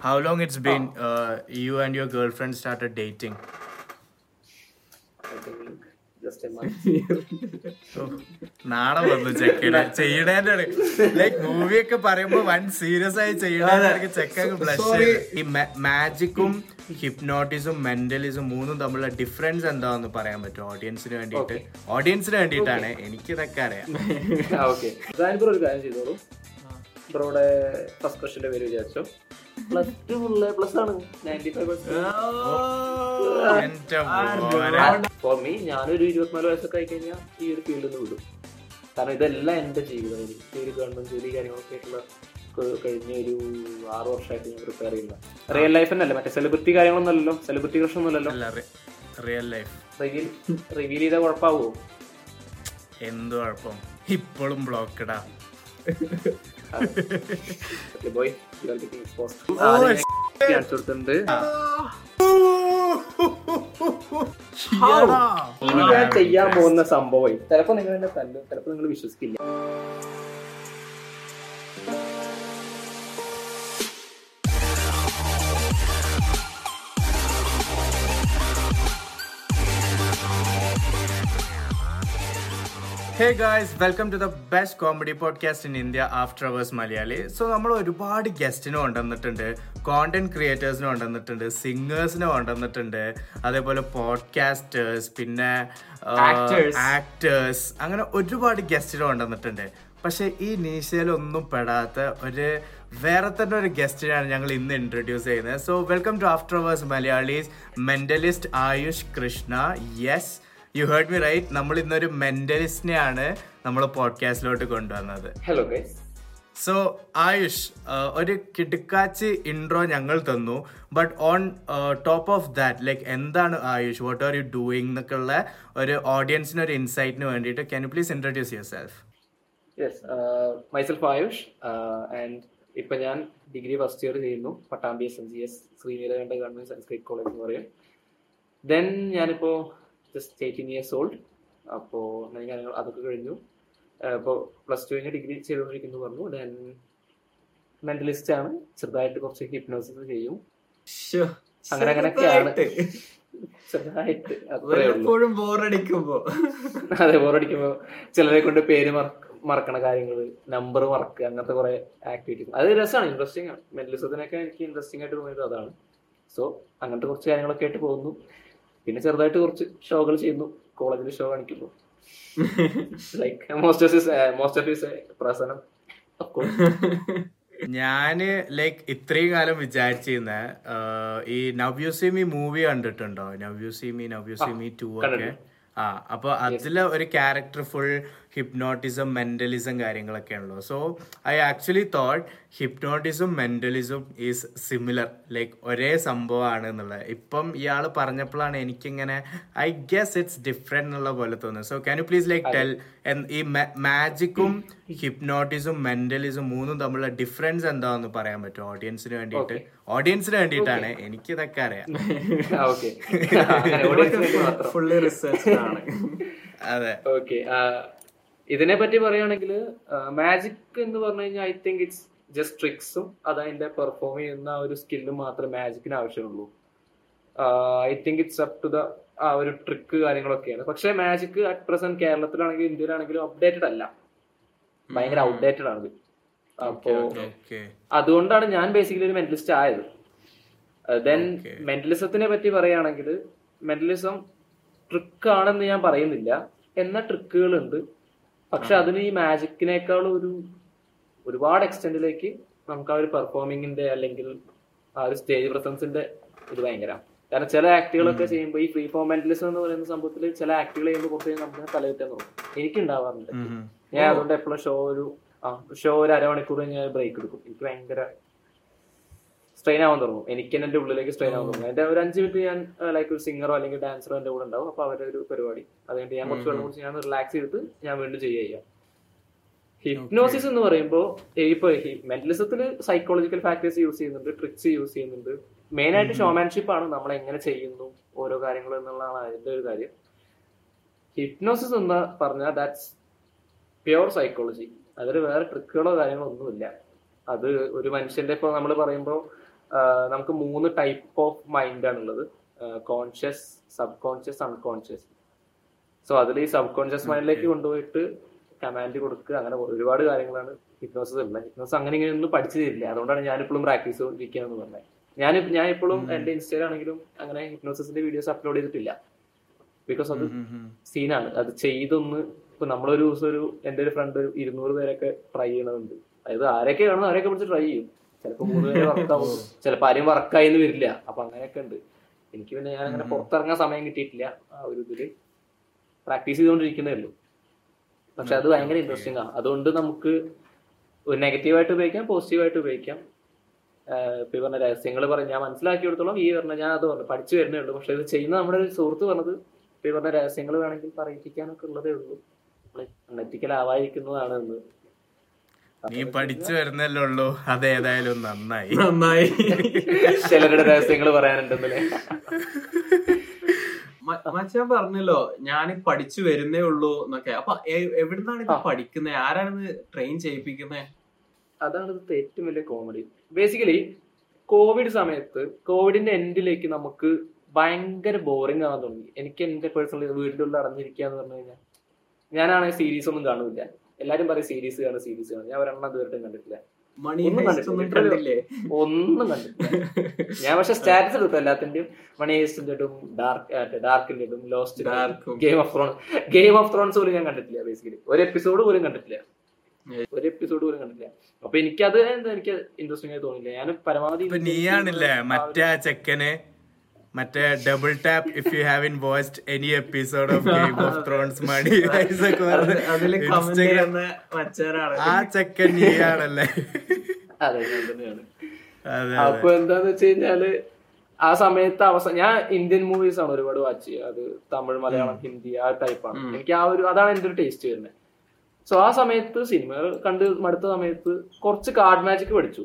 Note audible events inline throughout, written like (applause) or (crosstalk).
How long it's been uh, you and your girlfriend started dating? I think just a month. (laughs) നാളെ വന്നു ചെക്കന് (laughs) ചെയ്യണേന്റെ like മൂവിയൊക്കെ പറയുമ്പോ one serious ആയി ചെയ്യണേന്റെ ചെക്കൊക്കെ blush ഈ മാജിക്കും ഹിപ്നോട്ടിസും മെന്റലിസും മൂന്നും തമ്മിലുള്ള ഡിഫറൻസ് എന്താന്ന് പറയാൻ പറ്റും ഓഡിയൻസിന് വേണ്ടിയിട്ട്. ഓഡിയൻസിന് വേണ്ടിയിട്ടാണ്. എനിക്ക് ഇതൊക്കെ അറിയാം. (laughs) ഒരു കാര്യം ചെയ്തോളൂ. ബ്രോയുടെ ഫസ്റ്റ് ക്വസ്റ്റിന്റെ പേര് വിചാരിച്ചോ. പ്ലസ് ടു ഉള്ള പ്ലസ് ആണ് നയന്റി ഫൈവ്. ഫോർ മീ ഞാനൊരു ഇരുപത്തിനാല് വയസ്സൊക്കെ ആയി കഴിഞ്ഞാൽ ഈ ഒരു ഫീൽഡിൽ നിന്ന് വിടും. കാരണം ഇതെല്ലാം എന്റെ ജീവിതം. എനിക്ക് ഒരു ഗവൺമെന്റ് ജോലി കാര്യങ്ങളൊക്കെ ആയിട്ടുള്ള കഴിഞ്ഞ ഒരു ആറ് വർഷമായിട്ട് ഞാൻ പ്രിപ്പയർ ചെയ്യുന്ന. റിയൽ ലൈഫ് തന്നെയല്ലേ മറ്റേ സെലിബ്രിറ്റി കാര്യങ്ങളൊന്നും അല്ലല്ലോ. സെലിബ്രിറ്റി പ്രശ്നമൊന്നുമല്ലല്ലോ അല്ല റിയൽ ലൈഫ് റിവീൽ റിവീൽ ചെയ്താൽ കുഴപ്പമാവോ എന്ത് കുഴപ്പം? ഇപ്പോഴും ബ്ലോക്കഡാ കൊടുത്തിട്ടുണ്ട് ഇനി ഞാൻ ചെയ്യാൻ പോകുന്ന സംഭവം ചിലപ്പോ നിങ്ങൾ എന്നെ തല്ലും ചിലപ്പോ നിങ്ങൾ വിശ്വസിക്കില്ല hey guys welcome to the best comedy podcast in India after hours Malayali so നമ്മൾ ഒരുപാട് ഗസ്റ്റിനെ കൊണ്ടുവന്നിട്ടുണ്ട്. കോണ്ടന്റ് ക്രിയേറ്റേഴ്സിനെ കൊണ്ടുവന്നിട്ടുണ്ട്. സിംഗേഴ്സിനെ കൊണ്ടുവന്നിട്ടുണ്ട്. അതേപോലെ പോഡ്കാസ്റ്റേഴ്സ് പിന്നെ ആക്ടേഴ്സ് അങ്ങനെ ഒരുപാട് ഗസ്റ്റിനെ കൊണ്ടുവന്നിട്ടുണ്ട്. പക്ഷെ ഈ നീശയിലൊന്നും പെടാത്ത ഒരു വേറെ തന്നെ ഒരു ഗസ്റ്റിനാണ് ഞങ്ങൾ ഇന്ന് ഇൻട്രൊഡ്യൂസ് ചെയ്യുന്നത്. So welcome to after hours Malayalis mentalist Ayush Krishna. Yes you heard me right നമ്മൾ ഇന്നൊരു മെന്റലിസ്റ്റിനെയാണ് നമ്മൾ പോഡ്കാസ്റ്റിലോട്ട് കൊണ്ടുവന്നത്. ഹലോ സോ ആയുഷ് ഒരു കിടുക്കാച്ച് ഇൻട്രോ ഞങ്ങൾ തന്നു. But on top of that like എന്താണ് Ayush what are you doing എന്നൊക്കെ ഉള്ള ഒരു ഓഡിയൻസിന് ഒരു ഇൻസൈറ്റിന് വേണ്ടിയിട്ട് can you please introduce yourself yes myself Ayush and ഇപ്പൊ ഞാൻ ഡിഗ്രി ഫസ്റ്റ് ഇയർ ചെയ്യുന്നു. Pattambi S N G S Sreeneelakanta government Sanskrit college എന്ന് പറയും. ദെൻ ഞാനിപ്പോ ജസ്റ്റ് എയ്റ്റീൻ ഇയേഴ്സ് ഓൾഡ് അപ്പോൾ കാര്യങ്ങൾ അതൊക്കെ കഴിഞ്ഞു. ഇപ്പോൾ പ്ലസ് ടു കഴിഞ്ഞ് ഡിഗ്രി ചെയ്തുകൊണ്ടിരിക്കുന്നു പറഞ്ഞു. ദെൻ മെന്റലിസ്റ്റ് ആണ്. ചെറുതായിട്ട് കുറച്ച് ഹിപ്നോസിസ് ചെയ്യും. അങ്ങനെ അങ്ങനെയൊക്കെയാണ് ചെറുതായിട്ട്. എപ്പോഴും ബോറടിക്കുമ്പോ അതെ ബോറടിക്കുമ്പോ ചിലരെ കൊണ്ട് പേര് മറക്കണ കാര്യങ്ങൾ നമ്പർ മറക്കുക അങ്ങനത്തെ കുറെ ആക്ടിവിറ്റീസ് അത് രസമാണ് ഇൻട്രസ്റ്റിംഗ് ആണ്. മെന്റലിസത്തിനൊക്കെ എനിക്ക് ഇൻട്രസ്റ്റിംഗ് ആയിട്ട് തോന്നിയത് അതാണ്. സോ അങ്ങനത്തെ കുറച്ച് കാര്യങ്ങളൊക്കെ ആയിട്ട് പോകുന്നു. പിന്നെ ചെറുതായിട്ട് കുറച്ച് ഷോകൾ ചെയ്യുന്നു. കോളേജിൽ ഷോ കാണിക്കുന്നു. Like most of most of his പ്രസനം. ഞാൻ ലൈക്ക് ഇത്രയും കാലം വിചാരിച്ചിരുന്ന ഈ നവ്യൂസിമി മൂവി കണ്ടിട്ടുണ്ടോ? നവ്യൂസിമി നവ്യൂസിമി ടു ഒക്കെ. ആ അപ്പൊ അതിലെ ഒരു ക്യാരക്ടർ ഫുൾ ഹിപ്നോട്ടിസം മെന്റലിസം കാര്യങ്ങളൊക്കെ ആണല്ലോ സോ ഐ ആക്ച്വലി തോട്ട് ഹിപ്നോട്ടിസും മെന്റലിസം ഈസ് സിമിലർ ലൈക്ക് ഒരേ സംഭവമാണ് എന്നുള്ളത്. ഇപ്പം ഇയാൾ പറഞ്ഞപ്പോഴാണ് എനിക്കിങ്ങനെ ഐ ഗെസ് ഇറ്റ്സ് ഡിഫറെന്റ് എന്നുള്ള പോലെ തോന്നുന്നത്. So can you please like tell ഈ മാജിക്കും ഹിപ്നോട്ടിസും മെന്റലിസും മൂന്നും തമ്മിലുള്ള ഡിഫറൻസ് എന്താണെന്ന് പറയാൻ പറ്റും ഓഡിയൻസിന് വേണ്ടിയിട്ട്? ഓഡിയൻസിന് വേണ്ടിയിട്ടാണ്. എനിക്ക് ഇതൊക്കെ അറിയാം. ഫുള്ളി റിസർച്ച് ആണ് അതെ. ഓക്കെ ഇതിനെ പറ്റി പറയുകയാണെങ്കിൽ മാജിക് എന്ന് പറഞ്ഞു കഴിഞ്ഞാൽ ഐ തിങ്ക് ഇറ്റ്സ് ജസ്റ്റ് ട്രിക്സും അതതിന്റെ പെർഫോം ചെയ്യുന്ന ഒരു സ്കില്ലും മാത്രമേ മാജിക്കിന് ആവശ്യമുള്ളൂ. I think it's up to the ആ ഒരു ട്രിക്ക് കാര്യങ്ങളൊക്കെയാണ്. പക്ഷെ മാജിക് അറ്റ് പ്രസന്റ് കേരളത്തിലാണെങ്കിലും ഇന്ത്യയിലാണെങ്കിലും അപ്ഡേറ്റഡ് അല്ല. ഭയങ്കര ഔട്ട്ഡേറ്റഡ് ആണ് അപ്പോ അതുകൊണ്ടാണ് ഞാൻ ബേസിക്കലി ഒരു മെന്റലിസ്റ്റ് ആയത്. ദെൻ. മെന്റലിസത്തിനെ പറ്റി പറയുകയാണെങ്കിൽ മെന്റലിസം ട്രിക്ക് ആണെന്ന് ഞാൻ പറയുന്നില്ല. എന്ന ട്രിക്കുകളുണ്ട് പക്ഷെ അതിന് ഈ മാജിക്കിനേക്കാൾ ഒരു ഒരുപാട് എക്സ്റ്റെന്റിലേക്ക് നമുക്ക് ആ ഒരു പെർഫോമിങ്ങിന്റെ അല്ലെങ്കിൽ ആ ഒരു സ്റ്റേജ് പ്രസൻസിന്റെ ഇത് ഭയങ്കര കാരണം ചില ആക്ടുകളൊക്കെ ചെയ്യുമ്പോൾ ഈ ഫ്രീ ഫോം മെന്റലിസം എന്ന് പറയുന്ന സംഭവത്തിൽ ചില ആക്ടുകൾ ചെയ്യുമ്പോൾ കുറച്ച് നമുക്ക് തലകുറ്റാൻ തോന്നും എനിക്ക് ഉണ്ടാവാറുണ്ട്. ഞാൻ അതുകൊണ്ട് എപ്പോഴും ഷോ ഒരു ഷോ ഒരു അരമണിക്കൂർ ഞാൻ ബ്രേക്ക് എടുക്കും. എനിക്ക് ഭയങ്കര സ്ട്രെയിൻ ആവാൻ തുടങ്ങും. എനിക്ക് തന്നെ എന്റെ ഉള്ളിലേക്ക് സ്ട്രെയിൻ ആവാൻ തുടങ്ങും. എന്റെ ഒരു അഞ്ച് മിനിറ്റ് ഞാൻ ലൈക്ക് ഒരു സിംഗറോ അല്ലെങ്കിൽ ഡാൻസറോ എന്റെ കൂടെ ഉണ്ടാവും. അപ്പൊ അവരുടെ ഒരു പരിപാടി. അതുകൊണ്ട് ഞാൻ കുറച്ച് വെള്ളം കുടിച്ച് ഞാൻ റിലാക്സ് ചെയ്തിട്ട് ഞാൻ വീണ്ടും ചെയ്യുക ചെയ്യാം. ഹിപ്നോസിസ് എന്ന് പറയുമ്പോൾ ഇപ്പൊ മെന്റലിസത്തിൽ സൈക്കോളജിക്കൽ ഫാക്ടേഴ്സ് യൂസ് ചെയ്യുന്നുണ്ട് ട്രിക്സ് യൂസ് ചെയ്യുന്നുണ്ട്. മെയിൻ ആയിട്ട് ഷോമാൻഷിപ്പ് ആണ്. നമ്മൾ എങ്ങനെ ചെയ്യുന്നു ഓരോ കാര്യങ്ങൾ എന്നുള്ളതാണ് അതിന്റെ ഒരു കാര്യം. ഹിപ്നോസിസ് എന്ന് പറഞ്ഞാൽ ദാറ്റ്സ് പ്യുവർ സൈക്കോളജി അതിൽ വേറെ ട്രിക്കുകളോ കാര്യങ്ങളോ ഒന്നുമില്ല. അത് ഒരു മനുഷ്യന്റെ ഇപ്പൊ നമ്മൾ പറയുമ്പോൾ നമുക്ക് മൂന്ന് ടൈപ്പ് ഓഫ് മൈൻഡ് ആണുള്ളത്. Conscious subconscious unconscious so അതിൽ ഈ സബ് കോൺഷ്യസ് മൈൻഡിലേക്ക് കൊണ്ടുപോയിട്ട് കമാൻഡ് കൊടുക്കുക. അങ്ങനെ ഒരുപാട് കാര്യങ്ങളാണ് ഹിപ്നോസിസ് ഉള്ളത്. ഹിപ്നോസ് അങ്ങനെ ഇങ്ങനെ ഒന്നും പഠിച്ചു തരില്ല. അതുകൊണ്ടാണ് ഞാനിപ്പോഴും പ്രാക്ടീസ് ചെയ്തിരിക്കുകയെന്ന് പറഞ്ഞത്. ഞാൻ ഞാൻ ഇപ്പോഴും എന്റെ ഇൻസ്റ്റയിലാണെങ്കിലും അങ്ങനെ ഹിപ്നോസിന്റെ വീഡിയോസ് അപ്ലോഡ് ചെയ്തിട്ടില്ല. ബിക്കോസ് അത് സീനാണ് അത് ചെയ്തൊന്ന് ഇപ്പൊ നമ്മളൊരു ദിവസം ഒരു എന്റെ ഒരു ഫ്രണ്ട് ഒരു ഇരുന്നൂറ് പേരൊക്കെ ട്രൈ ചെയ്യണതുണ്ട്. അതായത് ആരൊക്കെ കാണുന്നു അവരൊക്കെ പിടിച്ച് ട്രൈ ചെയ്യും. ചിലപ്പോ വർക്കാവും (laughs) ചിലപ്പോ ആരും വർക്കായി വരില്ല. അപ്പൊ അങ്ങനെയൊക്കെ ഉണ്ട്. എനിക്ക് പിന്നെ ഞാൻ അങ്ങനെ പുറത്തിറങ്ങാൻ സമയം കിട്ടിയിട്ടില്ല ആ ഒരു ഇതിൽ. പ്രാക്ടീസ് ചെയ്തുകൊണ്ടിരിക്കുന്നേ ഉള്ളൂ. പക്ഷെ അത് ഭയങ്കര ഇൻട്രസ്റ്റിംഗ് ആണ് അതുകൊണ്ട് നമുക്ക് ഒരു നെഗറ്റീവായിട്ട് ഉപയോഗിക്കാം പോസിറ്റീവായിട്ട് ഉപയോഗിക്കാം. ഇപ്പൊ ഈ പറഞ്ഞ രഹസ്യങ്ങൾ പറഞ്ഞ് ഞാൻ മനസ്സിലാക്കി കൊടുത്തോളം ഈ പറഞ്ഞ ഞാൻ അത് പറഞ്ഞു പഠിച്ചു വരുന്നേ ഉള്ളൂ. പക്ഷെ ഇത് ചെയ്യുന്ന നമ്മുടെ ഒരു സുഹൃത്ത് പറഞ്ഞത് ഇപ്പൊ ഈ പറഞ്ഞ രഹസ്യങ്ങൾ വേണമെങ്കിൽ പറയിപ്പിക്കാനൊക്കെ ഉള്ളതേ ഉള്ളൂ. അൺഎത്തിക്കൽ ആവാതിരിക്കുന്നതാണ് എന്ന് നീ പഠിച്ചു വരുന്നല്ലേ ഉള്ളൂ. അതേതായാലും നന്നായി. നന്നായി. ചിലരുടെ രഹസ്യങ്ങൾ പറയാനുണ്ടെന്നല്ലേ? മ- മച്ചാൻ പറഞ്ഞല്ലോ ഞാൻ പഠിച്ചു വരുന്നേ ഉള്ളൂ എന്നൊക്കെ. അപ്പൊ എ- എവിടുന്നാണ് ഇത്. പഠിക്കുന്നത് ആരാണിത് ട്രെയിൻ ചെയ്യിപ്പിക്കുന്നത് അതാണ് ഇത് ഏറ്റവും വലിയ കോമഡി ബേസിക്കലി കോവിഡ് സമയത്ത് കോവിഡിന്റെ എൻഡിലേക്ക് നമുക്ക് ഭയങ്കര ബോറിംഗ് ആവാൻ തുടങ്ങി. എനിക്ക് എന്റെ പേഴ്സണലി വീട്ടിലുള്ള അടഞ്ഞിരിക്കുക എന്ന് പറഞ്ഞു കഴിഞ്ഞാൽ. ഞാനാണെങ്കിൽ സീരീസ് ഒന്നും കാണൂല എല്ലാരും പറയും സീരീസ് കാണും സീരീസ് കാണും. ഞാൻ ഒരെണ്ണം ഇതുവരെയും കണ്ടിട്ടില്ല. മണി ഒന്നും കണ്ടിട്ടില്ല. ഒന്നും കണ്ടിട്ടില്ല. ഞാൻ പക്ഷെ സ്റ്റാറ്റസ് എടുത്തു എല്ലാത്തിന്റെയും. മണി ഹേസ്റ്റിന്റെ ഇടും ഡാർക്ക് ഡാർക്കിന്റെ ഇടും Lost Game of Thrones Game of Thrones പോലും ഞാൻ കണ്ടിട്ടില്ല ബേസിക്കലി ഒരു എപ്പിസോഡ് പോലും കണ്ടിട്ടില്ല. ഒരു എപ്പിസോഡ് പോലും കണ്ടിട്ടില്ല. അപ്പൊ എനിക്കത് എന്താ എനിക്ക് ഇൻട്രസ്റ്റിംഗ് ആയി തോന്നില്ല ഞാൻ പരമാവധി നീയാണില്ലേ മറ്റേ ചെക്കന്? മറ്റേ double tap if you have in watched any episode of Game of Thrones money ആ ചെക്കൻ (laughs) അതെ ഞാൻ അപ്പൊ എന്താന്ന് വെച്ച് കഴിഞ്ഞാൽ ആ സമയത്ത് അവസാനം ഞാൻ ഇന്ത്യൻ മൂവീസ് ആണ് ഒരുപാട് വാച്ച് ചെയ്യുക. അത് തമിഴ് മലയാളം ഹിന്ദി ആ ടൈപ്പാണ് എനിക്ക് ആ ഒരു അതാണ് എന്റെ ഒരു ടേസ്റ്റ് വരുന്നത്. സോ ആ സമയത്ത് സിനിമ കണ്ട് മടുത്ത സമയത്ത് കുറച്ച് കാർഡ് മാജിക് പഠിച്ചു.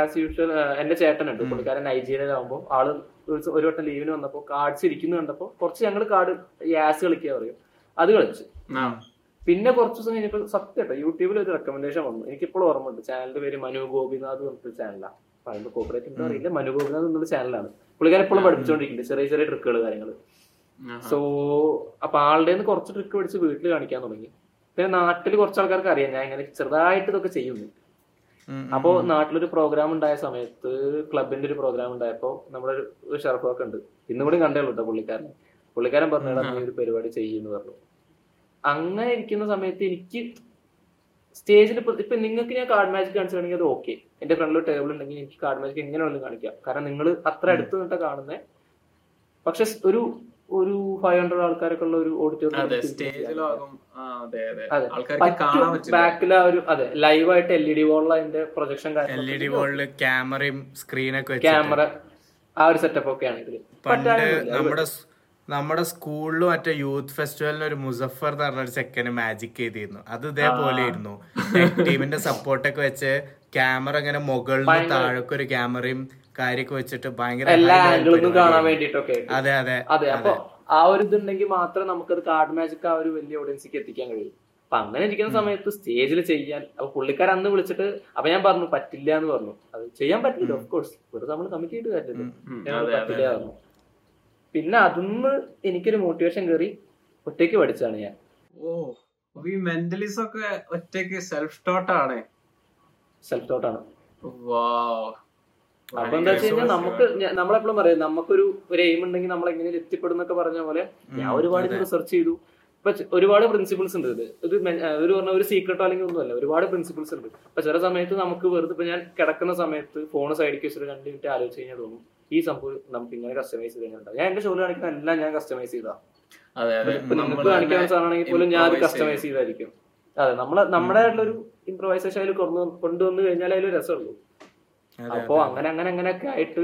ആസ് യൂഷ്വൽ എന്റെ ചേട്ടനുണ്ട്. പുള്ളിക്കാരൻ നൈജീരിയയിലാവുമ്പോൾ ആൾ ഒരു സ- ഒരു വട്ടം ലീവിന് വന്നപ്പോൾ കാർഡ്സ് ഇരിക്കുന്നു കണ്ടപ്പോ കുറച്ച് ഞങ്ങൾ കാർഡ് യാസ് കളിക്കുക പറയും. അത് കളിച്ചു. പിന്നെ കുറച്ച് ദിവസം കഴിഞ്ഞപ്പോൾ സത്യം കേട്ടോ യൂട്യൂബിൽ ഒരു റെക്കമെൻഡേഷൻ വന്നു. എനിക്കിപ്പോഴും ഓർമ്മയുണ്ട്. ചാനലിന്റെ പേര് മനു ഗോപിനാഥ് പറഞ്ഞിട്ട് ചാനലാണ് പറയുമ്പോൾ കോപ്പറേറ്റ് ഉണ്ടോ അറിയില്ല. മനു ഗോപിനാഥ് എന്നുള്ള ചാനലാണ് പുള്ളിക്കാരെ എപ്പോഴും പഠിപ്പിച്ചുകൊണ്ടിരിക്കുന്നുണ്ട് ചെറിയ ചെറിയ ട്രിക്കുകൾ കാര്യങ്ങൾ സോ അപ്പൊ ആളുടെ നിന്ന് കുറച്ച് ട്രിക്ക് പഠിച്ച് വീട്ടിൽ കാണിക്കാൻ തുടങ്ങി. പിന്നെ നാട്ടിൽ കുറച്ച് ആൾക്കാർക്ക് അറിയാം. ഞാൻ ഇങ്ങനെ ചെറുതായിട്ട് ഇതൊക്കെ ചെയ്യുന്നു. അപ്പോ നാട്ടിലൊരു പ്രോഗ്രാം ഉണ്ടായ സമയത്ത് ക്ലബിന്റെ ഒരു പ്രോഗ്രാം ഉണ്ടായപ്പോ നമ്മുടെ ഒരു- ഷർഫൊക്കെ ഉണ്ട്. ഇന്നും കൂടി കണ്ടേ ഉള്ളൂ കേട്ടോ പുള്ളിക്കാരൻ പുള്ളിക്കാരൻ പറഞ്ഞാൽ നീ ഒരു പരിപാടി ചെയ്യുന്നു പറഞ്ഞു. അങ്ങനെ ഇരിക്കുന്ന സമയത്ത് എനിക്ക് സ്റ്റേജിൽ ഇപ്പൊ നിങ്ങൾക്ക് ഞാൻ കാർഡ് മാജിക് കാണിച്ചിട്ടുണ്ടെങ്കിൽ അത് ഓക്കെ എന്റെ ഫ്രണ്ടിൽ ടേബിൾ ഉണ്ടെങ്കിൽ എനിക്ക് കാർഡ് മാജിക് എങ്ങനെ വേണമെങ്കിലും കാണിക്കാം. കാരണം നിങ്ങൾ അത്ര അടുത്ത് നിന്നിട്ട് കാണുന്നേ. പക്ഷെ ഒരു ഒരു ഫൈവ് ഹൺഡ്രഡ് ആൾക്കാരൊക്കെ ഉള്ള ഒരു ഓഡിറ്റോറിയം സ്റ്റേജിലാകും ആ അതെ അതെ. അതെ. ആൾക്കാർക്ക് കാണാൻ പറ്റില്ല. ബാക്കിൽ ഒരു അതെ ലൈവായിട്ട് എൽ ഇ ഡി വോളിൽ അതിന്റെ പ്രൊജക്ഷൻ എൽ ഇ ഡി ക്യാമറയും സ്ക്രീനൊക്കെ ക്യാമറ ആ ഒരു സെറ്റപ്പ് ഒക്കെ ആണ് ഇതിൽ നമ്മുടെ നമ്മുടെ സ്കൂളിൽ മറ്റേ യൂത്ത് ഫെസ്റ്റിവലിന് ഒരു മുസഫർ എന്ന് പറഞ്ഞ ഒരു ചെക്കന് മാജിക് ചെയ്തിരുന്നു. അത് ഇതേപോലെ ആയിരുന്നു. ടീമിന്റെ സപ്പോർട്ടൊക്കെ വെച്ച് ക്യാമറ ഇങ്ങനെ മുകളിൽ താഴേക്ക് ഒരു ക്യാമറയും കാര്യമൊക്കെ വെച്ചിട്ട് ഭയങ്കര എല്ലാ ആംഗിളിൽ നിന്നും കാണാൻ. വേണ്ടിട്ടൊക്കെ അതെ അതെ അതെ അപ്പൊ ആ ഒരു ഇതുണ്ടെങ്കിൽ മാത്രമേ നമുക്കത് കാർഡ് മാജിക് ആ ഒരു വലിയ ഓഡിയൻസിക്ക് എത്തിക്കാൻ കഴിയും. അപ്പൊ അങ്ങനെ ഇരിക്കുന്ന സമയത്ത് സ്റ്റേജിൽ ചെയ്യാൻ അപ്പൊ പുള്ളിക്കാരൻ അന്ന് വിളിച്ചിട്ട് അപ്പൊ ഞാൻ പറഞ്ഞു പറ്റില്ല എന്ന് പറഞ്ഞു. അത് ചെയ്യാൻ പറ്റില്ല ഓഫ് കോഴ്സ് വെറുതെ നമ്മൾ കമ്മിറ്റ് ചെയ്ത് കാര്യമില്ല. പറ്റില്ല പറഞ്ഞു. പിന്നെ അതിന്ന് എനിക്കൊരു മോട്ടിവേഷൻ കയറി ഒറ്റയ്ക്ക് പഠിച്ചാണ് ഞാൻ. ഓ ഈ മെന്റലിസം ഒക്കെ ഒറ്റയ്ക്ക് സെൽഫ് ടോട്ടാണ് സെൽഫ് തോട്ടാണ് വാവ് അപ്പൊ എന്താ വെച്ച് കഴിഞ്ഞാൽ നമുക്ക് നമ്മളെപ്പോഴും പറയാം നമുക്കൊരു ഒരു എയിം ഉണ്ടെങ്കിൽ നമ്മൾ എങ്ങനെ എത്തിപ്പെടും എന്നൊക്കെ പറഞ്ഞ പോലെ ഞാൻ ഒരുപാട് റിസർച്ച് ചെയ്തു. ഇപ്പൊ ഒരുപാട് പ്രിൻസിപ്പിൾസ് ഉണ്ട് ഇത്. ഇത് ഒരു പറഞ്ഞ ഒരു സീക്രട്ടോ അല്ലെങ്കിൽ ഒന്നുമല്ല ഒരുപാട് പ്രിൻസിപ്പിൾസ് ഉണ്ട്. അപ്പൊ ചില സമയത്ത് നമുക്ക് വെറുതെ ഇപ്പൊ ഞാൻ കിടക്കുന്ന സമയത്ത് ഫോൺ സൈഡിലേക്ക് വെച്ചിട്ട് രണ്ട് മിനിറ്റ് ആലോചിച്ച് കഴിഞ്ഞാൽ തോന്നും ഈ സംഭവം നമുക്ക് ഇങ്ങനെ കസ്റ്റമൈസ് ചെയ്ത് കഴിഞ്ഞാൽ ഞാൻ എന്റെ ഷോയിൽ കാണിക്കുന്ന എല്ലാം ഞാൻ കസ്റ്റമൈസ് ചെയ്താ. നമുക്ക് കാണിക്കാൻ സാധനമാണെങ്കിൽ പോലും ഞാൻ അത് കസ്റ്റമൈസ് ചെയ്തായിരിക്കും. അതെ നമ്മളെ നമ്മുടെ ഒരു ഇംപ്രവൈസേഷൻ അതിൽ കൊണ്ടുവന്നു കഴിഞ്ഞാൽ അതിൽ രസമുള്ളൂ. അപ്പൊ അങ്ങനെ അങ്ങനെ അങ്ങനെയൊക്കെ ആയിട്ട്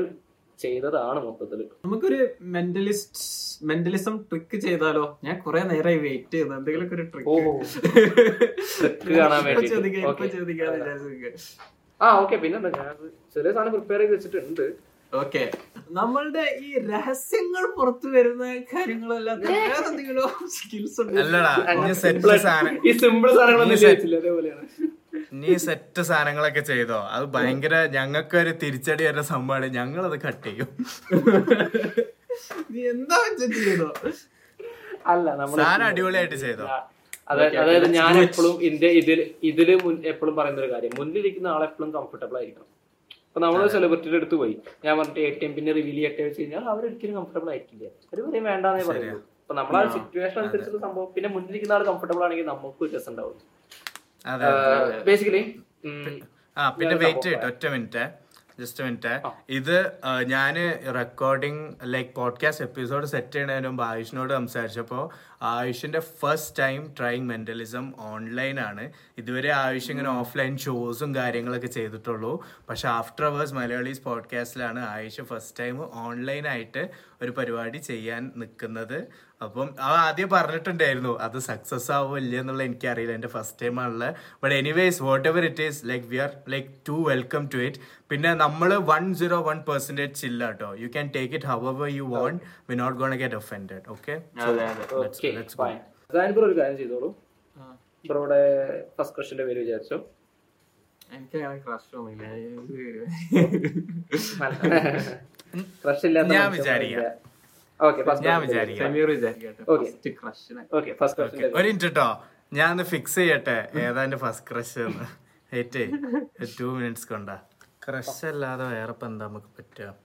ചെയ്തതാണ് മൊത്തത്തിൽ. നമുക്കൊരു മെന്റലിസ്റ്റ് മെന്റലിസം ട്രിക്ക് ചെയ്താലോ? ഞാൻ കുറെ നേരമായി വെയിറ്റ് ചെയ്യുന്നു. എന്തെങ്കിലും ഒരു ട്രിക്ക് (laughs) കാണാൻ ആ ഓക്കെ പിന്നെ ഞാൻ ചെറിയ സാധനം പ്രിപ്പയർ ചെയ്ത് വെച്ചിട്ടുണ്ട്. ഓക്കെ നമ്മളുടെ ഈ രഹസ്യങ്ങൾ പുറത്തു വരുന്ന കാര്യങ്ങളെല്ലാം വേറെ എന്തെങ്കിലും സ്കിൽസ് ഉണ്ട്? ഈ സിമ്പിൾ സാധനങ്ങളൊന്നും അതേപോലെയാണ്. നീ സെറ്റ് സാധനങ്ങളൊക്കെ ചെയ്തോ? അത് ഭയങ്കര ഞങ്ങൾക്ക് ഒരു തിരിച്ചടി വരുന്ന സംഭവമാണ്. ഞങ്ങൾ ഞങ്ങളത് കട്ട് ചെയ്യും. നീ എന്താ ചെയ്തോ? അല്ല നമ്മൾ സാധനം അടിപൊളിയായിട്ട് ചെയ്തോ? അതായത് അതായത് ഞാൻ എപ്പോഴും ഇതിന്റെ ഇതിൽ ഇതിൽ എപ്പോഴും പറയുന്ന ഒരു കാര്യം. മുന്നിലിരിക്കുന്ന ആൾ എപ്പോഴും കംഫർട്ടബിൾ ആയിരിക്കണം. അപ്പൊ നമ്മൾ സെലിബ്രിറ്റിയുടെ അടുത്ത് പോയി. ഞാൻ പറഞ്ഞിട്ട് എ ടി എം പിന്നെ റിവീൽ ചെയ്യട്ടെ വെച്ച് കഴിഞ്ഞാൽ അവരൊരിക്കലും കംഫർട്ടബിൾ ആയിരിക്കില്ല. അവർ പറയും വേണ്ടാന്നേ പറയുള്ളൂ. അപ്പൊ നമ്മളെ സിറ്റുവേഷൻ അനുസരിച്ചുള്ള സംഭവം. പിന്നെ മുന്നിലിരിക്കുന്ന ആൾ കംഫർട്ടബിൾ ആണെങ്കിൽ നമുക്കും രസം ഉണ്ടാവും അതെ ബേസിക്കലി ആ പിന്നെ വെയിറ്റ് ചെയ്യട്ടെ ഒറ്റ മിനിറ്റ് ജസ്റ്റ് മിനിറ്റ്. ഇത് ഞാൻ ഞാൻ recording like podcast episode set ചെയ്യുന്നതിന് മുമ്പ് ആയുഷിനോട് സംസാരിച്ചപ്പോൾ ആയുഷിന്റെ first time trying mentalism online ആണ്. ഇതുവരെ ആയുഷ് ഇങ്ങനെ ഓഫ്ലൈൻ ഷോസും കാര്യങ്ങളൊക്കെ ചെയ്തിട്ടുള്ളൂ. പക്ഷെ ആഫ്റ്റർ അവേഴ്സ് മലയാളീസ് പോഡ്കാസ്റ്റിലാണ് ആയുഷ് ഫസ്റ്റ് ടൈം ഓൺലൈനായിട്ട് ഒരു പരിപാടി ചെയ്യാൻ നിൽക്കുന്നത് അപ്പം അവ ആദ്യം പറഞ്ഞിട്ടുണ്ടായിരുന്നു അത് സക്സസ് ആവോ ഇല്ല എന്നുള്ള എനിക്കറിയില്ല എന്റെ ഫസ്റ്റ് ടൈം ആണല്ലോ but anyways whatever it is like we are like to welcome to it പിന്നെ നമ്മൾ വൺ സീറോ വൺ പെർസെന്റേജ് ചില്ല കേട്ടോ. You can take it however you want we not gonna get offended okay ഒരു കാര്യം ചെയ്തോളൂ. ബ്രോയുടെ first ക്വസ്റ്റിന്റെ പേര് വിചാരിച്ചോ. എനിക്ക് അങ്ങനെ ക്രഷ് ഒന്നുമില്ല. (laughs) ക്രഷ് ഇല്ലാത്ത ഞാൻ വിചാരിക്കാം. ഓക്കെ ഫസ്റ്റ് ഞാൻ വിചാരിക്കാം. ഒരു മിനിറ്റ് ഞാൻ ഫിക്സ് ചെയ്യട്ടെ? ഏതാണ്ട് ഫസ്റ്റ് ക്രഷ് എന്ന് ഏറ്റേ ടു മിനിറ്റ്സ് കൊണ്ടാ. ക്രഷ് അല്ലാതെ വേറെ ഇപ്പം എന്താ നമുക്ക് പറ്റുക?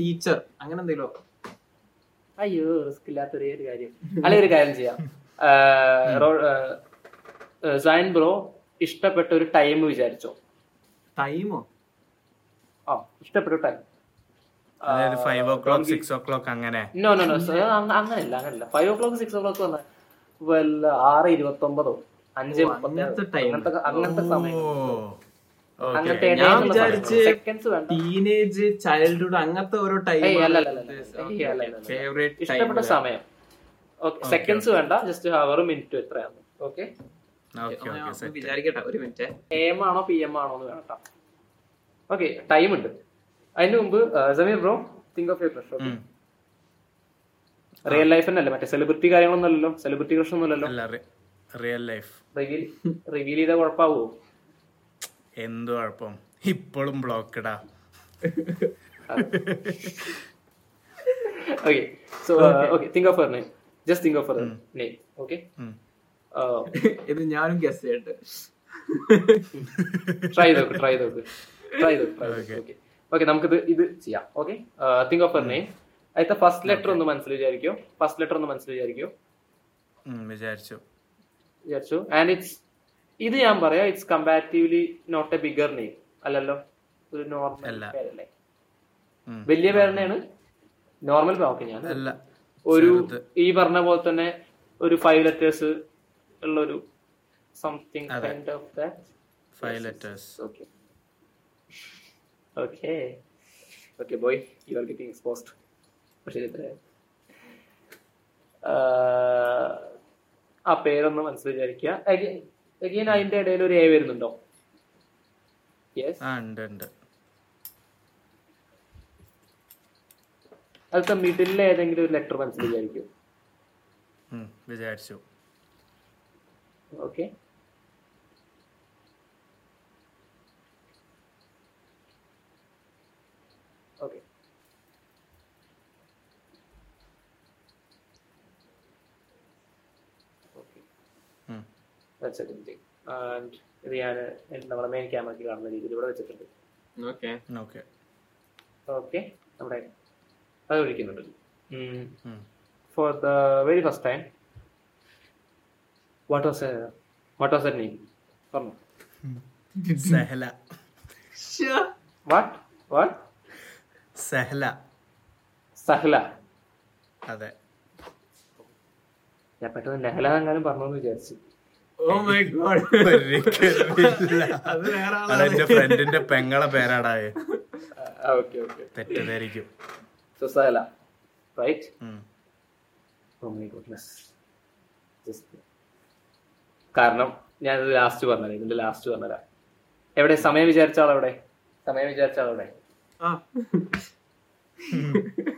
ടീച്ചർ അങ്ങനെ എന്തെങ്കിലും. അയ്യോ റിസ്ക് ഇല്ലാത്തൊരു ഒരു കാര്യം. അല്ലെ ഒരു കാര്യം ചെയ്യാം. സൈൻ ബ്രോ ഇഷ്ടപ്പെട്ട ഒരു ടൈം വിചാരിച്ചോ? ടൈമോ ആ ഇഷ്ടപ്പെട്ട ടൈം അതായത് five o'clock six o'clock അങ്ങനെ. നോ നോ നോ അങ്ങനെയല്ല അങ്ങനെയല്ല five o'clock six o'clock വന്ന വല്ല ആറ് ഇരുപത്തി അഞ്ച് അങ്ങനത്തെ അങ്ങനത്തെ അങ്ങനത്തെ സമയം. ഓ അങ്ങനത്തെ ഞാൻ വിചാരിച്ച് സെക്കൻഡ്സ് വേണ്ട. ടീനേജ് ചൈൽഡ്ഹുഡ് അങ്ങനത്തെ ഓരോ ടൈം ഫേവറേറ്റ് ഇഷ്ടപ്പെട്ട സമയം. ഓക്കെ സെക്കൻഡ്സ് വേണ്ട ജസ്റ്റ് ഹവർ മിനിറ്റ് എത്രയാണ് ഓക്കെ വിചാരിക്കട്ടെ ഒരു മിനിറ്റ് എ എം ആണോ പി എം ആണോ എന്ന് വേണം ഓക്കെ ടൈം ഉണ്ട്. അതിന് മുമ്പ് Sameer bro think of your crush okay real life തന്നെ അല്ല മറ്റേ സെലിബ്രിറ്റി കാര്യങ്ങളൊന്നും അല്ലല്ലോ. സെലിബ്രിറ്റി ക്രഷ് ഒന്നും അല്ലല്ലോ. അല്ല റിയൽ ലൈഫ് റിവീൽ റിവീൽ ചെയ്ത കുഴപ്പമാവോ എന്ത് കുഴപ്പം? ഇപ്പോഴും ബ്ലോക്കഡാ okay so okay think of her name just think of her name okay ഇത് ഞാനും ഗസ് ചെയ്യട്ടെ. ട്രൈ ചെയ്തോക്ക് ട്രൈ ചെയ്ത് നോക്ക് ട്രൈ ഓക്കെ ഓക്കെ നമുക്കിത് ഇത് ചെയ്യാം. Okay think of her name അതിന്റെ ഫസ്റ്റ് ലെറ്റർ ഒന്ന് മനസ്സിൽ വിചാരിക്കോ. ഫസ്റ്റ് ലെറ്റർ ഒന്ന് മനസ്സിൽ വിചാരിക്കോ. വിചാരിച്ചു. വിചാരിച്ചു. ആൻഡ് ഇറ്റ്സ് ഇത് ഞാൻ പറയാം it's comparatively not a bigger name അല്ലല്ലോ? ഒരു നോർമൽ. പേരല്ലേ. വലിയ പേരെന്നെയാണ്? നോർമൽ ഓക്കെ ഞാൻ ഒരു. ഈ പറഞ്ഞ പോലെ തന്നെ ഒരു ഫൈവ് ലെറ്റേഴ്സ് ഉള്ള ഒരു something. Kind of that five letters okay okay Okay, boy, you are getting exposed. ആ പേരൊന്ന് മനസ്സിൽ വിചാരിക്കുക. അഗെയിൻ അതിന്റെ ഇടയിൽ ഒരു എ വരുന്നുണ്ടോ? യെസ് അതിന്റെ മിഡിലെ ഏതെങ്കിലും ഒരു ലെറ്റർ മനസ്സിൽ വിചാരിക്കും. വിചാരിച്ചു. ഓക്കെ ഓക്കെ ഉം. തിങ് ആൻഡ് ഇത് ഞാൻ നമ്മുടെ മെയിൻ ക്യാമറയ്ക്ക് കാണുന്ന രീതിയിൽ ഇവിടെ വെച്ചിട്ടുണ്ട്. ഓക്കെ ഓക്കെ ഓക്കെ നമ്മുടെ അത് വിളിക്കുന്നുണ്ട്. For the very first time what was what was the name പറഞ്ഞു. സെഹല. What what Sehla. സഹല. അതെ. ഞാൻ പെട്ടെന്ന് നെഹല എങ്ങാനും പറഞ്ഞു വിചാരിച്ചു. എന്റെ ഫ്രണ്ടിന്റെ പെങ്ങളെ പേരാടാ ഓക്കെ ഓക്കെ തെറ്റിദ്ധരിക്കും. റൈറ്റ് ഓ മൈ ഗുഡ്നസ് കാരണം ഞാൻ ലാസ്റ്റ് പറഞ്ഞത് ഇതിന്റെ ലാസ്റ്റ് പറഞ്ഞതാ എവിടെ? സമയം വിചാരിച്ച ആളെവിടെ? സമയം വിചാരിച്ച ആളെവിടെ? ആ.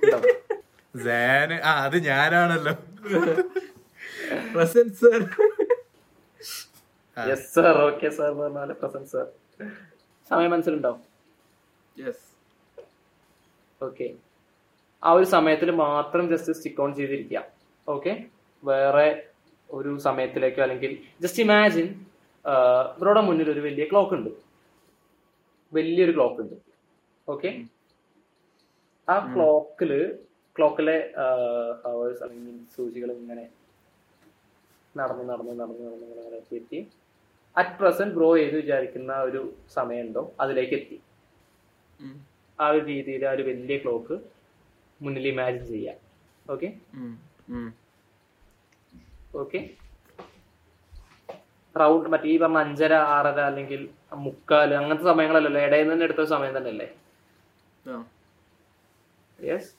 ഉണ്ടോ? (laughs) ആ അത് ഞാനാണല്ലോ. (laughs) Present sir. Yes sir okay sir പറഞ്ഞാൽ പ്രസന്റ് സർ സമയം മനസ്സിലുണ്ടാവും യെസ് ഓക്കെ ആ ഒരു സമയത്തിൽ മാത്രം ജസ്റ്റ് സ്റ്റിക്ക് ഓൺ ചെയ്തിരിക്കുക. ഓക്കെ വേറെ ഒരു സമയത്തിലേക്കോ അല്ലെങ്കിൽ ജസ്റ്റ് ഇമാജിൻ ഇവരുടെ മുന്നിൽ ഒരു വലിയ ക്ലോക്ക് ഉണ്ട്. വലിയൊരു ക്ലോക്ക് ഉണ്ട്. ഓക്കെ ആ ക്ലോക്കിൽ ക്ലോക്കിലെ ഹവേഴ്സ് അല്ലെങ്കിൽ സൂചികൾ ഇങ്ങനെ നടന്ന് നടന്ന് നടന്ന് നടന്ന് നടന്ന് എത്തി അറ്റ് പ്രസന്റ് ഗ്രോ ചെയ്ത് വിചാരിക്കുന്ന ഒരു സമയമുണ്ടോ? അതിലേക്ക് എത്തി ആ ഒരു രീതിയിൽ ആ ഒരു വലിയ ക്ലോക്ക് മുന്നിൽ ഇമാജിൻ ചെയ്യാം. ഓക്കെ ഓക്കെ റൗണ്ട് മറ്റേ ഈ പറഞ്ഞ അഞ്ചര ആറര അല്ലെങ്കിൽ മുക്കാൽ അങ്ങനത്തെ സമയങ്ങളല്ലല്ലോ ഇടയിൽ നിന്ന് തന്നെ എടുത്ത സമയം സമയം തന്നെയല്ലേ? യെസ്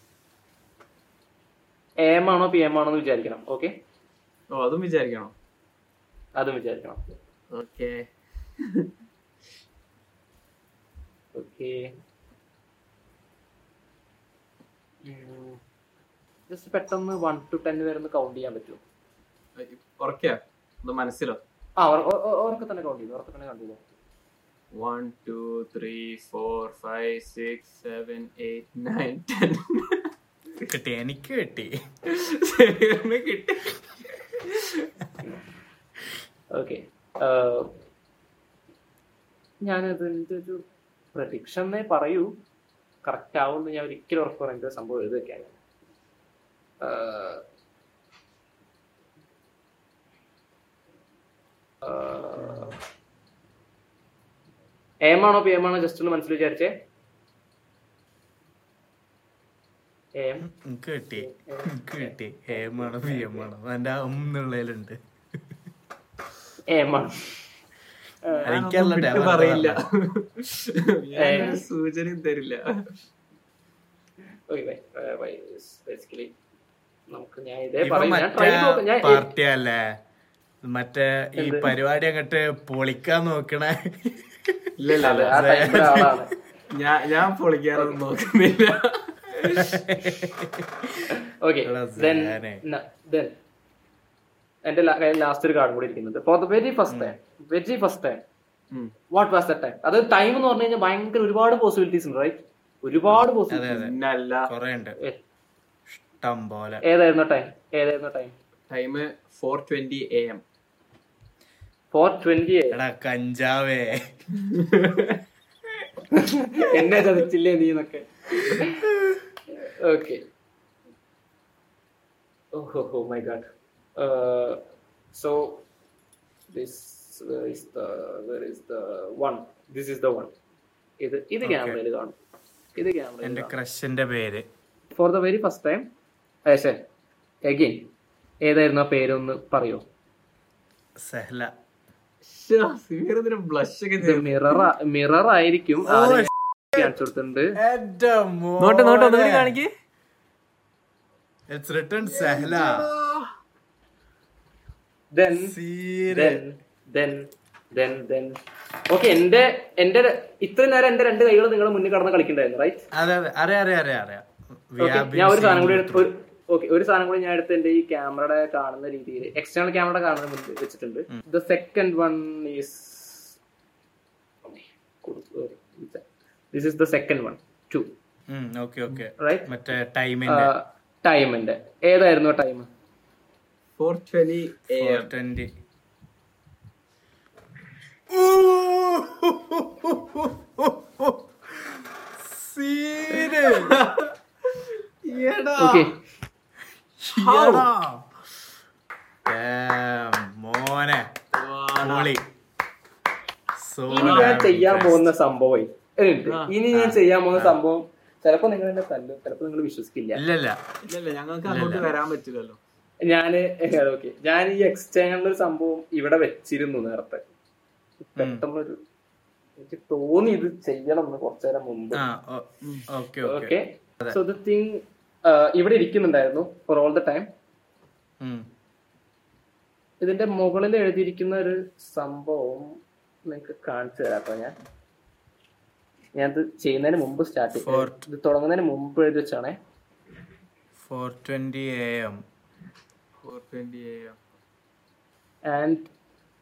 എ എം ആണോ പി എം ആണോ എന്ന് വിചാരിക്കണം. ഓക്കെ ഓ അതും വിചാരിക്കണം. അതും വിചാരിക്കണം. ഓക്കെ. ഓക്കെ. ജസ്റ്റ് പെട്ടെന്ന് വൺ ടു ടെൻ വരെ ഒന്ന് കൗണ്ട് ചെയ്യാൻ പറ്റുമോ? ഉറക്കാ മനസ്സിലോ? ആ ഓർക്ക തന്നെ കൗണ്ട് ചെയ്തു? ഓർക്ക തന്നെ കൗണ്ട് ചെയ്തു? One two three four five six seven eight nine ten കിട്ടി എനിക്ക് കിട്ടി. കിട്ടി. ഓക്കെ ഞാനതിന്റെ ഒരു പ്രഡിക്ഷൻ എന്നേ പറയൂ. കറക്റ്റ് ആവുമെന്ന് ഞാൻ ഒരിക്കലും ഉറപ്പ് പറയുന്നത് സംഭവം എഴുതുകയാണ് ആണോ പി എമാണോ ജസ്റ്റ് ഒന്ന് മനസ്സിൽ വിചാരിച്ചേ. എം കേട്ടി. കിട്ടി കിട്ടി. എം ആണോ പി എം ആണോ എന്റെ അം എനിക്കല്ല പറയില്ല. സൂചനയും തരില്ല. ബേസിക്കലി നമുക്ക് ഞാൻ ഇതേ ഞാൻ മറ്റേ ട്രൈ നോക്കാം. ഞാൻ പാർട്ടി അല്ലേ? മറ്റേ ഈ പരിപാടി അങ്ങട്ട് പൊളിക്കാൻ നോക്കണേ. ഇല്ല ഇല്ല ആ ടൈപ്പിലെ ആളാണ്. ഞാൻ ഞാൻ പൊളിക്കാറൊന്നും നോക്കുന്നില്ല. ഓക്കെ എന്റെ ലാസ്റ്റ് ഒരു കാർഡ് കൂടി ഇരിക്കുന്നുണ്ട് for the very first time very first time what was the time അത് ടൈം എന്ന് പറഞ്ഞു കഴിഞ്ഞാൽ ഭയങ്കര ഒരുപാട് പോസിബിലിറ്റീസ് ഉണ്ട് റൈറ്റ് ഒരുപാട് പോലെ. ഏതായിരുന്നു ടൈം ഏതായിരുന്നു time time four twenty A M four twenty എടാ കഞ്ചാവേ. (laughs) എന്നെ ചതിച്ചില്ലേ നീ എന്നൊക്കെ. ഓക്കെ ഓഹോ my god so where is the where is the one? This is the one. ഇത് ഇത് ക്യാമറയിൽ കാണും. ഇത് ക്യാമറയിൽ എന്റെ ക്രഷിന്റെ പേര്. For the very first time ഏശേ again ഏതായിരുന്നു ആ പേരൊന്ന് പറയോ? സെഹ്ല. മിറർ ആയിരിക്കും. കാണിച്ചു കൊടുത്തിട്ടുണ്ട്. നോട്ട് നോട്ട് കാണിക്ക്. It's return Sehla. Then then then then okay എന്റെ എന്റെ ഇത്രയും നേരം എന്റെ രണ്ട് കൈകൾ നിങ്ങളുടെ മുന്നിൽ കടന്ന് കളിക്കണ്ടായിരുന്നു റൈറ്റ് അറിയാം അറിയാം അറിയാം അറിയാം. ഞാൻ ഒരു സാധനം കൂടി ഓക്കെ ഒരു സാധനം കൂടി ഞാൻ എടുത്ത് എന്റെ ഈ ക്യാമറയുടെ കാണുന്ന രീതിയിൽ എക്സ്റ്റേണൽ ക്യാമറ കാണുന്ന മുന്നിൽ വെച്ചിട്ടുണ്ട്. The second one is this is the second one two ടൈമിന്റെ ഏതായിരുന്നു ടൈം ഫോർ ട്വന്റി ട്വന്റി മോനെ. ചെയ്യാൻ. പോകുന്ന സംഭവം ഇനി ഞാൻ ചെയ്യാൻ പോകുന്ന സംഭവം ചിലപ്പോ നിങ്ങൾ എന്നെ തല്ലു. ചിലപ്പോ നിങ്ങൾ വിശ്വസിക്കില്ല. ഇല്ല ഇല്ല ഇല്ലല്ല ഞങ്ങൾക്ക് അങ്ങോട്ട് വരാൻ പറ്റില്ലല്ലോ. ഞാൻ (laughs) ഓക്കെ ഞാൻ ഈ എക്സ്റ്റേണൽ ഒരു സംഭവം ഇവിടെ വെച്ചിരുന്നു നേരത്തെ. പെട്ടെന്നൊരു എനിക്ക് തോന്നി ഇത് ചെയ്യണം എന്ന് കുറച്ചു നേരം മുമ്പ്. ഓക്കെ സോ ദ തിങ് ഇവിടെ ഇരിക്കുന്നുണ്ടായിരുന്നു ഫോർ ഓൾ ദ ടൈം ഇതിന്റെ മുകളിൽ എഴുതിയിരിക്കുന്ന ഒരു സംഭവം നിങ്ങൾക്ക് കാണിച്ചു തരാട്ടോ ഞാൻ ഞാൻ. ഇത് ചെയ്യുന്നതിന് മുമ്പ് സ്റ്റാർട്ട് ചെയ്യും ഇത് തുടങ്ങുന്നതിന് മുമ്പ് എഴുതി വെച്ചാണേ. Four twenty A M and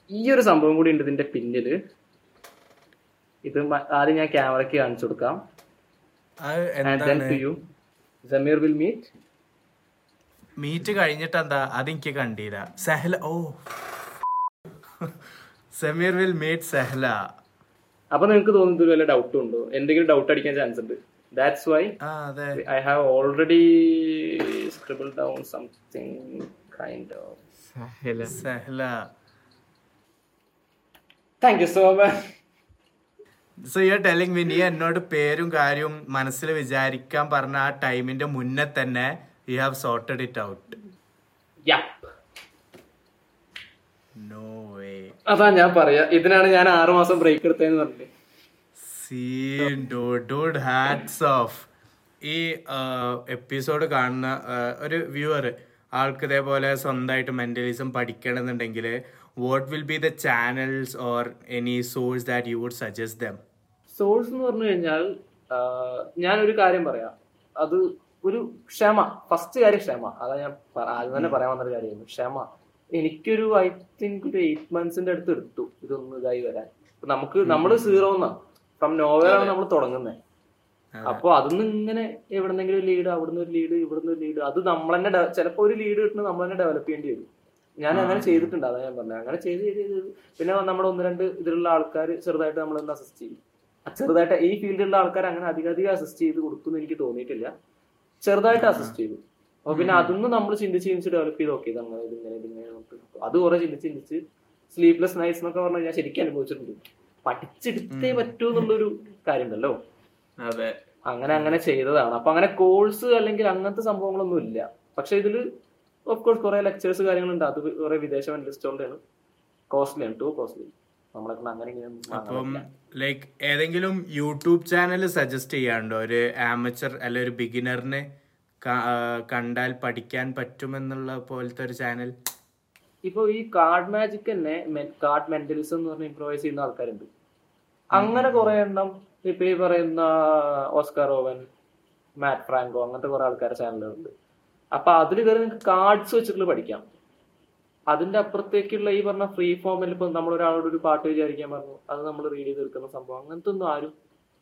ഈ ഒരു സംഭവം കൂടി ഉണ്ട് ഇതിന്റെ പിന്നിൽ. ഇത് ആദ്യം ഞാൻ ക്യാമറയ്ക്ക് കാണിച്ചു കൊടുക്കാം. അത് സമീർ വിൽ മീറ്റ് മീറ്റ് കഴിഞ്ഞിട്ട് എന്താ അതെനിക്ക് കണ്ടില്ല. സെഹല ഓ. Sameer will meet Sehla. അപ്പൊ നിങ്ങൾക്ക് തോന്നുന്നത് വല്ല ഡൗട്ടും ഉണ്ടോ? എന്തെങ്കിലും ഡൗട്ട് അടിക്കാൻ ചാൻസ് ഉണ്ട്. ദാറ്റ്സ് വൈ അതെ. I have already scribble down something kind Sahila. Sahila. Thank you so much so you are telling me നീ എന്നോട് പേരും കാര്യവും മനസ്സിൽ വിചാരിക്കാൻ പറഞ്ഞ ആ ടൈമിന്റെ മുന്നേ തന്നെ you have sorted it out no way അതാ ഞാൻ പറയാ. ഇതിനാണ് ഞാൻ ആറു മാസം ബ്രേക്ക് എടുത്തതെന്ന് പറഞ്ഞില്ലേ? സീൻ ഡൂഡ് ഹാറ്റ്സ് ഓഫ് ഈ എപ്പിസോഡ് കാണുന്ന ആ, ഒരു വ്യൂവർ ആൾക്ക് ഇതേപോലെ സ്വന്തമായിട്ട് mentalism പഠിക്കണമെന്നുണ്ടെങ്കിൽ what will be the channels or any source that you would suggest them source എന്ന് പറഞ്ഞു കഴിഞ്ഞാൽ ഞാനൊരു കാര്യം പറയാം. അത് ഒരു ക്ഷമ ഫസ്റ്റ് കാര്യം ക്ഷമ. അതാ ഞാൻ ആദ്യം തന്നെ പറയാൻ വന്നൊരു കാര്യമായിരുന്നു ക്ഷമ. എനിക്കൊരു ഐ തിങ്ക് ഒരു എയ്റ്റ് മന്ത്സിന്റെ അടുത്ത് എടുത്തു. ഇതൊന്ന് ഇതായി വരാൻ. നമുക്ക് നമ്മൾ സീറോ എന്നാ ഫ്രം നോവലാണ് നമ്മൾ തുടങ്ങുന്നത് അപ്പൊ അതൊന്നും ഇങ്ങനെ എവിടെന്നെങ്കിലും ഒരു ലീഡ് അവിടുന്ന് ഒരു ലീഡ് ഇവിടുന്ന് ഒരു ലീഡ് അത് നമ്മൾ തന്നെ ഡെ- ചിലപ്പോ ഒരു ലീഡ് കിട്ടുന്നത് നമ്മൾ തന്നെ ഡെവലപ്പ് ചെയ്യേണ്ടി വരും. ഞാൻ അങ്ങനെ ചെയ്തിട്ടുണ്ട് അതാ ഞാൻ പറഞ്ഞത് അങ്ങനെ ചെയ്ത് ചെയ്ത് ചെയ്ത്. പിന്നെ നമ്മുടെ ഒന്ന് രണ്ട് ഇതിലുള്ള ആൾക്കാർ ചെറുതായിട്ട് നമ്മൾ അസിസ്റ്റ് ചെയ്യും. ചെറുതായിട്ട് ഈ ഫീൽഡിലുള്ള ആൾക്കാർ അങ്ങനെ അധികം അധികം അസിസ്റ്റ് ചെയ്ത് കൊടുക്കുമെന്ന് എനിക്ക് തോന്നിയിട്ടില്ല. ചെറുതായിട്ട് അസിസ്റ്റ് ചെയ്തു. അപ്പൊ പിന്നെ അതൊന്നും നമ്മൾ ചിന്തിച്ച് ചിന്തിച്ച് ഡെവലപ്പ് ചെയ്ത് നോക്കിയത് അങ്ങനെ ഇതിങ്ങനെ ഇതിങ്ങനെ അത് കുറെ ചിന്തിച്ച് ചിന്തിച്ച് സ്ലീപ്ലെസ് നൈറ്റ്സ് എന്നൊക്കെ പറഞ്ഞാൽ ഞാൻ ശരിക്കും അനുഭവിച്ചിട്ടുണ്ട്. പഠിച്ചെടുത്തേ പറ്റൂ എന്നുള്ളൊരു കാര്യമുണ്ടല്ലോ അതെ. അങ്ങനെ അങ്ങനെ ചെയ്തതാണ്. അപ്പൊ അങ്ങനെ കോഴ്സ് അല്ലെങ്കിൽ അങ്ങനത്തെ സംഭവങ്ങളൊന്നും ഇല്ല. പക്ഷെ ഇതിൽ ഓഫ് കോഴ്സ് കുറെ ലെക്ചേഴ്സ് കാര്യങ്ങളുണ്ട്. അത് കുറെ വിദേശ മെന്റലിസ്റ്റുകളുടെയാണ് കോസ്റ്റ്ലിയാണ് ടു കോസ്റ്റ്ലി അപ്പം. ലൈക്ക് ഏതെങ്കിലും യൂട്യൂബ് ചാനൽ സജസ്റ്റ് ചെയ്യാണ്ടോ? ഒരു ആമച്ചർ അല്ലെ ഒരു ബിഗിനറിന് കണ്ടാൽ പഠിക്കാൻ പറ്റുമെന്നുള്ള പോലത്തെ ഒരു ചാനൽ ഇപ്പൊ ഈ കാർഡ് മാജിക് തന്നെ കാർഡ് മെന്റലിസം എന്ന് പറഞ്ഞ ഇംപ്രൂവൈസ് ചെയ്യുന്ന ആൾക്കാരുണ്ട്. അങ്ങനെ കുറെ എണ്ണം ഇപ്പൊ ഈ പറയുന്ന ഓസ്കാർ ഓവൻ മാറ്റ് ഫ്രാങ്കോ അങ്ങനത്തെ കുറെ ആൾക്കാരെ ചാനലുകളുണ്ട്. അപ്പൊ അതിൽ കയറി നിങ്ങൾക്ക് കാർഡ്സ് വെച്ചിട്ടുള്ള പഠിക്കാം. അതിന്റെ അപ്പുറത്തേക്കുള്ള ഈ പറഞ്ഞ ഫ്രീ ഫോമിൽ ഇപ്പൊ നമ്മൾ ഒരാളോട് ഒരു പാട്ട് വിചാരിക്കാൻ പറഞ്ഞു അത് നമ്മൾ റീഡ് ചെയ്ത് എടുക്കുന്ന സംഭവം അങ്ങനത്തെ ഒന്നും ആരും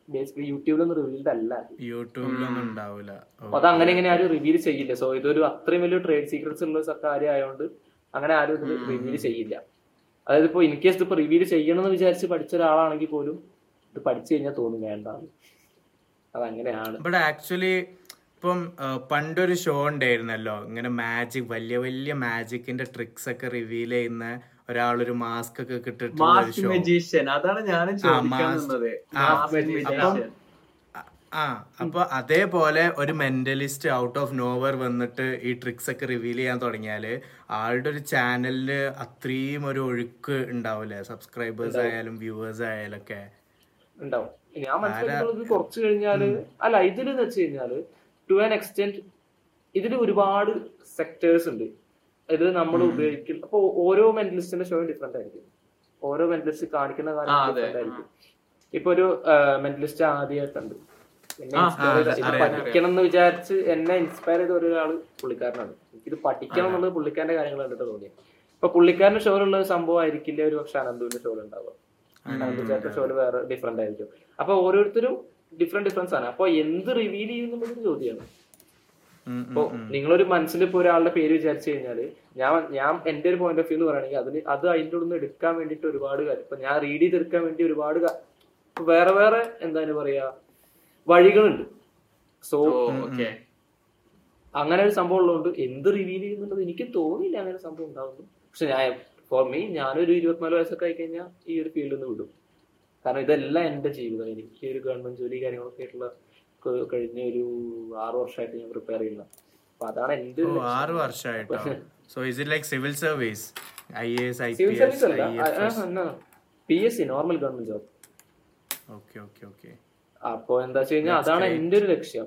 ബേസിക്കലി യൂട്യൂബിലൊന്നും റിവീൽഡ് അല്ല. യൂട്യൂബിലൊന്നും ഉണ്ടാവില്ല അത് അങ്ങനെ ഇങ്ങനെ ആരും റിവീൽ ചെയ്യില്ല. സോ ഇതൊരു അത്രയും വലിയ ട്രേഡ് സീക്രട്സ് ഉള്ള കാര്യം ആയതുകൊണ്ട് അങ്ങനെ ആരും ഇത് റിവീൽ ചെയ്യില്ല. അതായത് ഇപ്പൊ ഇൻ കേസ് ഇപ്പൊ റിവീൽ ചെയ്യണമെന്ന് വിചാരിച്ച് പഠിച്ച ഒരാളാണെങ്കിൽ പോലും പഠിച്ചു കഴിഞ്ഞാൽ തോന്നും വേണ്ട. അതങ്ങനെയാണ്. ബട്ട് ആക്ച്വലി ഇപ്പം പണ്ടൊരു ഷോ ഉണ്ടായിരുന്നല്ലോ. ഇങ്ങനെ മാജിക് വലിയ വലിയ മാജിക്കിന്റെ ട്രിക്സ് ഒക്കെ റിവീൽ ചെയ്യുന്ന ഒരാളൊരു മാസ്ക് ഒക്കെ കിട്ടിട്ട് അതാണ് ഞാൻ ആ അപ്പൊ അതേപോലെ ഒരു മെന്റലിസ്റ്റ് ഔട്ട് ഓഫ് നോവർ വന്നിട്ട് ഈ ട്രിക്സ് ഒക്കെ റിവീൽ ചെയ്യാൻ തുടങ്ങിയാൽ ആളുടെ ഒരു ചാനലിൽ അത്രയും ഒരു ഒഴുക്ക് ഉണ്ടാവില്ലേ സബ്സ്ക്രൈബേഴ്സ് ആയാലും വ്യൂവേഴ്സ് ആയാലും ഒക്കെ ഉണ്ടാവും. ഞാൻ മനസ്സിലാക്കുന്നത് കുറച്ച് കഴിഞ്ഞാൽ അല്ല ഇതിലെന്ന് വെച്ച് കഴിഞ്ഞാൽ ടു ആൻ എക്സ്റ്റെൻഡ് ഇതിൽ ഒരുപാട് സെക്ടേഴ്സ് ഉണ്ട്. ഇത് നമ്മൾ ഉപയോഗിക്കുന്ന അപ്പൊ ഓരോ മെന്റലിസ്റ്റിന്റെ ഷോയും ഡിഫറെന്റ് ആയിരിക്കും. ഓരോ മെന്റലിസ്റ്റ് കാണിക്കുന്ന കാര്യം. ഡിഫറെന്റ് ആയിരിക്കും. ഇപ്പൊ ഒരു മെന്റലിസ്റ്റ് ആദ്യമായിട്ടുണ്ട് എന്നെ പഠിക്കണം എന്ന് വിചാരിച്ച് എന്നെ ഇൻസ്പയർ ചെയ്ത ഒരാൾ പുള്ളിക്കാരനാണ്. എനിക്കിത് പഠിക്കണം എന്നുള്ളത് പുള്ളിക്കാരന്റെ കാര്യങ്ങൾ കണ്ടിട്ട് തോന്നിയത്. ഇപ്പൊ പുള്ളിക്കാരന്റെ ഷോയിലുള്ള ഒരു സംഭവം ആയിരിക്കില്ല ഒരു പക്ഷെ അനന്തുവിന്റെ ഷോയിൽ ഉണ്ടാവുക അനന്തു ഷോയിൽ വേറെ ഡിഫറെന്റ് ആയിരിക്കും. അപ്പൊ ഓരോരുത്തരും ഡിഫറെന്റ് ഡിഫറൻസ് ആണ് അപ്പൊ എന്ത് റിവീൽ ചെയ്യുന്നുള്ളൊരു ചോദ്യമാണ് ഇപ്പൊ നിങ്ങളൊരു മനസ്സിൽ ഇപ്പൊ ഒരാളുടെ പേര് വിചാരിച്ചു കഴിഞ്ഞാൽ ഞാൻ ഞാൻ എന്റെ ഒരു പോയിന്റ് ഓഫ് വ്യൂ എന്ന് പറയുകയാണെങ്കിൽ അതിന് അത് അതിന്റെ ഉള്ളിൽ നിന്ന് എടുക്കാൻ വേണ്ടിട്ട് ഒരുപാട് കാര്യം. ഇപ്പൊ ഞാൻ റീഡ് ചെയ്തെടുക്കാൻ വേണ്ടി ഒരുപാട് ഇപ്പൊ വേറെ വേറെ എന്താണ് പറയാ? വഴികളുണ്ട്. സോ അങ്ങനെ ഒരു സംഭവം ഉള്ളതുകൊണ്ട് എന്ത് റിവീൽ ചെയ്യുന്നുള്ളത് എനിക്ക് തോന്നിയില്ല അങ്ങനെ ഒരു സംഭവം ഉണ്ടാവുന്നു. പക്ഷെ ഞാൻ ഫോർ മീ ഞാനൊരു ഇരുപത്തിനാല് വയസ്സൊക്കെ ആയി കഴിഞ്ഞാൽ ഈ ഒരു ഫീൽഡിൽ നിന്ന് വിടും. കാരണം ഇതെല്ലാം എന്റെ ജീവിതം. എനിക്ക് ഒരു ഗവൺമെന്റ് ജോലി കാര്യങ്ങളൊക്കെ ആയിട്ടുള്ള കഴിഞ്ഞ ഒരു ആറ് വർഷമായിട്ട് ഞാൻ പ്രിപ്പയർ ചെയ്യുന്നത് അപ്പൊ അതാണ് ഒരു ആറ് വർഷമായിട്ടോ? So is it like civil service I S I P civil S service അല്ല. P S C normal government job okay okay okay അപ്പോൾ എന്താ വെച്ച് കഴിഞ്ഞാൽ അതാണ് എന്റെ ഒരു ലക്ഷ്യം.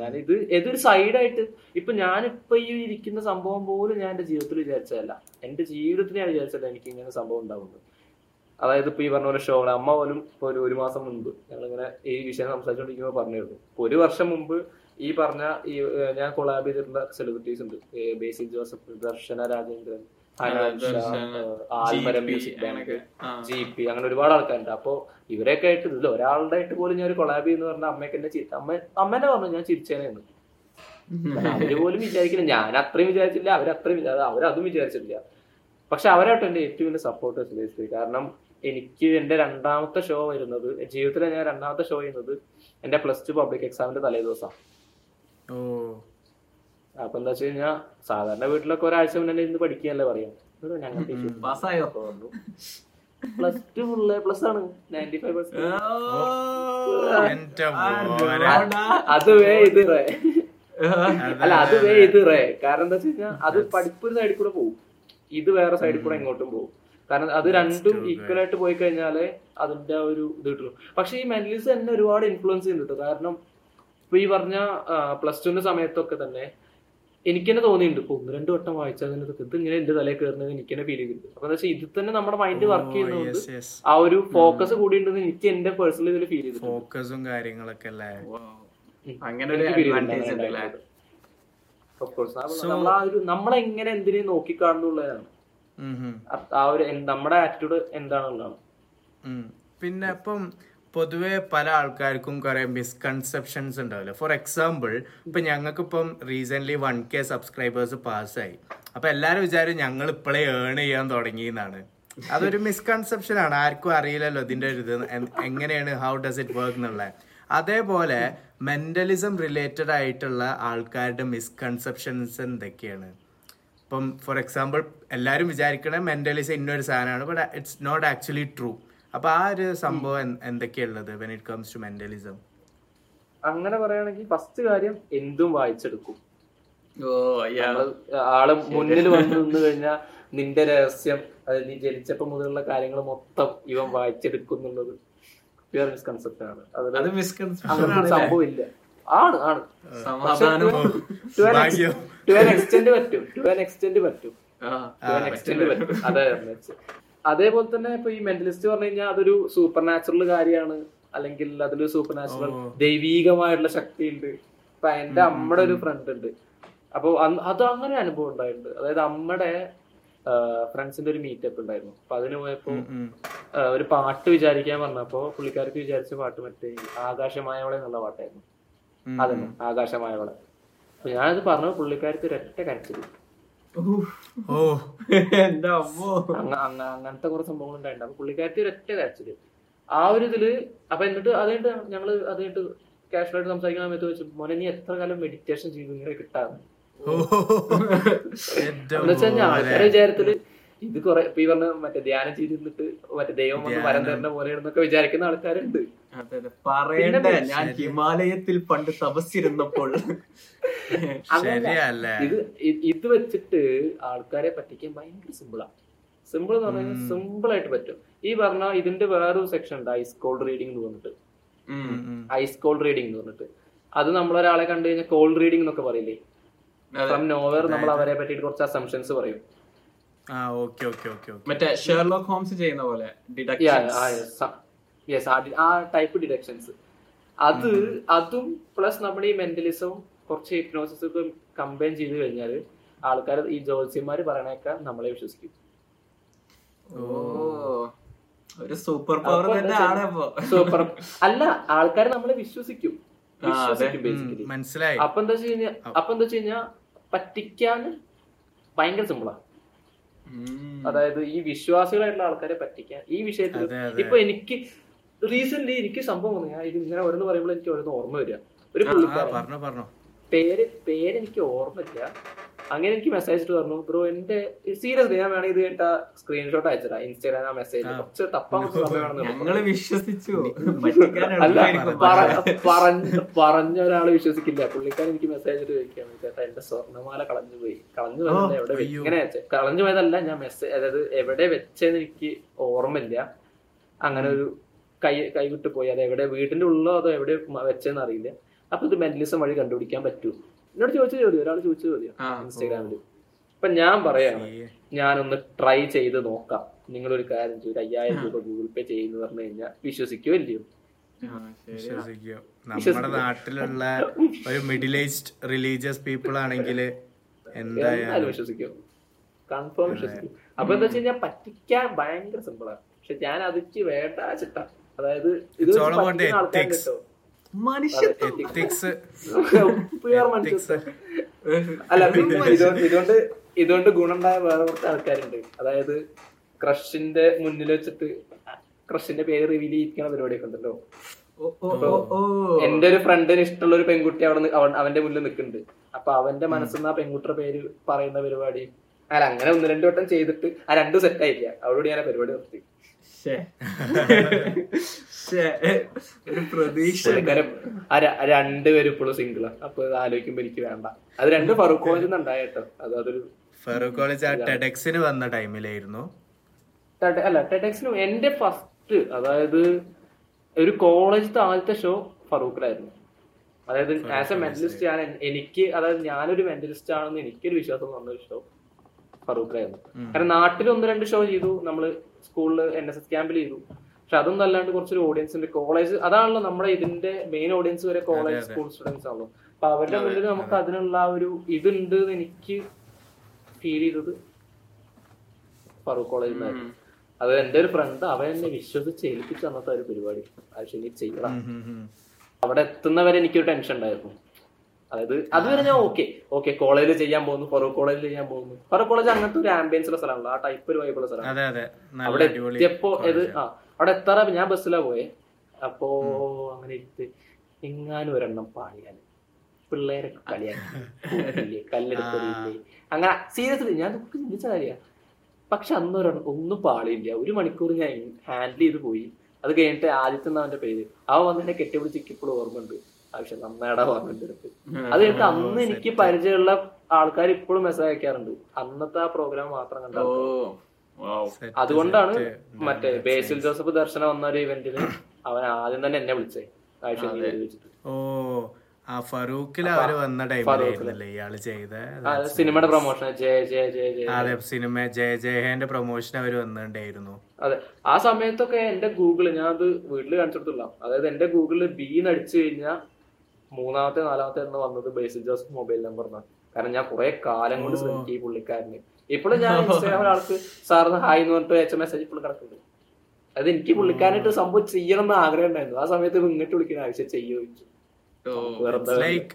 ഞാൻ ഇത് ഏതൊരു സൈഡായിട്ട് ഇപ്പൊ ഞാനിപ്പൊ ഈ ഇരിക്കുന്ന സംഭവം പോലും ഞാൻ എന്റെ ജീവിതത്തിൽ വിചാരിച്ചതല്ല. എന്റെ ജീവിതത്തിൽ ഞാൻ വിചാരിച്ചല്ല എനിക്ക് ഇങ്ങനെ സംഭവം ഉണ്ടാവുന്നത്. അതായത് ഇപ്പൊ ഈ പറഞ്ഞ പോലെ ഷോ അമ്മ പോലും ഇപ്പൊ ഒരു ഒരു മാസം മുമ്പ് ഞങ്ങളിങ്ങനെ ഈ വിഷയം സംസാരിച്ചുകൊണ്ടിരിക്കുമ്പോൾ പറഞ്ഞിരുന്നു. ഇപ്പൊ ഒരു വർഷം മുമ്പ് ഈ പറഞ്ഞ ഈ ഞാൻ കൊളാബ് ചെയ്തിട്ടുള്ള സെലിബ്രിറ്റീസ് ഉണ്ട്. Basil Joseph Darshana Rajendran Aalmaram GP music band G P അങ്ങനെ ഒരുപാട് ആൾക്കാരുണ്ട്. അപ്പൊ ഇവരെയൊക്കെ ആയിട്ട് ഇതിൽ ഒരാളുടെ ആയിട്ട് പോലും ഞാൻ ഒരു കൊളാബ് ചെയ്യുന്ന പറഞ്ഞ അമ്മയ്ക്ക് എന്നെ ചിരിച്ച അമ്മ അമ്മേനെ പറഞ്ഞു ഞാൻ ചിരിച്ചേനെന്ന് അവർ പോലും വിചാരിക്കില്ല ഞാൻ അത്രയും വിചാരിച്ചില്ല അവരത്രയും അവരതും വിചാരിച്ചില്ല പക്ഷെ അവരായിട്ട് എന്റെ ഏറ്റവും വലിയ സപ്പോർട്ടേഴ്സ് ബേസിക്കലി കാരണം എനിക്ക് എന്റെ രണ്ടാമത്തെ ഷോ വരുന്നത് ജീവിതത്തിലെ ഞാൻ രണ്ടാമത്തെ ഷോ ചെയ്യുന്നത് എന്റെ പ്ലസ് ടു പബ്ലിക് എക്സാമിന്റെ തലേ ദിവസമാണ് അപ്പൊ എന്താ വെച്ച് കഴിഞ്ഞാൽ സാധാരണ വീട്ടിലൊക്കെ ഒരാഴ്ച മുന്നേ ഇന്ന് പഠിക്കുകയല്ലേ പറയാം. ഞങ്ങൾക്ക് പാസ്സായോ? പ്ലസ് ടു ഫുള്ള് പ്ലസ് ആണ്. Ninety five. അത് വേ ഇത് റേ. അല്ല അത് വേ ഇത് റേ. കാരണം എന്താ വെച്ച് കഴിഞ്ഞാൽ അത് പഠിപ്പൊരു സൈഡിൽ കൂടെ പോകും ഇത് വേറെ സൈഡിൽ കൂടെ ഇങ്ങോട്ടും പോകും കാരണം അത് രണ്ടും ഈക്വൽ ആയിട്ട് പോയി കഴിഞ്ഞാലേ അതിന്റെ ഒരു ഇത് കിട്ടുള്ളൂ. പക്ഷെ ഈ മെന്റലിസ് എന്നെ ഒരുപാട് ഇൻഫ്ലുവൻസ് ചെയ്യുന്നുണ്ട്. കാരണം ഇപ്പൊ ഈ പറഞ്ഞ പ്ലസ് ടുവിന്റെ സമയത്തൊക്കെ തന്നെ എനിക്ക് തന്നെ തോന്നിയിട്ടുണ്ട് ഒന്ന് രണ്ട് വട്ടം വായിച്ചാൽ തന്നെ ഇത് ഇങ്ങനെ എന്റെ തലയിൽ കയറുന്നത് എനിക്ക് തന്നെ ഫീൽ ചെയ്തിട്ടുണ്ട്. അപ്പൊ എന്താ വെച്ചാൽ ഇത് തന്നെ നമ്മുടെ മൈൻഡ് വർക്ക് ചെയ്യുന്നതുകൊണ്ട് യെസ് ആ ഒരു ഫോക്കസ് കൂടി ഉണ്ടെന്ന് എനിക്ക് എന്റെ പേഴ്സണൽ ഇതിൽ ഫീൽ ചെയ്തിട്ടുണ്ട്. ഫോക്കസും കാര്യങ്ങളൊക്കെ അല്ലേ? അങ്ങനെ ഒരു അഡ്വാന്റേജ് ഉണ്ട് അല്ലേ? നമ്മളാ എന്തിനേം നോക്കിക്കാണുന്നുള്ളതാണ്. ആ ഒരു നമ്മുടെ ആറ്റിറ്റ്യൂഡ് എന്താണെന്നുള്ളതാണ് പിന്നെ ഇപ്പം പൊതുവെ പല ആൾക്കാർക്കും കുറെ മിസ്കൺസെപ്ഷൻസ് ഉണ്ടാവില്ല? ഫോർ എക്സാമ്പിൾ ഇപ്പൊ ഞങ്ങൾക്കിപ്പം റീസെന്റ് വൺ കെ സബ്സ്ക്രൈബേഴ്സ് പാസ്സായി അപ്പൊ എല്ലാരും വിചാരം ഞങ്ങൾ ഇപ്പോഴേ ഏൺ ചെയ്യാൻ തുടങ്ങി എന്നാണ് അതൊരു മിസ്കൺസെപ്ഷൻ ആണ്. ആർക്കും അറിയില്ലല്ലോ ഇതിന്റെ ഒരു ഇത് എങ്ങനെയാണ്? ഹൗ ഡസ് ഇറ്റ് വർക്ക് എന്നുള്ളത് അതേപോലെ മെന്റലിസം റിലേറ്റഡ് ആയിട്ടുള്ള ആൾക്കാരുടെ മിസ്കൺസെപ്ഷൻസ് എന്തൊക്കെയാണ്? ഇപ്പം ഫോർ എക്സാമ്പിൾ എല്ലാവരും വിചാരിക്കണ മെന്റലിസം ഇന്നൊരു സാധനമാണ് but it's not actually true അപ്പൊ ആ ഒരു സംഭവം എന്ത്- എന്തൊക്കെയുള്ളത് when it comes to mentalism അങ്ങനെ പറയുകയാണെങ്കിൽ ഫസ്റ്റ് കാര്യം എന്തും വായിച്ചെടുക്കും. ഓ ആൾ മുന്നിൽ വന്നു നിന്ന് കഴിഞ്ഞാൽ നിന്റെ രഹസ്യം അതായത് നീ ജനിച്ചപ്പോ മുതലുള്ള കാര്യങ്ങൾ മൊത്തം ഇവൻ വായിച്ചെടുക്കും എന്നുള്ളത് പ്യുവർ മിസ്കൺസെപ്റ്റ് ആണ്. അതിൽ അത് അങ്ങനെ ഒരു മിസ്കൺസെപ്ഷൻ സംഭവം ഇല്ല. ആണ് ആണ്. സമാധാനം. ടു ആൻ എക്സ്റ്റെന്റ് പറ്റും. ടു ആൻ എക്സ്റ്റെന്റ് പറ്റും. ആ, To an extent പറ്റും. അതെ അതെ. അതേപോലെ തന്നെ ഇപ്പൊ ഈ മെന്റലിസ്റ്റ് പറഞ്ഞു കഴിഞ്ഞാൽ അതൊരു സൂപ്പർ നാച്ചുറൽ കാര്യമാണ്. അല്ലെങ്കിൽ അതിലൊരു സൂപ്പർ നാച്ചുറൽ ദൈവീകമായിട്ടുള്ള ശക്തി ഉണ്ട് ഇപ്പൊ എന്റെ അമ്മയുടെ ഒരു ഫ്രണ്ട് ഉണ്ട്. അപ്പൊ അത് അങ്ങനെ അനുഭവം ഉണ്ടായിട്ടുണ്ട്. അതായത് അമ്മയുടെ ഫ്രണ്ട്സിന്റെ ഒരു മീറ്റപ്പ് ഉണ്ടായിരുന്നു. അപ്പൊ അതിന് പോയപ്പോ ഒരു പാട്ട് വിചാരിക്കാൻ പറഞ്ഞപ്പോ പുള്ളിക്കാർക്ക് വിചാരിച്ച പാട്ട് മറ്റേ ആകാശമായവളെ എന്നുള്ള പാട്ടായിരുന്നു. അതന്നെ ആകാശമായവളെ. അപ്പൊ ഞാനത് പറഞ്ഞു പുള്ളിക്കാർക്ക് ഒരൊറ്റ കരച്ചിൽ. ഊഫ്. ഓ എന്റെ അമ്മോ അങ്ങ- അങ്ങ- അങ്ങനത്തെ കുറെ സംഭവങ്ങൾ ഉണ്ടായിട്ടുണ്ട് അപ്പൊ പുള്ളിക്കാരത്തി ഒരൊറ്റ കരച്ചിൽ ആ ഒരു ഇതിൽ അപ്പൊ എന്നിട്ട് അത് കഴിഞ്ഞിട്ട് ഞങ്ങൾ അത് കഴിഞ്ഞിട്ട് കാഷ്വൽ ആയിട്ട് സംസാരിക്കുന്ന സമയത്ത് വെച്ചു മോനെ നീ എത്ര കാലം മെഡിറ്റേഷൻ ചെയ്തു ഇങ്ങനെ കിട്ടാന്ന് ഓ എന്റെ എന്ന് വെച്ചാൽ മോനെ. ആൾക്കാരെ വിചാരത്തിൽ ഇത് കുറെ ഇപ്പൊ ഈ പറഞ്ഞ മറ്റേ ധ്യാനം ചെയ്തിരുന്നിട്ട് മറ്റേ ദൈവം വന്ന് വരം തരുന്ന പോലെയാണെന്നൊക്കെ വിചാരിക്കുന്ന ആൾക്കാരുണ്ട്. അതെ അതെ. പറയണ്ട. ഞാൻ ഹിമാലയത്തിൽ പണ്ട് തപസ്സിരുന്നപ്പോൾ. ഇത് ഇത് വെച്ചിട്ട് ആൾക്കാരെ പറ്റിക്കാൻ ഭയങ്കര സിമ്പിളാ സിമ്പിൾ എന്ന് പറഞ്ഞാൽ സിമ്പിൾ ആയിട്ട് പറ്റും. ഈ പറഞ്ഞ ഇതിന്റെ വേറൊരു സെക്ഷൻ ഉണ്ട് ഐസ് കോൾഡ് റീഡിംഗ് എന്ന് പറഞ്ഞിട്ട്. ഐസ് കോൾഡ് റീഡിംഗ് എന്ന് പറഞ്ഞിട്ട്. അത് നമ്മളൊരാളെ കണ്ടു കഴിഞ്ഞാൽ കോൾഡ് റീഡിംഗ് എന്നൊക്കെ പറയില്ലേ. ഫ്രം നോവർ നമ്മൾ അവരെ പറ്റിയിട്ട് കുറച്ച് അസംഷൻസ് പറയും. മറ്റേ ഷെർലോക്ക് ഹോംസ് ചെയ്യുന്ന പോലെ ഡിഡക്ഷൻ ആ, ടൈപ്പ് ഡിഡക്ഷൻസ് അത് അതും പ്ലസ് നമ്മുടെ ഈ മെന്റലിസവും കുറച്ച് ഹിപ്നോസിസ് ഒക്കെ കമ്പൈൻ ചെയ്ത് കഴിഞ്ഞാൽ ആൾക്കാർ ഈ ജോത്സ്യന്മാർ പറയണേക്കാൾ നമ്മളെ വിശ്വസിക്കും. ഓ ഒരു സൂപ്പർ പവർ അപ്പൊ തന്നെ എന്താ സൂപ്പർ അല്ല ആൾക്കാർ നമ്മളെ വിശ്വസിക്കും. വിശ്വസിക്കും ബേസിക്കലി മനസ്സിലായി. അപ്പൊ എന്താ വെച്ച് കഴിഞ്ഞാൽ അപ്പൊ എന്താ വെച്ച് കഴിഞ്ഞാൽ പറ്റിക്കാൻ ഭയങ്കര സിമ്പിളാ ഉം. അതായത് ഈ വിശ്വാസികളായിട്ടുള്ള ആൾക്കാരെ പറ്റിക്കാൻ ഈ വിഷയത്തിൽ. ഇപ്പൊ എനിക്ക് റീസെന്റ് എനിക്ക് സംഭവം ഞാൻ ഇത് ഇങ്ങനെ ഓരോന്ന് പറയുമ്പോൾ എനിക്ക് ഓരോന്ന് ഓർമ്മ വരിക. ഒരു പുള്ളിക്കാരൻ പേര് പേര് എനിക്ക് ഓർമ്മയില്ല. അങ്ങനെ എനിക്ക് മെസ്സേജ് ഇട്ട് പറഞ്ഞു ബ്രോ എന്റെ സീരിയസ്ലി ഞാൻ വേണമെങ്കിൽ ഇത് കേട്ട സ്ക്രീൻഷോട്ട് അയച്ചതാ ഇൻസ്റ്റാഗ്രാം ആ മെസ്സേജ് കുറച്ച് തപ്പാൻ സമയമാണെന്ന് വിശ്വസിച്ചു. അല്ല പറഞ്ഞ ഒരാൾ ഒരാൾ വിശ്വസിക്കില്ല. പുള്ളിക്കാരൻ എനിക്ക് മെസ്സേജ് ഇട്ട് ചോദിക്കാൻ ചേട്ടാ എന്റെ സ്വർണമാല കളഞ്ഞു പോയി. കളഞ്ഞു പോയത് എവിടെ. ഇങ്ങനെ കളഞ്ഞു പോയതല്ല ഞാൻ മെസ്സേജ് അതായത് എവിടെ വെച്ചെന്ന് എനിക്ക് ഓർമ്മയില്ല. അങ്ങനെ ഒരു കൈ കൈവിട്ട് പോയി. അത് എവിടെ വീട്ടിന്റെ ഉള്ളോ അതോ എവിടെ വെച്ചെന്ന് അറിയില്ല. അപ്പൊ ഇത് മെന്റലിസം വഴി കണ്ടുപിടിക്കാൻ പറ്റൂ. എന്നോട് ചോദിച്ച ചോദ്യം ഒരാൾ ചോദിച്ച ചോദ്യം ഇൻസ്റ്റാഗ്രാമിൽ അപ്പൊ ഞാൻ പറയാണ് ഞാനൊന്ന് ട്രൈ ചെയ്ത് നോക്കാം. നിങ്ങൾ ഒരു കാര്യം ചെയ്യും ഒരു അയ്യായിരം രൂപ ഗൂഗിൾ പേ ചെയ്യുന്നു പറഞ്ഞു കഴിഞ്ഞാൽ വിശ്വസിക്കോ ഇല്ലയോ? ആ, ശരി. വിശ്വസിക്കോ. നമ്മുടെ നാട്ടിലുള്ള ഒരു മിഡിൽ ഏജ്ഡ് റിലീജിയസ് പീപ്പിൾ ആണെങ്കിൽ എന്തായാലും എന്തായാലും വിശ്വസിക്കും. കൺഫേം വിശ്വസിക്കും. അപ്പൊ എന്താ വെച്ച് കഴിഞ്ഞാൽ പറ്റിക്കാൻ ഭയങ്കര സിമ്പിളാണ് പക്ഷെ ഞാൻ അതിക്ക് വേണ്ട ചിട്ട. അതായത് ഇത് അല്ല (laughs) ഇതുകൊണ്ട് ഇതുകൊണ്ട് ഗുണുണ്ടായ ഗുണമുണ്ടായ വേറെ കുറച്ച് ആൾക്കാരുണ്ട്. അതായത് ക്രഷിന്റെ മുന്നിൽ വെച്ചിട്ട് ക്രഷിന്റെ പേര് റിവീൽ ചെയ്യിക്കുന്ന പരിപാടിയൊക്കെ ഉണ്ടല്ലോ. ഓ, ഓ, ഓ, ഓ. എന്റെ ഒരു ഫ്രണ്ടിന് ഇഷ്ടമുള്ള ഒരു പെൺകുട്ടി അവിടെ അവന്റെ മുന്നിൽ നിൽക്കുന്നുണ്ട്. അപ്പൊ അവന്റെ മനസ്സിൽ ആ പെൺകുട്ടിയുടെ പേര് പറയുന്ന പരിപാടി. അല്ല അങ്ങനെ ഒന്ന് രണ്ടു വട്ടം ചെയ്തിട്ട് ആ രണ്ടും സെറ്റ് ആയില്ല അവരോട് ഞാൻ ആ പരിപാടി നിർത്തി. (laughs) ഒരു പ്രതീക്ഷ രണ്ടുപേരും ഇപ്പോഴും സിംഗിളാ അപ്പൊ ആലോചിക്കുമ്പോ എനിക്ക് വേണ്ട. അത് രണ്ട് ഫറൂഖ് കോളേജിൽ നിന്ന് ഉണ്ടായ കേട്ടോ. അത് അതൊരു ഫറൂഖ് കോളേജ് ആ ടെഡക്സിന് വന്ന ടൈമിലായിരുന്നു. അല്ല ടെഡെക്സിനും എന്റെ ഫസ്റ്റ് അതായത് ഒരു കോളേജിലത്തെ ആദ്യത്തെ ഷോ ഫറൂഖിലായിരുന്നു. അതായത് ആസ് എ മെന്റലിസ്റ്റ് ഞാൻ എനിക്ക് അതായത് ഞാനൊരു മെന്റലിസ്റ്റ് ആണെന്ന് എനിക്കൊരു വിശ്വാസം വന്ന ഒരു ഷോ ഫറൂഖിലായിരുന്നു. കാരണം നാട്ടിൽ ഒന്ന് രണ്ട് ഷോ ചെയ്തു. നമ്മൾ സ്കൂളിൽ എൻ എസ് എസ് ക്യാമ്പിൽ ചെയ്തു. പക്ഷെ അതൊന്നും അല്ലാണ്ട് കുറച്ചൊരു ഓഡിയൻസ് ഉണ്ട്. കോളേജ് അതാണല്ലോ നമ്മുടെ ഇതിന്റെ മെയിൻ ഓഡിയൻസ് വരെ കോളേജ് സ്കൂൾ സ്റ്റുഡൻസ് ആണല്ലോ. അപ്പൊ അവരുടെ മുന്നിൽ നമുക്ക് അതിനുള്ള ഒരു ഇതുണ്ട് എന്ന് എനിക്ക് ഫീൽ ചെയ്തത് ഫറൂഖ് കോളേജിൽ നിന്നായിരുന്നു അത് എന്റെ ഒരു ഫ്രണ്ട് അവൻ എന്നെ വിശ്വസിച്ച് ഏൽപ്പിച്ച് തന്നത്തെ ഒരു പരിപാടി. ആക്ച്വലി ചെയ്യണം. അവിടെ എത്തുന്നവരെ എനിക്കൊരു ടെൻഷൻ ഉണ്ടായിരുന്നു. അതായത് അതുവരെ ഞാൻ ഓക്കെ ഓക്കെ കോളേജിൽ ചെയ്യാൻ പോകുന്നു ഫറൂഖ് കോളേജിൽ ചെയ്യാൻ പോകുന്നു. ഫറൂഖ് കോളേജ് അങ്ങനത്തെ ഒരു ആംബിയൻസ് ഉള്ള സ്ഥലമാണല്ലോ. ആ ടൈപ്പ് ഒരു വൈബുള്ള സ്ഥലമാണ്. അവിടെ എത്തിയപ്പോ ഇത് ആ അവിടെ എത്താറ ഞാൻ ബസ്സിലാ പോയെ. അപ്പോ അങ്ങനെ ഇരുത്ത് എങ്ങാനും ഒരെണ്ണം പാടിയാൽ പിള്ളേരൊക്കെ കളിയാക്കി കല്ലെടുത്തില്ലേ അങ്ങനെ സീരിയസ്ലി ഞാൻ ചിന്തിച്ച കാര്യ. പക്ഷെ അന്ന് ഒരെണ്ണം ഒന്നും പാളിയില്ല. ഒരു മണിക്കൂർ ഞാൻ ഹാൻഡിൽ ചെയ്ത് പോയി. അത് കഴിഞ്ഞിട്ട് ആദ്യത്തെ അവന്റെ പേര്. അവ വന്ന് എന്നെ കെട്ടിപ്പിടിച്ച് ഇപ്പോഴും ഓർമ്മയുണ്ട്. ആവശ്യം നന്നായിടാ ഓർമ്മയുണ്ട് എടുത്ത് അത് കഴിഞ്ഞിട്ട് അന്ന് എനിക്ക് പരിചയമുള്ള ആൾക്കാർ ഇപ്പോഴും മെസ്സേജ് അയക്കാറുണ്ട്. അന്നത്തെ ആ പ്രോഗ്രാം മാത്രം കണ്ട അതുകൊണ്ടാണ്. മറ്റേ ബേസിൽ ജോസഫ് ദർശനം വന്ന ഒരു ഇവന്റിന് അവൻ ആദ്യം തന്നെ എന്നെ വിളിച്ചേ. ഓ ആ ഫറൂഖിൽ അവർ വന്ന ടൈമിലായിരുന്നല്ലേ ഇയാൾ ചെയ്ത സിനിമയുടെ പ്രൊമോഷൻ ജയ ജയ ജയ ജയ. അതെ സിനിമ ജയ ജയഹേന്റെ പ്രൊമോഷൻ അവർ വന്നിട്ടുണ്ടായിരുന്നു. അതെ. ആ സമയത്തൊക്കെ എന്റെ ഗൂഗിൾ ഞാൻ അത് വീട്ടിൽ കാണിച്ചെടുത്തില്ല അതായത് എന്റെ ഗൂഗിളിൽ ബി അടിച്ചു കഴിഞ്ഞാൽ മൂന്നാമത്തെ നാലാമത്തെ എന്ന് വന്നത് ബേസിൽ ജോസഫ് മൊബൈൽ നമ്പർ നമ്പറിനാണ് കാരണം ഞാൻ കുറെ കാലം കൊണ്ട് ശ്രമിക്കും ഈ പുള്ളിക്കാരന്. ഇപ്പോഴും ഞാൻ (laughs) ഇൻസ്റ്റാഗ്രാമിൽ ആൾക്ക് സാറിന് ഹായ് എന്ന് പറഞ്ഞിട്ട് അയച്ച മെസ്സേജ് ഇപ്പോഴും കിടക്കുന്നുണ്ട്. അത് എനിക്ക് പുള്ളിക്കാനായിട്ട് സംഭവം ചെയ്യണം എന്ന് ആഗ്രഹം ഉണ്ടായിരുന്നു. ആ സമയത്ത് ഇങ്ങോട്ട് വിളിക്കുന്ന ആവശ്യം ചെയ്യോ ലൈക്ക്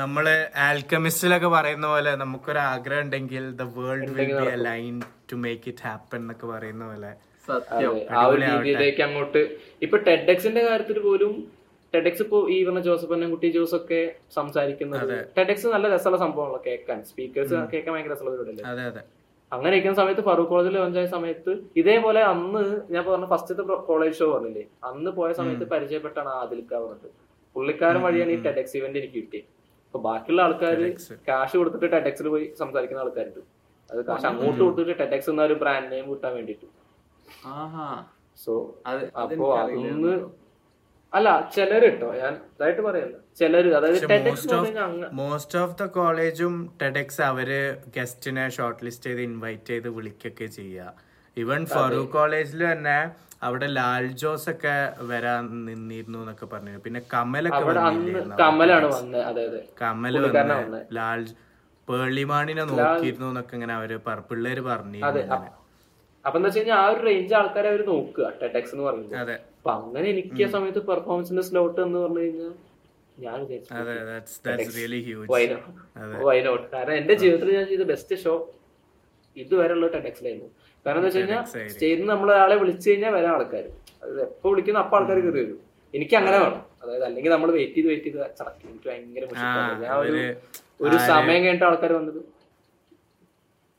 നമ്മൾ ആൽക്കമിസ്റ്റിലൊക്കെ പറയുന്ന പോലെ നമുക്കൊരു ആഗ്രഹം ഉണ്ടെങ്കിൽ the world will be align to make it happen എന്നൊക്കെ പറയുന്ന പോലെ. സത്യം ആ ഒരു രീതിയിലേക്ക് അങ്ങോട്ട്. ഇപ്പൊ ടെഡെക്സിന്റെ കാര്യത്തിൽ പോലും ടെഡെക്സ് ഇപ്പോ ഈ പറഞ്ഞ ജോസഫ് അന്നൻകുട്ടി ജോസ് ഒക്കെ സംസാരിക്കുന്നത് ടെഡെക്സ് നല്ല രസമുള്ള സംഭവമാണല്ലോ കേൾക്കാൻ. സ്പീക്കേഴ്സ് കേൾക്കാൻ ഭയങ്കര രസമുള്ള പരിപാടിയല്ലേ? അങ്ങനെ ഇരിക്കുന്ന സമയത്ത് ഫറൂഖ് കോളേജിൽ വന്ന സമയത്ത് ഇതേപോലെ അന്ന് ഞാൻ പറഞ്ഞ ഫസ്റ്റത്തെ കോളേജ് ഷോ പറഞ്ഞില്ലേ? അന്ന് പോയ സമയത്ത് പരിചയപ്പെട്ടാണ് ആദിൽക്ക പറഞ്ഞിട്ട് പുള്ളിക്കാരൻ വഴിയാണ് ഈ ടെഡെക്സ് ഇവന്റ് എനിക്ക് കിട്ടിയത് അപ്പൊ ബാക്കിയുള്ള ആൾക്കാർ കാശ് കൊടുത്തിട്ട് ടെഡെക്സിൽ പോയി സംസാരിക്കുന്ന ആൾക്കാരുണ്ട്. അത് കാശ് അങ്ങോട്ട് കൊടുത്തിട്ട് ടെഡെക്സ് എന്ന ഒരു ബ്രാൻഡ് നെയിം കിട്ടാൻ വേണ്ടിട്ട് സോ അപ്പോ അതൊന്ന് അല്ല ചിലര് കേട്ടോ ഞാൻ ഇതായിട്ട് പറയല്ല. ചിലര് അതായത് മോസ്റ്റ് ഓഫ് ദ കോളേജും ടെഡെക്സ് അവർ ഗസ്റ്റിനെ ഷോർട്ട് ലിസ്റ്റ് ചെയ്ത് ഇൻവൈറ്റ് ചെയ്ത് വിളിക്കൊക്കെ ചെയ്യുക ഇവൻ ഫറൂഖ് കോളേജിൽ തന്നെ അവിടെ ലാൽ ജോസ് ഒക്കെ വരാൻ നിന്നിരുന്നു എന്നൊക്കെ പറഞ്ഞു. പിന്നെ കമലൊക്കെ കമൽ പുള്ളിക്കാരനാ വന്ന്. ലാൽ പേളിമാണിനെ നോക്കിയിരുന്നു എന്നൊക്കെ ഇങ്ങനെ അവർ പിള്ളേര് പറഞ്ഞു അപ്പ- എന്താ വെച്ച് കഴിഞ്ഞാൽ ആ ഒരു റേഞ്ച് ആൾക്കാരെ അവർ നോക്കുക ടെഡെക്സ് എന്ന് പറയുന്നത് അതെ. അപ്പൊ അങ്ങനെ എനിക്ക് ആ സമയത്ത് പെർഫോമൻസിന്റെ സ്ലോട്ട് എന്ന് പറഞ്ഞു കഴിഞ്ഞാൽ ഞാൻ വൈനോട്ട് കാരണം എന്റെ ജീവിതത്തിൽ ഞാൻ ചെയ്ത ബെസ്റ്റ് ഷോ ഇതുവരെ ഇതുവരെയുള്ള ടെഡെക്സിലായിരുന്നു കാരണം എന്താ വെച്ച് കഴിഞ്ഞാൽ സ്റ്റേജിൽ നമ്മൾ ആളെ വിളിച്ചു കഴിഞ്ഞാൽ വരാൻ ആൾക്കാർ അത് എപ്പോ വിളിക്കുന്ന അപ്പൊ ആൾക്കാർ കയറി വരും. എനിക്ക് അങ്ങനെ വേണം. അതായത് അല്ലെങ്കിൽ നമ്മൾ വെയിറ്റ് ചെയ്ത് വെയിറ്റ് ചെയ്ത് ചടക്കും എനിക്ക് ഭയങ്കര ഒരു സമയം കഴിഞ്ഞിട്ട് ആൾക്കാർ വന്നത്.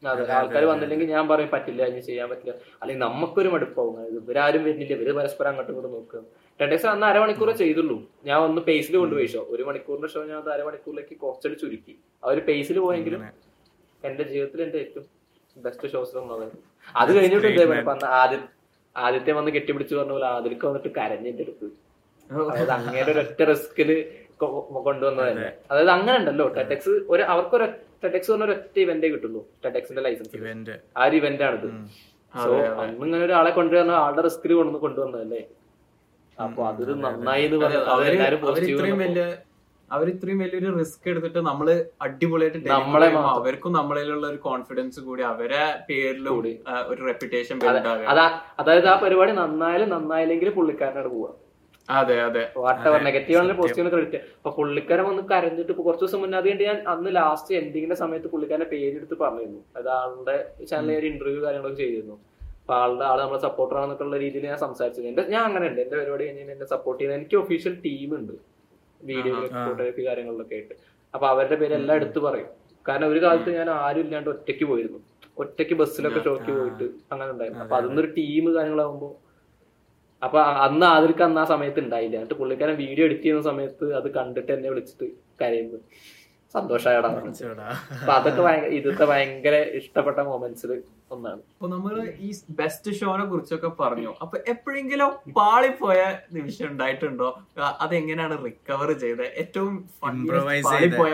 അതെ ആൾക്കാർ വന്നില്ലെങ്കിൽ ഞാൻ പറയും പറ്റില്ല ഇനി ചെയ്യാൻ പറ്റില്ല. അല്ലെങ്കിൽ നമുക്കൊരു മടുപ്പാവും. ഇവരാരും വരുന്നില്ല ഇവർ പരസ്പരം അങ്ങോട്ടും ഇങ്ങോട്ടും നോക്കുക. ടെഡക്സ് അന്ന് അരമണിക്കൂറേ ചെയ്തുള്ളൂ. ഞാൻ ഒന്ന് പേസിൽ കൊണ്ടുപോയി ഷോ ഒരു മണിക്കൂറിന്റെ ഷോ ഞാൻ അരമണിക്കൂറിലേക്ക് കുറച്ചൊരു ചുരുക്കി. ആ ഒരു പേസിൽ പോയെങ്കിലും എന്റെ ജീവിതത്തിൽ എന്റെ ഏറ്റവും ബെസ്റ്റ് ഷോസ് അത്. കഴിഞ്ഞിട്ട് ഇതേപോലെ ആദ്യം ആദ്യത്തെ വന്ന് കെട്ടിപ്പിടിച്ച് പറഞ്ഞ പോലെ ആദ്യക്ക് വന്നിട്ട് കരഞ്ഞെന്റെ അടുത്ത്. അതായത് അങ്ങേരെ ഒരൊറ്റ റിസ്കിൽ കൊണ്ടുവന്നത് തന്നെ അതായത് അങ്ങനെ ഉണ്ടല്ലോ. ടെക്സ് ഒരു അവർക്ക് ഒരു ടെഡെക്സ് പറഞ്ഞ ഒരൊറ്റ ഇവന്റേ കിട്ടുള്ളൂ ടെഡെക്സിന്റെ ലൈസൻസ് ആ ഒരു ഇവന്റ് ആണിത് സോ അന്ന് ഇങ്ങനെ ഒരാളെ കൊണ്ടുവരുന്ന ആളുടെ റിസ്കിൽ കൊണ്ടുവന്ന് കൊണ്ടുവന്നതല്ലേ അപ്പൊ അതൊരു നന്നായി എന്ന് പറഞ്ഞു അവർ ഇത്രയും വലിയൊരു റിസ്ക് എടുത്തിട്ട് നമ്മൾ അടിപൊളിയായിട്ട് നമ്മളെ അവർക്കും നമ്മളിലുള്ള ഒരു കോൺഫിഡൻസ് കൂടി അവരെ പേരിലൂടെ ഒരു റെപ്യൂട്ടേഷൻ അതെ. അതാ അതായത് ആ പരിപാടി നന്നായാലും നന്നായില്ലെങ്കിൽ പുള്ളിക്കാരനോട് പോവാ അതെ അതെ. വാട്ടവർ നെഗറ്റീവ് ആണെങ്കിൽ പോസിറ്റീവ് ക്രെഡിറ്റ് അപ്പൊ പുള്ളിക്കാരൻ വന്ന് കരഞ്ഞിട്ട് ഇപ്പൊ കുറച്ച് ദിവസം മുന്നേ അത് കഴിഞ്ഞ് ഞാൻ അന്ന് ലാസ്റ്റ് എൻഡിങ്ങിന്റെ സമയത്ത് പുള്ളിക്കാരന്റെ പേരെടുത്ത് പറഞ്ഞിരുന്നു. അത് ആളുടെ ചാനലിൽ ഒരു ഇന്റർവ്യൂ കാര്യങ്ങളൊക്കെ ചെയ്തിരുന്നു. അപ്പൊ ആളുടെ ആൾ നമ്മളെ സപ്പോർട്ടർ ആണെന്നൊക്കെയുള്ള രീതിയിൽ ഞാൻ സംസാരിച്ചത് എന്റെ ഞാൻ അങ്ങനെ ഉണ്ട് എന്റെ പരിപാടി കഴിഞ്ഞാൽ എന്നെ സപ്പോർട്ട് ചെയ്യുന്ന എനിക്ക് ഒഫീഷ്യൽ ടീം ഉണ്ട്. വീഡിയോ ഫോട്ടോഗ്രാഫി കാര്യങ്ങളിലൊക്കെ ആയിട്ട്. അപ്പൊ അവരുടെ പേരെല്ലാം എടുത്ത് പറയും. കാരണം ഒരു കാലത്ത് ഞാൻ ആരും ഇല്ലാണ്ട് ഒറ്റയ്ക്ക് പോയിരുന്നു. ഒറ്റയ്ക്ക് ബസ്സിലൊക്കെ ഷോക്ക് പോയിട്ട് അങ്ങനെ ഉണ്ടായിരുന്നു. അപ്പൊ അതൊന്നൊരു ടീം കാര്യങ്ങളാകുമ്പോ അപ്പൊ അന്ന് ആതിർക്ക് അന്ന് ആ സമയത്ത് ഉണ്ടായില്ല എന്നിട്ട് പുള്ളിക്കാരൻ വീഡിയോ എഡിറ്റ് ചെയ്യുന്ന സമയത്ത് അത് കണ്ടിട്ട് എന്നെ വിളിച്ചിട്ട് കരയുന്നു. ചേടാ. അപ്പൊ അതൊക്കെ ഇതൊക്കെ ഭയങ്കര ഇഷ്ടപ്പെട്ട മൊമെന്റ്സിൽ ഒന്നാണ്. അപ്പൊ നമ്മൾ ഈ ബെസ്റ്റ് ഷോനെ കുറിച്ചൊക്കെ പറഞ്ഞു. അപ്പൊ എപ്പോഴെങ്കിലും പാളിപ്പോയ നിമിഷം ഉണ്ടായിട്ടുണ്ടോ? അത് അതെങ്ങനെയാണ് റിക്കവർ ചെയ്തത്? ഏറ്റവും പാളിപ്പോയ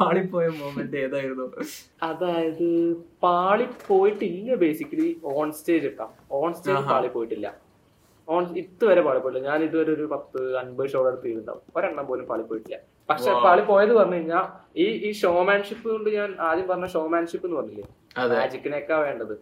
പാളിപ്പോയ മൊമെന്റ് ഏതായിരുന്നു? അതായത് പാളി പോയിട്ടില്ല ബേസിക്കലി ഓൺ സ്റ്റേജ് ഇട്ടാ. ഓൺ സ്റ്റേജ് ആഹാ. ഓൺ ഇതുവരെ പാളി പോയില്ല ഞാൻ ഇതുവരെ ഒരു പത്ത് അൻപത് ഷോ അടുത്ത് ചെയ്തിട്ടുണ്ടാവും. ഒരെണ്ണം പോലും പാളി പോയിട്ടില്ല പക്ഷെ. പാളി പോയത് പറഞ്ഞു കഴിഞ്ഞാൽ ഈ ഈ ഷോമാൻഷിപ്പ് കൊണ്ട് ഞാൻ ആദ്യം പറഞ്ഞ ഷോമാൻഷിപ്പ് എന്ന് പറഞ്ഞില്ലേ? മാജിക്കിനേക്കാ വേണ്ടത്.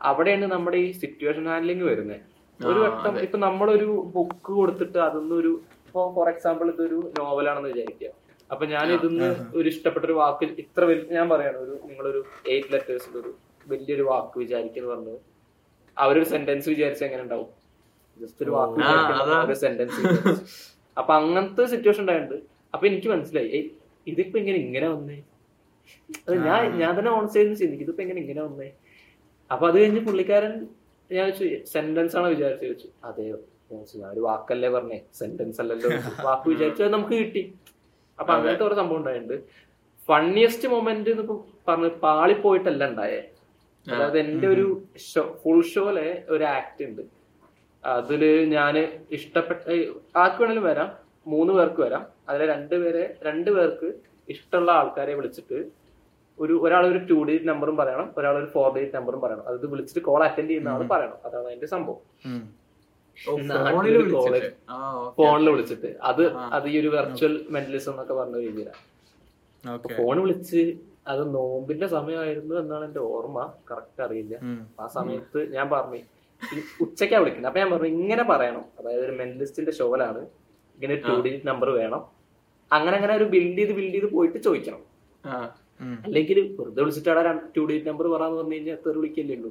അവിടെയാണ് നമ്മുടെ ഈ സിറ്റുവേഷൻ ഹാൻഡ്ലിങ് വരുന്നത് ഒരു വട്ടം. ഇപ്പൊ നമ്മളൊരു ബുക്ക് കൊടുത്തിട്ട് അതൊന്നൊരു ഇപ്പൊ ഫോർ എക്സാമ്പിൾ ഇതൊരു നോവലാണെന്ന് വിചാരിക്കുക. അപ്പൊ ഞാൻ ഇതിന്ന് ഒരു ഇഷ്ടപ്പെട്ട ഒരു വാക്ക് ഇത്ര വലിയ ഞാൻ പറയാണ് ഒരു നിങ്ങളൊരു എയ്റ്റ് ലെറ്റേഴ്സിൽ ഒരു വലിയൊരു വാക്ക് വിചാരിക്കുന്നു പറഞ്ഞത് അവരൊരു സെന്റൻസ് വിചാരിച്ച എങ്ങനെ ഉണ്ടാവും? ജസ്റ്റ് ഒരു വാക്ക് സെന്റൻസ് അപ്പൊ അങ്ങനത്തെ സിറ്റുവേഷൻ ഉണ്ടായിട്ടുണ്ട്. അപ്പൊ എനിക്ക് മനസ്സിലായി. ഇതിപ്പോ ഇങ്ങനെ ഇങ്ങനെ വന്നേ. അത് ഞാൻ ഞാൻ തന്നെ ഓൺ സ്റ്റേജിൽ ചിന്തിക്കും ഇതിപ്പോ എങ്ങനെ ഇങ്ങനെ വന്നേ. അപ്പൊ അത് കഴിഞ്ഞ് പുള്ളിക്കാരൻ ഞാൻ വെച്ചു സെന്റൻസ് ആണോ? വിചാരിച്ചു വെച്ചു അതെയോ ഞാൻ ഒരു വാക്കല്ലേ പറഞ്ഞേ? സെന്റൻസ് അല്ലല്ലോ. വാക്ക് വിചാരിച്ചു അത് നമുക്ക് കിട്ടി. അപ്പൊ. അങ്ങനത്തെ ഒരു സംഭവം ഉണ്ടായിട്ടുണ്ട്. ഫണ്ണിയസ്റ്റ് മൊമെന്റ് ഇപ്പൊ പറഞ്ഞ് പാളിപ്പോയിട്ടല്ല ഉണ്ടായേ. അതായത് എന്റെ ഒരു ഫുൾ ഷോയിലെ ഒരു ആക്ട് ഉണ്ട്. അതിൽ ഞാൻ ഇഷ്ടപ്പെട്ട ആർക്ക് വേണേലും വരാം. മൂന്ന് പേർക്ക് വരാം. അതിലെ രണ്ടുപേരെ രണ്ടു പേർക്ക് ഇഷ്ടമുള്ള ആൾക്കാരെ വിളിച്ചിട്ട് ഒരു ഒരാൾ ഒരു ടു ഡിജിറ്റ് നമ്പറും പറയണം ഒരാൾ ഒരു ഫോർ ഡിജിറ്റ് നമ്പറും പറയണം. അത് വിളിച്ചിട്ട് കോൾ അറ്റൻഡ് ചെയ്യുന്ന ആൾ പറയണം. അതാണ് അതിന്റെ സംഭവം. ഫോണിൽ വിളിച്ചിട്ട്. ആ ഓക്കെ. ഫോണിൽ വിളിച്ചിട്ട്. അത് അത് ഈ ഒരു വെർച്വൽ മെന്റലിസം എന്നൊക്കെ പറഞ്ഞ രീതിയിലാണ് ഓക്കെ. ഫോൺ വിളിച്ച് അത് നോമ്പിന്റെ സമയമായിരുന്നു എന്നാണ് എന്റെ ഓർമ്മ. കറക്റ്റ് അറിയില്ല. ആ സമയത്ത് ഞാൻ പറഞ്ഞു ഈ ഉച്ചയ്ക്കാ വിളിക്കുന്നത്. അപ്പൊ ഞാൻ പറഞ്ഞു ഇങ്ങനെ പറയണം. അതായത് ഒരു മെന്റലിസ്റ്റിന്റെ ഷോയിലാണ്. ഇങ്ങനെ ടു ഡിജിറ്റ് നമ്പർ വേണം. അങ്ങനെ അങ്ങനെ ഒരു ബിൽഡ് ചെയ്ത് ബിൽഡ് ചെയ്ത് പോയിട്ട് ചോദിക്കണം. ആ. അല്ലെങ്കിൽ വെറുതെ വിളിച്ചിട്ടാണ് ടു ഡിജിറ്റ് നമ്പർ പറയാന്ന് പറഞ്ഞു കഴിഞ്ഞാൽ എത്ര വിളിക്കല്ലേ ഉള്ളൂ.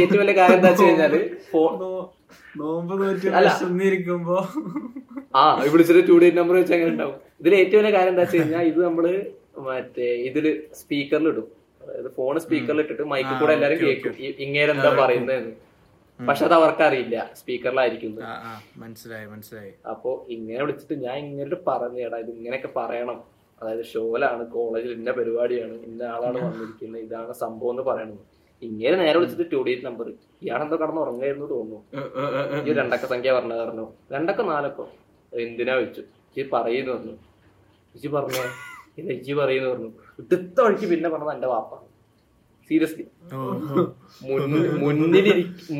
ഏറ്റവും വലിയ കാര്യം എന്താ വെച്ച് കഴിഞ്ഞാൽ നോമ്പ് ആ ഈ വിളിച്ചിട്ട് ടു ഡിജിറ്റ് നമ്പർ വെച്ച് അങ്ങനെ ഉണ്ടാവും. ഇതിൽ ഏറ്റവും വലിയ കാര്യം എന്താ വെച്ച് കഴിഞ്ഞാൽ ഇത് നമ്മൾ മറ്റേ ഇതിൽ സ്പീക്കറിൽ ഇടും അതായത് ഫോൺ സ്പീക്കറിൽ ഇട്ടിട്ട് മൈക്കിൽ കൂടെ എല്ലാരും കേൾക്കും ഇങ്ങനെ എന്താ പറയുന്നതെന്ന് പക്ഷെ അത് അവർക്ക് അറിയില്ല സ്പീക്കറിലായിരിക്കും ആ ആ മനസ്സിലായി മനസ്സിലായി. അപ്പോ ഇങ്ങനെ വിളിച്ചിട്ട് ഞാൻ ഇങ്ങനെ പറഞ്ഞേടാ ഇത് ഇങ്ങനെയൊക്കെ പറയണം. അതായത് ഷോലാണ് കോളേജിൽ ഇന്ന പരിപാടിയാണ് ഇന്ന ആളാണ് വന്നിരിക്കുന്നത് ഇതാണ് സംഭവം എന്ന് പറയണത്. ഇങ്ങനെ നേരെ വിളിച്ചിട്ട് ടു ഡിജിറ്റ് നമ്പർ ഇയാളെന്തോ കടന്ന് ഉറങ്ങായിരുന്നു തോന്നുന്നു. ഈ രണ്ടക്ക സംഖ്യ പറഞ്ഞ പറഞ്ഞു. രണ്ടക്ക നാലക്കോ. എന്തിനാ വെച്ചു? ഈ പറയുന്നു പറഞ്ഞു പറഞ്ഞേ? ഇല്ല ഇജി പറയുന്നു പറഞ്ഞു ഇടുത്ത വഴിക്ക് പിന്നെ പറഞ്ഞത് എന്റെ വാപ്പ സീരിയസ്ലി മുന്നിൽ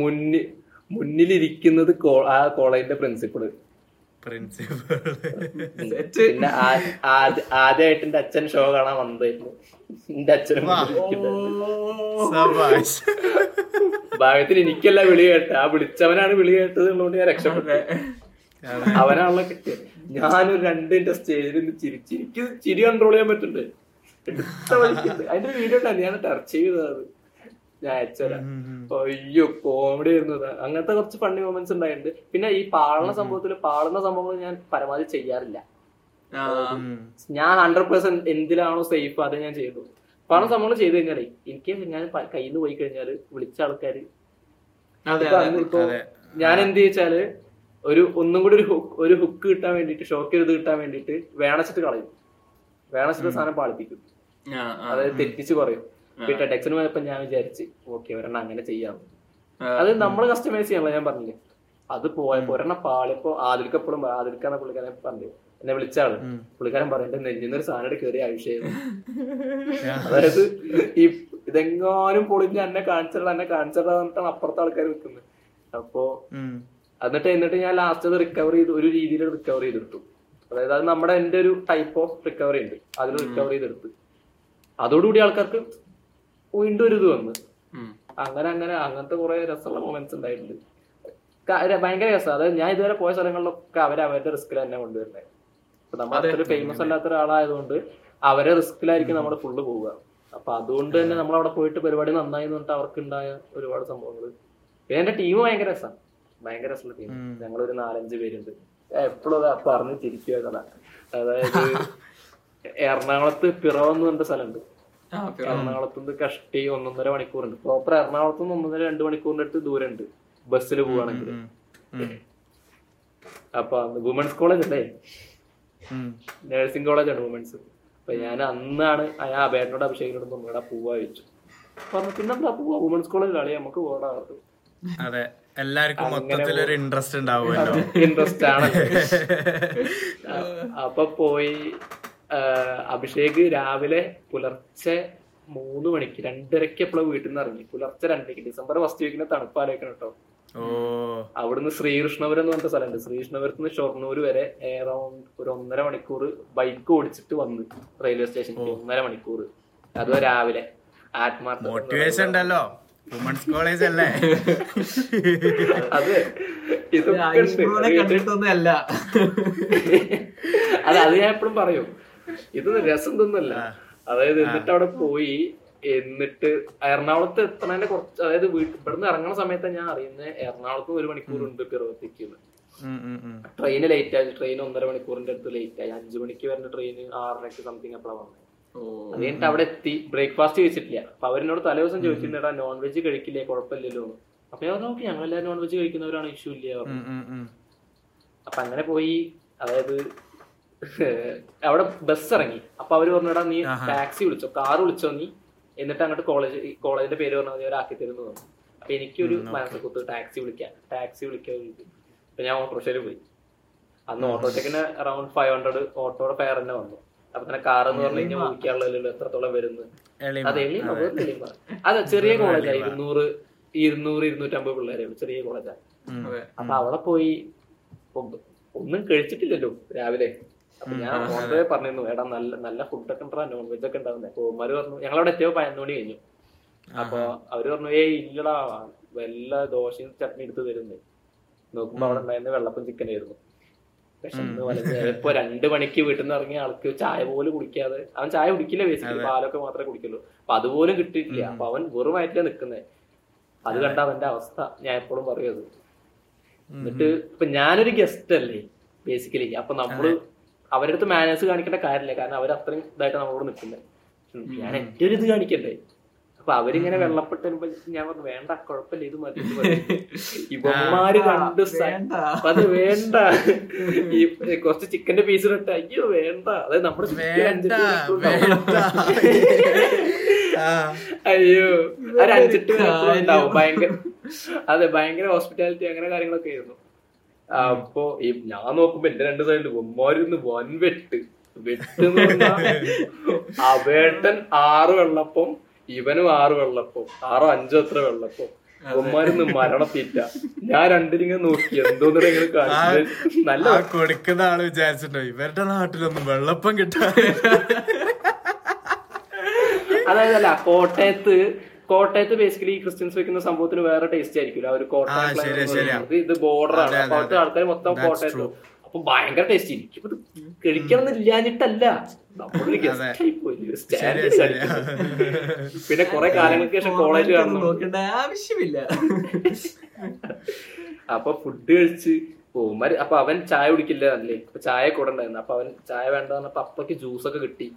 മുന്നിൽ മുന്നിലിരിക്കുന്നത് ആ കോളേജിന്റെ പ്രിൻസിപ്പൾ പിന്നെ ആദ്യമായിട്ട് എന്റെ അച്ഛൻ ഷോ കാണാൻ വന്നതായിരുന്നു. എന്റെ അച്ഛനും ഭാഗത്തിന് എനിക്കല്ല വിളി കേട്ട ആ വിളിച്ചവനാണ് വിളി കേട്ടത് എന്നുകൊണ്ട് ഞാൻ രക്ഷപ്പെട്ടത്. അവനാണല്ലോ കിട്ടിയത്. ഞാനൊരു രണ്ട് സ്റ്റേജിൽ നിന്ന് ചിരിച്ച് എനിക്ക് ചിരി കൺട്രോൾ ചെയ്യാൻ പറ്റുന്നുണ്ട്. അതിന്റെ വീഡിയോ ഞാൻ ടർച്ച് ചെയ്തത് ഞാൻ അയച്ചുതരാം ഉം. അയ്യോ കോമഡി ആയിരുന്നു. അങ്ങനത്തെ കുറച്ച് ഫണ്ണി മൊമെന്റ്സ് ഉണ്ടായിട്ടുണ്ട്. പിന്നെ ഈ പാളുന്ന സംഭവത്തിൽ പാളുന്ന സംഭവങ്ങൾ ഞാൻ പരമാവധി ചെയ്യാറില്ല. ഞാൻ ഹൺഡ്രഡ് പെർസെന്റ് എന്തിലാണോ സേഫ് അത് ഞാൻ ചെയ്തു. പാളുന്ന സംഭവങ്ങൾ ചെയ്തു കഴിഞ്ഞാലേ എനിക്ക് ഞാൻ കയ്യിൽ നിന്ന് പോയി കഴിഞ്ഞാൽ വിളിച്ച ആൾക്കാര്. ഞാൻ എന്ത് ചോദിച്ചാൽ ഒരു ഒന്നും കൂടി ഒരു ഹുക്ക് ഒരു ഹുക്ക് കിട്ടാൻ വേണ്ടിട്ട് ഷോക്ക് എഴുതി കിട്ടാൻ വേണ്ടിട്ട് വേണച്ചിട്ട് കളയും. വേണച്ചിട്ട് സാധനം പാളിപ്പിക്കും. അതായത് തെറ്റിച്ച് പറയും. പിന്നെ ടെക്സിന് പോയപ്പോ ഞാൻ വിചാരിച്ച് ഓക്കെ ഒരെണ്ണം അങ്ങനെ ചെയ്യാം. അത് നമ്മൾ കസ്റ്റമൈസ് ചെയ്യാനുള്ള ഞാൻ പറഞ്ഞില്ലേ? അത് പോയപ്പോ ഒരെണ്ണം പാളിപ്പോ ആദിൽക്ക് എപ്പോഴും ആദിൽക്കാണ് പുള്ളിക്കാരൻ പറഞ്ഞു. എന്നെ വിളിച്ചാൾ. പുള്ളിക്കാരൻ പറയട്ടെ നെഞ്ചിന്ന് ഒരു സാധനം കയറി ആവശ്യമായിരുന്നു അതായത് ഈ ഇതെങ്ങാനും പൊളിഞ്ഞ് എന്നെ കാണിച്ചിട എന്നെ അപ്പുറത്തെ ആൾക്കാർ നിൽക്കുന്നത് അപ്പോ. എന്നിട്ട് എന്നിട്ട് ഞാൻ ലാസ്റ്റ് അത് റിക്കവർ ചെയ്ത് ഒരു രീതിയിൽ റിക്കവർ ചെയ്തെടുത്തു. അതായത് അത് നമ്മുടെ എന്റെ ഒരു ടൈപ്പ് ഓഫ് റിക്കവറി ഉണ്ട്. അതിൽ റിക്കവർ ചെയ്തെടുത്ത്. അതോടുകൂടി ആൾക്കാർക്ക് വീണ്ടും ഒരു ഇത് വന്ന്. അങ്ങനെ അങ്ങനെ അങ്ങനത്തെ കുറെ രസമുള്ള മൊമെന്റ്സ് ഉണ്ടായിട്ടുണ്ട്. ഭയങ്കര രസം. അതായത് ഞാൻ ഇതുവരെ പോയ സ്ഥലങ്ങളിലൊക്കെ അവർ അവരുടെ റിസ്കിൽ തന്നെ കൊണ്ടുവരുന്നത് അപ്പൊ നമ്മൾ. അത്ര ഫേമസ് അല്ലാത്ത ഒരാളായതുകൊണ്ട് അവരെ റിസ്കിലായിരിക്കും നമ്മൾ ഫുള്ള് പോവുക. അപ്പൊ അതുകൊണ്ട് തന്നെ നമ്മൾ അവിടെ പോയിട്ട് പരിപാടി നന്നായി എന്ന് പറഞ്ഞിട്ട് അവർക്ക് ഉണ്ടായ ഒരുപാട് സംഭവങ്ങൾ പിന്നെ എന്റെ ടീം ഭയങ്കര രസമാണ് ഭയങ്കര രസമുള്ള ടീം ഞങ്ങളൊരു നാലഞ്ച് പേരുണ്ട്. എപ്പോഴും അത് പറഞ്ഞ് ചിരിക്കുക കഥ അതായത് (laughs) എറണാകുളത്ത് പിറവെന്ന് പറഞ്ഞ സ്ഥലമുണ്ട്. പിന്നെ എറണാകുളത്ത് നിന്ന് കഷ്ടി ഒന്നൊന്നര മണിക്കൂറുണ്ട്. പ്രോപ്പർ എറണാകുളത്ത് നിന്ന് ഒന്നൊന്നര രണ്ട് മണിക്കൂറിന്റെ അടുത്ത് ദൂരമുണ്ട്. ബസ്സിൽ പോവാണെങ്കിൽ അപ്പൊ വുമൻസ് കോളേജ് അല്ലേ നഴ്സിംഗ് കോളേജാണ് വുമൻസ് അപ്പൊ ഞാൻ അന്നാണ് ആ അഭേട്ടനോട് അഭിഷേകിനോട് നമ്മളെ പോവാ വെച്ചു പറഞ്ഞു പിന്നെന്താ പോവാ? വുമൻസ് കോളേജിലാണ് നമുക്ക് പോകണം അതെ. എല്ലാവർക്കും മൊത്തത്തിൽ ഒരു ഇൻട്രസ്റ്റ് ഉണ്ടാവുമല്ലോ. ഇൻട്രസ്റ്റ് ആണ്. (laughs) അപ്പൊ പോയി അഭിഷേക് രാവിലെ പുലർച്ചെ മൂന്ന് മണിക്ക് രണ്ടരക്ക് എപ്പോഴും വീട്ടിൽ നിന്ന് ഇറങ്ങി? പുലർച്ചെ രണ്ടരക്ക് ഡിസംബർ ഫസ്റ്റ് വീക്കിന് തണുപ്പാലോചിക്കണം കേട്ടോ. അവിടുന്ന് ശ്രീകൃഷ്ണപുരം എന്ന് പറഞ്ഞ സ്ഥലമുണ്ട്. ശ്രീകൃഷ്ണപുരത്ത് നിന്ന് ഷൊർണൂർ വരെ എറൗണ്ട് ഒരു ഒന്നര മണിക്കൂർ ബൈക്ക് ഓടിച്ചിട്ട് വന്ന് റെയിൽവേ സ്റ്റേഷനിൽ ഒന്നര മണിക്കൂർ. അതോ രാവിലെ. ആത്മാർത്ഥ മോട്ടിവേഷൻ ഉണ്ടല്ലോ. വുമൻസ് കോളേജ് അല്ലേ? അതെ. അല്ല അത് അത് ഞാൻ എപ്പോഴും പറയും. ഇതൊന്നും രസം തോന്നല്ല. അതായത് എന്നിട്ട് അവിടെ പോയി എന്നിട്ട് എറണാകുളത്ത് എത്തണേന്റെ കുറച്ച് അതായത് വീട്ടിൽ ഇവിടുന്ന് ഇറങ്ങുന്ന സമയത്ത് ഞാൻ അറിയുന്നത് എറണാകുളത്ത് ഒരു മണിക്കൂറുണ്ട് പിറവത്തേക്ക്. ട്രെയിന് ലേറ്റ് ആയി. ട്രെയിൻ ഒന്നര മണിക്കൂറിന്റെ അടുത്ത് ലേറ്റ് ആയി. അഞ്ചു മണിക്ക് വരുന്ന ട്രെയിൻ ആറരയ്ക്ക് സംതിങ് എപ്പോഴാണ് വന്നത് അത് കഴിഞ്ഞിട്ട് അവിടെ എത്തി. ബ്രേക്ക്ഫാസ്റ്റ് കഴിച്ചിട്ടില്ല. അപ്പൊ അവരെന്നോട് തലേ ദിവസം ചോദിച്ചിട്ടുണ്ടാ നോൺ വെജ് കഴിക്കില്ലേ? കുഴപ്പമില്ലല്ലോ. അപ്പൊ ഞാൻ നോക്കി ഞങ്ങളെല്ലാം നോൺ വെജ് കഴിക്കുന്നവരാണ്. ഇഷ്യൂ ഇല്ല. പറഞ്ഞു. അപ്പൊ അങ്ങനെ പോയി. അതായത് (laughs) അവിടെ ബസ് ഇറങ്ങി. അപ്പൊ അവർ പറഞ്ഞടാ നീ ടാക്സി വിളിച്ചോ കാർ വിളിച്ചോ നീ. എന്നിട്ട് അങ്ങോട്ട് കോളേജ് കോളേജിന്റെ പേര് പറഞ്ഞാൽ മതി അവരാക്കി തരുന്നു പറഞ്ഞു. അപ്പൊ എനിക്കൊരു മനസ്സിൽ കുത്ത് ടാക്സി വിളിക്കാം. ടാക്സി വിളിക്കാൻ അപ്പൊ ഞാൻ ഓട്ടോറിക്ഷയിൽ പോയി. അന്ന് ഓട്ടോറിക്ഷക്കിന് അറൌണ്ട് ഫൈവ് ഹൺഡ്രഡ് ഓട്ടോയുടെ ഫെയർ തന്നെ വന്നു. അപ്പൊ തന്നെ കാർ എന്ന് പറഞ്ഞു കഴിഞ്ഞാൽ എത്രത്തോളം വരുന്നത്. അതെ ചെറിയ കോളേജാ ഇരുന്നൂറ് ഇരുന്നൂറ് ഇരുന്നൂറ്റമ്പത് പിള്ളേരെ ചെറിയ കോളേജാ അതെ. അപ്പൊ അവിടെ പോയി ഒന്നും കഴിച്ചിട്ടില്ലല്ലോ രാവിലെ. അപ്പൊ ഞാൻ പറഞ്ഞിരുന്നു എടാ നല്ല നല്ല ഫുഡൊക്കെ ഉണ്ടാ നോൺ വെജ് ഒക്കെ ഉണ്ടാവുന്നേ. അപ്പൊ ഉമ്മാര് പറഞ്ഞു ഞങ്ങളവിടെ എത്തിയോ പതിനൊന്ന് മണി കഴിഞ്ഞു. അപ്പൊ അവർ പറഞ്ഞു ഏ ഇല്ലടാ വല്ല ദോശയും ചട്നി എടുത്ത് തരുന്നേ. നോക്കുമ്പോ അവിടെ ഉണ്ടായിരുന്ന വെള്ളപ്പം ചിക്കൻ ആയിരുന്നു. വലഞ്ഞ് ഇപ്പൊ രണ്ടു മണിക്ക് വീട്ടിൽ നിന്ന് ഇറങ്ങിയ ആൾക്ക് ചായ പോലും കുടിക്കാതെ അവൻ ചായ കുടിക്കില്ല ബേസിക്കലി പാലൊക്കെ മാത്രമേ കുടിക്കുള്ളൂ. അപ്പൊ അതുപോലും കിട്ടിയിട്ടില്ല. അപ്പൊ അവൻ വെറുമായിട്ടില്ല നിക്കുന്നത് നിക്കുന്നേ അത്. കണ്ട അവന്റെ അവസ്ഥ. ഞാൻ എപ്പോഴും പറയും അത്. എന്നിട്ട് ഇപ്പൊ ഞാനൊരു ഗസ്റ്റ് അല്ലേ ബേസിക്കലി അപ്പൊ നമ്മൾ അവരടുത്ത് മാനേഴ്സ് കാണിക്കേണ്ട കാര്യമില്ല. കാരണം അവർ അത്രയും ഇതായിട്ട് നമ്മളോട് നിൽക്കുന്നത് ഞാൻ എന്റെ ഒരു ഇത് കാണിക്കണ്ടേ? അപ്പൊ അവരിങ്ങനെ വെള്ളപ്പെട്ട് വരുമ്പോ ഞാൻ പറഞ്ഞു വേണ്ട കുഴപ്പമില്ല ഇത് മതി ഇത് മതി." ഇവന്മാര് കണ്ട്. അത് വേണ്ട. ഈ കുറച്ച് ചിക്കന്റെ പീസ് ഇട്ട് അയ്യോ വേണ്ട. അതായത് നമ്മുടെ (laughs) അയ്യോ ഒരു അഞ്ചെട്ട് ഉണ്ടാവും ഭയങ്കര അതെ ഭയങ്കര ഹോസ്പിറ്റാലിറ്റി അങ്ങനെ കാര്യങ്ങളൊക്കെ ആയിരുന്നു. അപ്പൊ ഈ ഞാൻ നോക്കുമ്പോ എന്റെ രണ്ട് സൈഡിൽ ഉമ്മാരിന്ന് വൻ വെട്ട് വെട്ട് (laughs) അവേട്ടൻ ആറ് വെള്ളപ്പം ഇവനും ആറ് വെള്ളപ്പോ ആറോ അഞ്ചോ എത്ര വെള്ളപ്പോ. ഉമ്മാരിന്ന് മരണത്തില്ല ഞാൻ രണ്ടിലിങ്ങനെ നോക്കി എന്തോന്നിട്ട് ഇങ്ങനെ കാണിച്ചത്? നല്ല കൊടുക്കുന്ന ആൾ വിചാരിച്ചിട്ടോ ഇവരുടെ നാട്ടിലൊന്നും വെള്ളപ്പം കിട്ടാ അതായത് അല്ല കോട്ടയത്ത് കോട്ടയത്ത് ബേസിക്കലി ഈ ക്രിസ്ത്യൻസ് വെക്കുന്ന സംഭവത്തിന് വേറെ ടേസ്റ്റ് ആയിരിക്കില്ല ഒരു കോട്ടയം. ഇത് ബോർഡറാണ് ബോർഡർ ആണ്. കോട്ടയത്ത് അവിടുത്തെ ആൾക്കാർ മൊത്തം കോട്ടയത്ത്. അപ്പൊ ഭയങ്കര ടേസ്റ്റ് എനിക്ക് കഴിക്കണം എന്നില്ലാഞ്ഞിട്ടല്ല നമ്മളൊരു ഗസ്റ്റ് ആയി പോയി. പിന്നെ കുറെ കാലങ്ങൾക്ക് ശേഷം കോളേജ് നോക്കേണ്ട ആവശ്യമില്ല. അപ്പൊ ഫുഡ് കഴിച്ച് ഓമാര് അപ്പൊ അവൻ ചായ കുടിക്കില്ല അല്ലേ? അപ്പൊ ചായ കൂടെ ഉണ്ടായിരുന്നു. അപ്പൊ അവൻ ചായ വേണ്ട പറഞ്ഞപ്പോ അപ്പക്ക് ജ്യൂസ് ഒക്കെ കിട്ടി.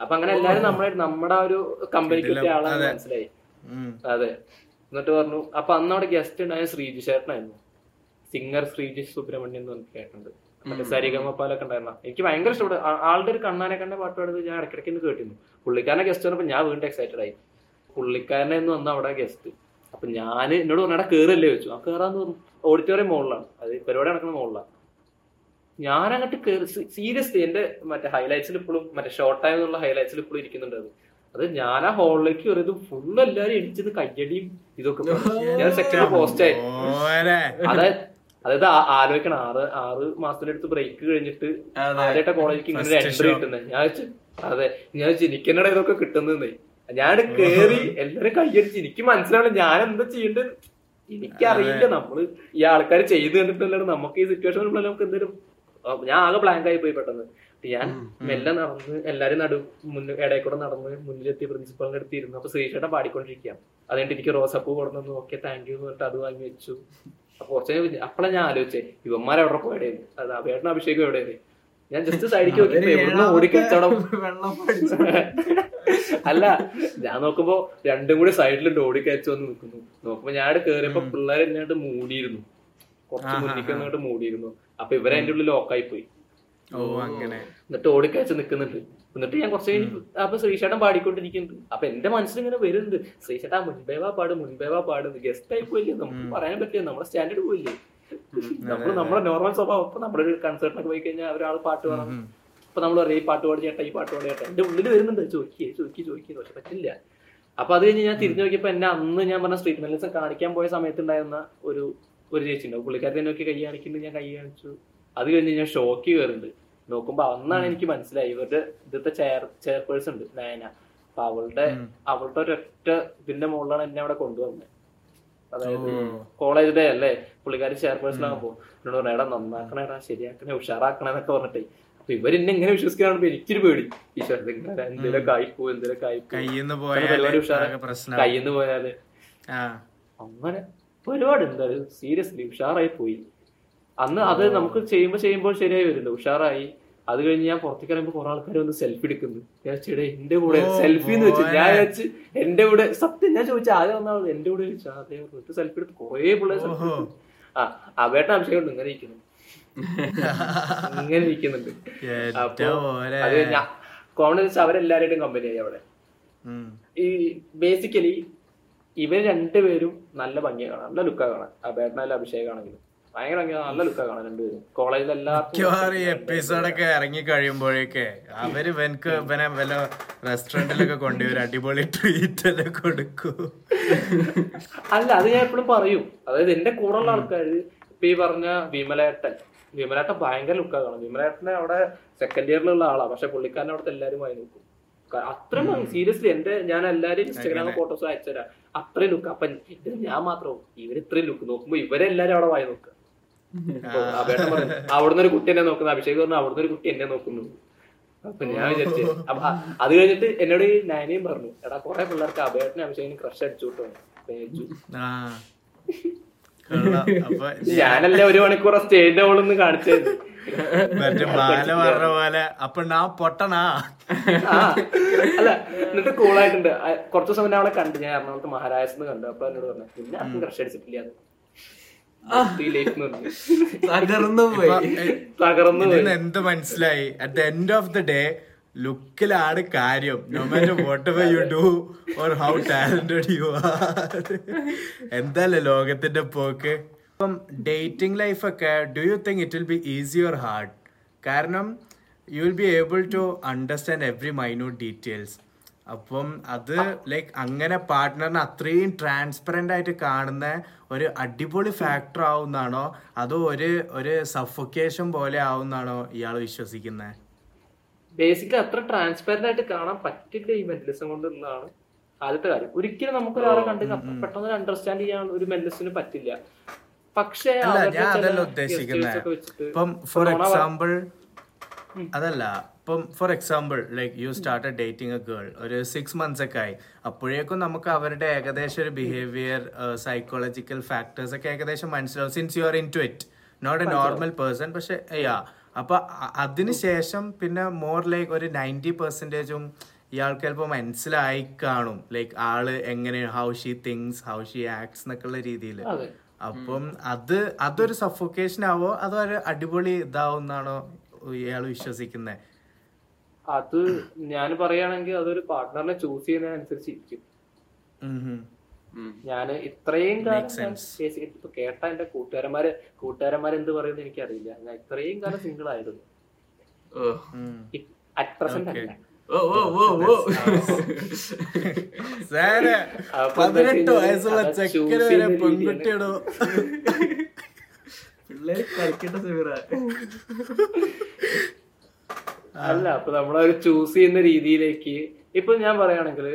അപ്പൊ അങ്ങനെ എല്ലാരും നമ്മളെ നമ്മുടെ ആ ഒരു കമ്പനിക്ക് ആളാണ് ആളാണെന്ന് മനസ്സിലായി. അതെ. എന്നിട്ട് പറഞ്ഞു അപ്പൊ അന്ന് അവിടെ ഗസ്റ്റ് ഉണ്ടായ ശ്രീജി ചേട്ടനായിരുന്നു. സിംഗർ ശ്രീജി സുബ്രഹ്മണ്യം എന്ന് പറഞ്ഞിട്ട് കേട്ടിട്ടുണ്ട്. മറ്റേ സരിഗമപ്പാലൊക്കെ ഉണ്ടായിരുന്ന. എനിക്ക് ഭയങ്കര ഇഷ്ടപ്പെട്ടു. ആളുടെ ഒരു കണ്ണാനെ കണ്ട പാട്ട് പാടുന്നത് ഞാൻ ഇടയ്ക്കിടയ്ക്ക് ഇന്ന് കേട്ടിരുന്നു. പുള്ളിക്കാരനെ ഗസ്റ്റ് വന്നപ്പോ ഞാൻ വീണ്ടും എക്സൈറ്റഡ് ആയി. പുള്ളിക്കാരനെ എന്ന് വന്ന അവിടെ ഗസ്റ്റ് അപ്പൊ ഞാൻ എന്നോട് പറഞ്ഞാ കേറല്ലേ? വെച്ചു ആ കേറാന്ന് പറഞ്ഞു. ഓഡിറ്റോറിയം മുകളിലാണ്. അത് പരിപാടി നടക്കുന്ന മുകളിലാണ്. ഞാൻ അങ്ങോട്ട് കയറി സീരിയസ്ലി എന്റെ മറ്റേ ഹൈലൈറ്റ്സിൽ ഇപ്പോഴും മറ്റേ ഷോർട്ട് ടൈം എന്നുള്ള ഹൈലൈറ്റ്സിൽ ഇപ്പോഴും ഇരിക്കുന്നുണ്ട് അത്. അത് ഞാൻ ആ ഹോളിലേക്ക് കയറിയത് ഫുൾ എല്ലാരും ഇടിച്ചത് കയ്യടിയും ഇതൊക്കെ ഞാൻ സെക്ഷനിൽ പോസ്റ്റ് ആയി. അതായത് അതായത് ആ- ആലോചിക്കണം. ആറ് ആറ് മാസത്തിനടുത്ത് ബ്രേക്ക് കഴിഞ്ഞിട്ട്. ആദ്യമായിട്ട് കോളേജിലേക്ക് ഇങ്ങനെ ഒരു എൻട്രി കിട്ടുന്നത് ഞാൻ അതെ. ഞാൻ ജനിക്കുന്നിടെ ഇതൊക്കെ കിട്ടുന്നേ ഞാൻ കേറി (laughs) എല്ലാരും കൈയടിച്ച് എനിക്ക് മനസ്സിലാവില്ല ഞാൻ എന്താ ചെയ്യേണ്ടത് എനിക്കറിയില്ല നമ്മൾ ഈ ആൾക്കാർ ചെയ്ത് കണ്ടിട്ടല്ലാണ്ട് നമുക്ക് ഈ സിറ്റുവേഷൻ നമുക്ക് എന്തെങ്കിലും ഞാൻ ആകെ ബ്ലാങ്ക് ആയി പോയി പെട്ടെന്ന്. ഞാൻ മെല്ലെ നടന്ന് എല്ലാരും നടു മുന്നിൽ ഇടയിൽ കൂടെ നടന്ന് മുന്നിലെത്തി പ്രിൻസിപ്പളിന്റെ അടുത്ത് ഇരുന്നു. അപ്പൊ ശ്രീഷേട്ടൻ പാടിക്കൊണ്ടിരിക്കുക അതുകൊണ്ട് എനിക്ക് റോസപ്പൂ കൊടുന്നു. ഓക്കെ താങ്ക് യു എന്ന് പറഞ്ഞിട്ട് അത് വാങ്ങി വെച്ചു. അപ്പൊ കുറച്ച് അപ്പളെ ഞാൻ ആലോചിച്ചേ ഇവന്മാരെവിടെ പോയടേന്ന് അത് അഭേട്ടൻ അഭിഷേകം എവിടെയാണ് ഞാൻ ജസ്റ്റ് സൈഡിക്ക് നോക്കിയപ്പോ എവിടുന്ന് ഓടിക്കച്ചവടം അല്ല ഞാൻ നോക്കുമ്പോ രണ്ടും കൂടി സൈഡിലുണ്ട് ഓടിക്കയച്ചു വന്ന് നിൽക്കുന്നു നോക്കുമ്പോ ഞാൻ അവിടെ കേറിയപ്പോ പിള്ളേർ എന്നെ മൂടിയിരുന്നു. കുറച്ച് വന്നിട്ട് മൂടിയിരുന്നു. അപ്പൊ ഇവരെ അതിന്റെ ഉള്ളിൽ ലോക്കായി പോയി. ഓ അങ്ങനെ. എന്നിട്ട് ഓടിക്കയച്ച് നിൽക്കുന്നുണ്ട് എന്നിട്ട് ഞാൻ കുറച്ച് കഴിഞ്ഞ് അപ്പൊ ശ്രീശേട്ടൻ പാടിക്കൊണ്ടിരിക്കുന്നുണ്ട്. അപ്പൊ എന്റെ മനസ്സിൽ ഇങ്ങനെ വരുന്നുണ്ട്. ശ്രീശേട്ടാ മുൻപേവാ പാട് മുൻപേവാ പാട്. ഗസ്റ്റ് ആയി പോയില്ലേ? നമുക്ക് പറയാൻ പറ്റില്ല. നമ്മുടെ സ്റ്റാൻഡേർഡ് പോയില്ലേ? നമ്മൾ നമ്മുടെ നോർമൽ സ്വഭാവം. നമ്മുടെ ഒരു കൺസേർട്ടിനൊക്കെ പോയി കഴിഞ്ഞാൽ ഒരാൾ പാട്ട് പാടാം അപ്പൊ നമ്മൾ പറയും ഈ പാട്ട് പാടി ചേട്ടാ ഈ പാട്ട് പാടി ചേട്ടാ. എന്റെ ഉള്ളിൽ വരുന്നുണ്ട് ചോദിക്കേ ചോദിക്കി ചോദിക്കി. പക്ഷെ പറ്റില്ല. അപ്പൊ അത് കഴിഞ്ഞ് ഞാൻ തിരിഞ്ഞു നോക്കിയപ്പോ എന്നെ അന്ന് ഞാൻ പറഞ്ഞ സ്ട്രീറ്റ് മെലിസം കാണിക്കാൻ പോയ സമയത്തുണ്ടായിരുന്ന ഒരു ഒരു ചേച്ചി ഉണ്ടാവും. പുള്ളിക്കാരത്തെ നോക്കി കൈ കാണിക്കുന്നുണ്ട് ഞാൻ കൈ കാണിച്ചു. അത് കഴിഞ്ഞ് ഞാൻ ഷോക്ക് കയറുന്നുണ്ട്. നോക്കുമ്പോ അന്നാണ് എനിക്ക് മനസ്സിലായി ഇവരുടെ ഇതിന്റെ ചെയർ ചെയർപേഴ്സൺ ഉണ്ട് നയന. അപ്പൊ അവളുടെ അവളുടെ ഒരൊറ്റ ഇതിന്റെ മുകളിലാണ് എന്നെ അവിടെ കൊണ്ടുവന്നത് അതായത് കോളേജ് ഡേ അല്ലേ? പുള്ളിക്കാരി ചെയർപേഴ്സൺ ആകുമ്പോ എന്നോട് പറഞ്ഞു എടാ നന്നാക്കണേടാ ശരിയാക്കണേ ഉഷാറാക്കണേ എന്നൊക്കെ പറഞ്ഞിട്ടേ. അപ്പൊ ഇവരെന്നെ എങ്ങനെ വിശ്വസിക്കാനാണ് എനിക്കൊരു പേടി. ഈശ്വര എന്തെങ്കിലും കായ്പോ എന്തെങ്കിലും കായ്പോ കയ്യിന്ന് പരിപാടി പോയാൽ. അങ്ങനെ ഒരുപാട് എന്തായാലും സീരിയസ്ലി ഉഷാറായി പോയി. അന്ന് അത് നമുക്ക് ചെയ്യുമ്പോൾ ചെയ്യുമ്പോൾ ശരിയായി വരുന്നുണ്ട്. ഉഷാറായി. അത് കഴിഞ്ഞ് ഞാൻ പുറത്തേക്ക് ഇറങ്ങുമ്പോൾ കുറെ ആൾക്കാർ വന്ന് സെൽഫി എടുക്കുന്നു. ഞാൻ ചേട്ടാ എന്റെ കൂടെ സെൽഫി എന്ന് വെച്ചു ഞാൻ. വെച്ച് എന്റെ കൂടെ സത്യം ഞാൻ ചോദിച്ചു ആരെ വന്നാൽ എന്റെ കൂടെ ചോദിച്ചു അതേ സെൽഫി എടുത്ത് കുറെ പിള്ളേർ സെൽഫി. ആ അവേട്ട അഭിഷേകം ഉണ്ട് ഇങ്ങനെ ഇരിക്കുന്നു. ഇങ്ങനെ ഇരിക്കുന്നുണ്ട്. അപ്പൊ അത് ഞാൻ കോമൺ വെച്ചാൽ അവരെല്ലാവരുടെയും കമ്പനിയായി അവിടെ. ഈ ബേസിക്കലി ഇവർ രണ്ടുപേരും നല്ല ഭംഗിയാണ് നല്ല ലുക്കാ കാണാൻ. അബേട്ടനായാലും അഭിഷേകാണെങ്കിലും. ഭയങ്കര നല്ല ലുക്കാ കാണാൻ രണ്ടുപേരും. കോളേജിൽ എപ്പിസോഡൊക്കെ ഇറങ്ങി കഴിയുമ്പോഴേക്കെ അവർ ഇവനക്ക് ഇവനെ വല്ല റെസ്റ്റോറന്റിലൊക്കെ കൊണ്ടുവരും അടിപൊളി ട്രീറ്റ് എല്ലാം കൊടുക്കും. അല്ല അത് ഞാൻ എപ്പോഴും പറയും. അതായത് എന്റെ കൂടെ ഉള്ള ആൾക്കാർ ഇപ്പൊ ഈ പറഞ്ഞ വിമലേട്ടൻ. വിമലേട്ടൻ ഭയങ്കര ലുക്കാ കാണും. വിമലേട്ടനെ അവിടെ സെക്കൻഡ് ഇയറിലുള്ള ആളാ. പക്ഷെ പുള്ളിക്കാരനെ അവിടുത്തെ എല്ലാരും വായി നോക്കും. അത്രയും സീരിയസ്ലി എന്റെ ഞാൻ എല്ലാരും ഇൻസ്റ്റാഗ്രാം ഫോട്ടോസ് അയച്ചുതരാം. അത്രയും ലുക്ക് അപ്പൊ ഞാൻ മാത്രം ഇവർ ഇത്രയും ലുക്ക് നോക്കുമ്പോ ഇവരെല്ലാരും അവിടെ വായി നോക്കുക അവിടുന്ന് ഒരു കുട്ടി എന്നെ നോക്കുന്നു. അഭിഷേക് പറഞ്ഞു അവിടുന്ന് ഒരു കുട്ടി എന്നെ നോക്കുന്നു. അപ്പൊ ഞാൻ വിചാരിച്ചു അപ്പൊ അത് കഴിഞ്ഞിട്ട് എന്നോട് നാനയും പറഞ്ഞു എടാ കുറെ പിള്ളേർക്ക് അബേട്ടനെ അഭിഷേകിന് ക്രഷ് അടിച്ചു ഞാനല്ലേ ഒരു മണിക്കൂർ സ്റ്റേജിന്റെ നിന്ന് കാണിച്ചത്. മറ്റേ പറഞ്ഞ പോലെ അപ്പൊ നാ പൊട്ടനാ അല്ല എന്നിട്ട് കൂളായിട്ടുണ്ട് കുറച്ചു മുന്നേ അവളെ കണ്ടു. ഞാൻ എറണാകുളത്ത് മഹാരാജസ് കണ്ടു. അപ്പൊ എന്നോട് പറഞ്ഞു പിന്നെ ക്രഷ് അടിച്ചിട്ടില്ല അത് ഈ ലൈഫ് എന്ന് പറഞ്ഞു തകർന്നു പോയി തകർന്നു പോയി ഇതിന്ന് എന്ത് മനസ്സിലായി? At the end of the day ലുക്കിലാണ് കാര്യം. No matter whatever you do or how talented you are എന്താല്ലേ ലോകത്തിന്റെ പോക്ക്? ഇപ്പം dating ലൈഫൊക്കെ do you think it will be easy or hard കാരണം you will be able to understand every minute details അപ്പം അത് like അങ്ങനെ പാർട്ട്ണറിനെ അത്രയും ട്രാൻസ്പെറന്റ് ആയിട്ട് കാണുന്ന ഒരു അടിപൊളി ഫാക്ടർ ആവുന്നാണോ? അതോ ഒരു ഒരു സഫൊക്കേഷൻ പോലെ ആവുന്നാണോ ഇയാൾ വിശ്വസിക്കുന്നത് ബേസിക്കലി അത്ര ട്രാൻസ്പെറന്റ് ആയിട്ട് കാണാൻ പറ്റില്ല ഈ മെന്റലിസം കൊണ്ടുള്ളതാണ് ആദ്യത്തെ കാര്യം. ഒരിക്കലും നമുക്ക് ഒരാളെ കണ്ടു പെട്ടെന്ന് അണ്ടർസ്റ്റാൻഡ് ചെയ്യാൻ ഒരു മെന്റലിസ്റ്റിന് പറ്റില്ല. പക്ഷേ ഞാൻ അതല്ല ഉദ്ദേശിക്കുന്നത് ഇപ്പം ഫോർ എക്സാമ്പിൾ അതല്ല ഇപ്പം for example like you start dating a girl ഒരു സിക്സ് മന്ത്സ് ഒക്കെ ആയി. അപ്പോഴേക്കും നമുക്ക് അവരുടെ ഏകദേശം ഒരു ബിഹേവിയർ സൈക്കോളജിക്കൽ ഫാക്ടേഴ്സ് ഒക്കെ ഏകദേശം മനസ്സിലാവും since you are into it not a normal person പക്ഷെ യാ അപ്പൊ അതിനുശേഷം പിന്നെ മോർ ലൈക്ക് ഒരു നയന്റി പെർസെന്റേജും ഇയാൾക്ക് ചിലപ്പോൾ മനസ്സിലായി കാണും. ലൈക്ക് ആൾ എങ്ങനെ how she thinks how she acts എന്നൊക്കെയുള്ള രീതിയിൽ അപ്പം അത് അതൊരു സഫോക്കേഷൻ ആവോ? അതോ ഒരു അടിപൊളി ഇതാവുന്നാണോ ഇയാൾ വിശ്വസിക്കുന്നത് അത് ഞാൻ പറയുകയാണെങ്കിൽ അതൊരു പാർട്ട്ണറിനെ ചൂസ് ചെയ്യുന്നതിനനുസരിച്ച് ഇരിക്കും. ഞാൻ ഇത്രയും കാലം ഇപ്പൊ കേട്ട എന്റെ കൂട്ടുകാരന്മാര് കൂട്ടുകാരന്മാർ എന്ത് പറയുന്നത് എനിക്ക് അറിയില്ല ഞാൻ ഇത്രയും കാലം സിംഗിൾ ആയിരുന്നു. അറ്റ് പ്രസന്റ് അല്ല. ഓ ഓ ഓ ഓ. (laughs) അപ്പൊ എന്താ പതിനെട്ട് വയസ്സുള്ള ചെക്കന് വരെ പിള്ളേര് കളിക്കേണ്ട സമീറ (laughs) അല്ല അപ്പൊ നമ്മളത് ചൂസ് ചെയ്യുന്ന രീതിയിലേക്ക്. ഇപ്പൊ ഞാൻ പറയുകയാണെങ്കിൽ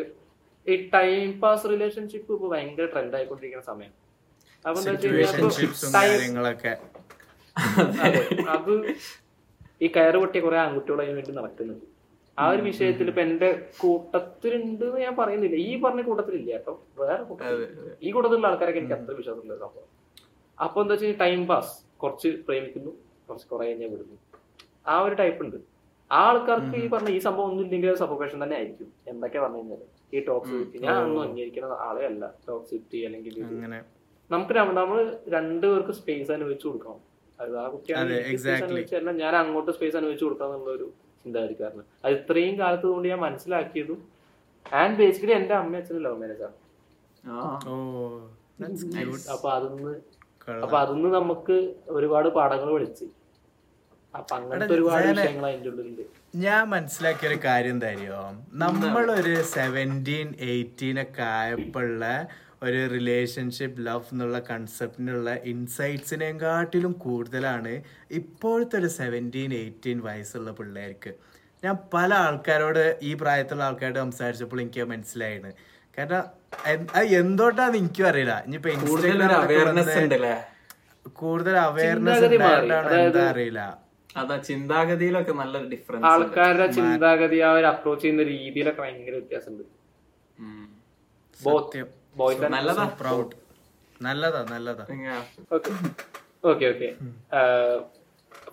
ഈ ടൈം പാസ് റിലേഷൻഷിപ്പ് ഇപ്പൊ ഭയങ്കര ട്രെൻഡ് ആയിക്കൊണ്ടിരിക്കുന്ന സമയം. അപ്പൊ അതെ, അത് ഈ കയറ് പൊട്ടിയ കുറെ ആൺകുട്ടികൾ അതിന് വേണ്ടി നടക്കുന്നുണ്ട്. ആ ഒരു വിഷയത്തിൽ ഇപ്പൊ എന്റെ കൂട്ടത്തിലുണ്ട് എന്ന് ഞാൻ പറയുന്നില്ല. ഈ പറഞ്ഞ കൂട്ടത്തിലില്ല കേട്ടോ. വേറെ കൂട്ടത്തിൽ ഈ കൂട്ടത്തിലുള്ള ആൾക്കാരൊക്കെ എനിക്ക് അത്ര വിശ്വാസമില്ല സംഭവം അപ്പൊ എന്താ വെച്ചാൽ ടൈം പാസ് കുറച്ച് പ്രേമിക്കുന്നു കുറച്ച് കുറെ കഴിഞ്ഞാൽ വിടുന്നു. ആ ഒരു ടൈപ്പ് ഉണ്ട്. ആ ആൾക്കാർക്ക് ഈ പറഞ്ഞ ഈ സംഭവം ഒന്നും ഇല്ലെങ്കിൽ സഫോക്കേഷൻ തന്നെ ആയിരിക്കും. എന്തൊക്കെ പറഞ്ഞു കഴിഞ്ഞാൽ ഈ ടോക്സിറ്റി ഞാൻ ഒന്നും അംഗീകരിക്കുന്ന ആളെ അല്ല. ടോക്സിറ്റി അല്ലെങ്കിൽ. നമുക്ക് നമ്മൾ രണ്ടുപേർക്ക് സ്പേസ് അനുവദിച്ചു കൊടുക്കണം. അത് ആ കുട്ടിയാണ് ഞാൻ അങ്ങോട്ട് സ്പേസ് അനുവദിച്ചു കൊടുക്കാം എന്നുള്ള ഒരു ചിന്താഗതിക്കാരന് അത് ഇത്രയും കാലത്ത് കൊണ്ട് ഞാൻ മനസ്സിലാക്കിയതും ആൻഡ് ബേസിക്കലി എന്റെ അമ്മ അച്ഛനും ലവ് മാരേജ് ആണ്. അപ്പൊ അതൊന്ന്. അപ്പൊ അതൊന്ന് നമുക്ക് ഒരുപാട് പാഠങ്ങൾ പഠിച്ച് അപ്പൊ അങ്ങനത്തെ ഒരുപാട് വിഷയങ്ങൾ അതിന്റെ ഉള്ളിലുണ്ട് ഞാൻ മനസ്സിലാക്കിയ ഒരു കാര്യം തരുമോ നമ്മളൊരു സെവന്റീൻ എയ്റ്റീൻ ഒക്കെ ആയപ്പോഴുള്ള ഒരു റിലേഷൻഷിപ്പ് ലവ് എന്നുള്ള കൺസെപ്റ്റിനുള്ള ഇൻസൈറ്റ്സിനെക്കാട്ടിലും കൂടുതലാണ് ഇപ്പോഴത്തെ ഒരു സെവന്റീൻ എയ്റ്റീൻ വയസ്സുള്ള പിള്ളേർക്ക്. ഞാൻ പല ആൾക്കാരോട് ഈ പ്രായത്തിലുള്ള ആൾക്കാരോട് സംസാരിച്ചപ്പോൾ എനിക്ക് മനസ്സിലായിരുന്നു കാരണം അത് എന്തോട്ടാന്ന് എനിക്കും അറിയില്ല. ഇനിയിപ്പോ അല്ലേ കൂടുതൽ അവയർനെസ്. ഉണ്ടായിട്ടാണ് എന്താ അറിയില്ല. അതാ ചിന്താഗതിയിലൊക്കെ നല്ലൊരു ഡിഫറൻസ് ആൾക്കാരുടെ ചിന്താഗതി ആ ഒരു അപ്രോച്ച് ചെയ്യുന്ന രീതിയിലൊക്കെ ഭയങ്കര വ്യത്യാസമുണ്ട്. നല്ലതാ? നല്ലതാ നല്ലതാ. Okay okay okay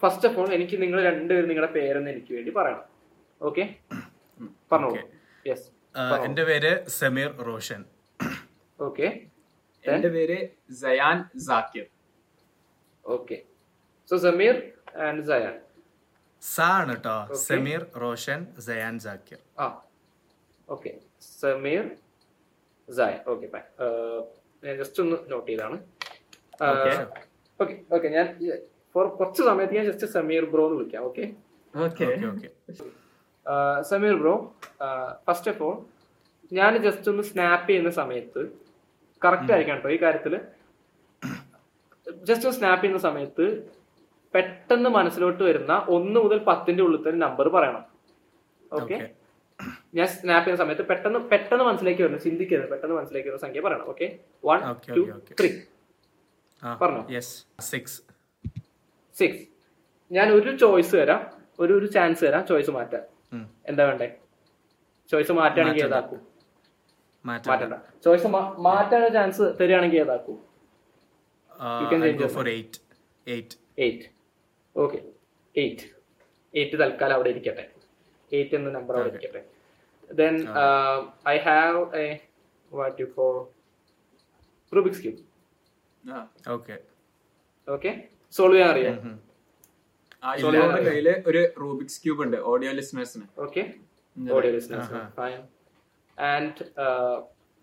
first of all എനിക്ക് നിങ്ങൾ രണ്ടുപേരും നിങ്ങളുടെ പേരെന്ന് എനിക്ക് വേണ്ടി പറയണം. ഓക്കെ പറഞ്ഞോളൂ. യെസ് എന്റെ പേര് സമീർ റോഷൻ. ഓക്കെ എന്റെ പേര് Sayan Zakir. Okay so Sameer and Sayan സാ ആണ് കേട്ടോ സമീർ റോഷൻ സയാൻ ജാക്കിർ ആ. Okay Sameer Sayan. Okay fine ഞാൻ ജസ്റ്റ് ഒന്ന് നോട്ട് ചെയ്താണ്. ഓക്കെ ഓക്കെ ഞാൻ ഫോർ കുറച്ച് സമയത്ത് ഞാൻ ജസ്റ്റ് സമീർ ബ്രോ എന്ന് വിളിക്കാം. Okay okay Sameer bro first of all ഞാൻ ജസ്റ്റ് ഒന്ന് സ്നാപ്പ് ചെയ്യുന്ന സമയത്ത് കറക്റ്റ് ആയിരിക്കണം കേട്ടോ ഈ കാര്യത്തിൽ. ജസ്റ്റ് ഒന്ന് സ്നാപ്പ് ചെയ്യുന്ന സമയത്ത് പെട്ടെന്ന് മനസ്സിലോട്ട് വരുന്ന ഒന്ന് മുതൽ പത്തിന്റെ ഉള്ളിൽ തന്നെ നമ്പർ പറയണം. ഓക്കെ ഞാൻ സ്നാപ്പ് ചെയ്യുന്ന സമയത്ത് പെട്ടെന്ന് പെട്ടെന്ന് മനസ്സിലേക്ക് വരുന്നു ചിന്തിക്കരുത്. പെട്ടെന്ന് മനസ്സിലേക്ക് വരുന്ന സംഖ്യ പറയണം. Okay one Okay, two. Three പറഞ്ഞു? സിക്സ് സിക്സ് ഞാൻ ഒരു ചോയ്സ് തരാം. ഒരു ഒരു ചാൻസ് തരാം. ചോയ്സ് മാറ്റാൻ. എന്താ വേണ്ടേ? ചോയ്സ് മാറ്റുകയാണെങ്കിൽ മാറ്റണ്ട. ഏതാക്കും? മാറ്റണ്ട. ചോയ്സ് മാറ്റാനുള്ള ചാൻസ് തരികയാണെങ്കിൽ ഏതാക്കും? Four eight eight okay eight eight തൽക്കാലം അവിടെ ഇരിക്കട്ടെ. എയ്റ്റ് എന്ന നമ്പർ അവിടെ ഇരിക്കട്ടെ. Then I have a what you for Rubik's cube okay okay solve ചെയ്യാൻ അറിയാം. കയ്യിൽ ഒരു റൂബിക്സ് ക്യൂബ് ഉണ്ട്. Audio ലിസ്ണേഴ്സിന് okay audio listeners fine and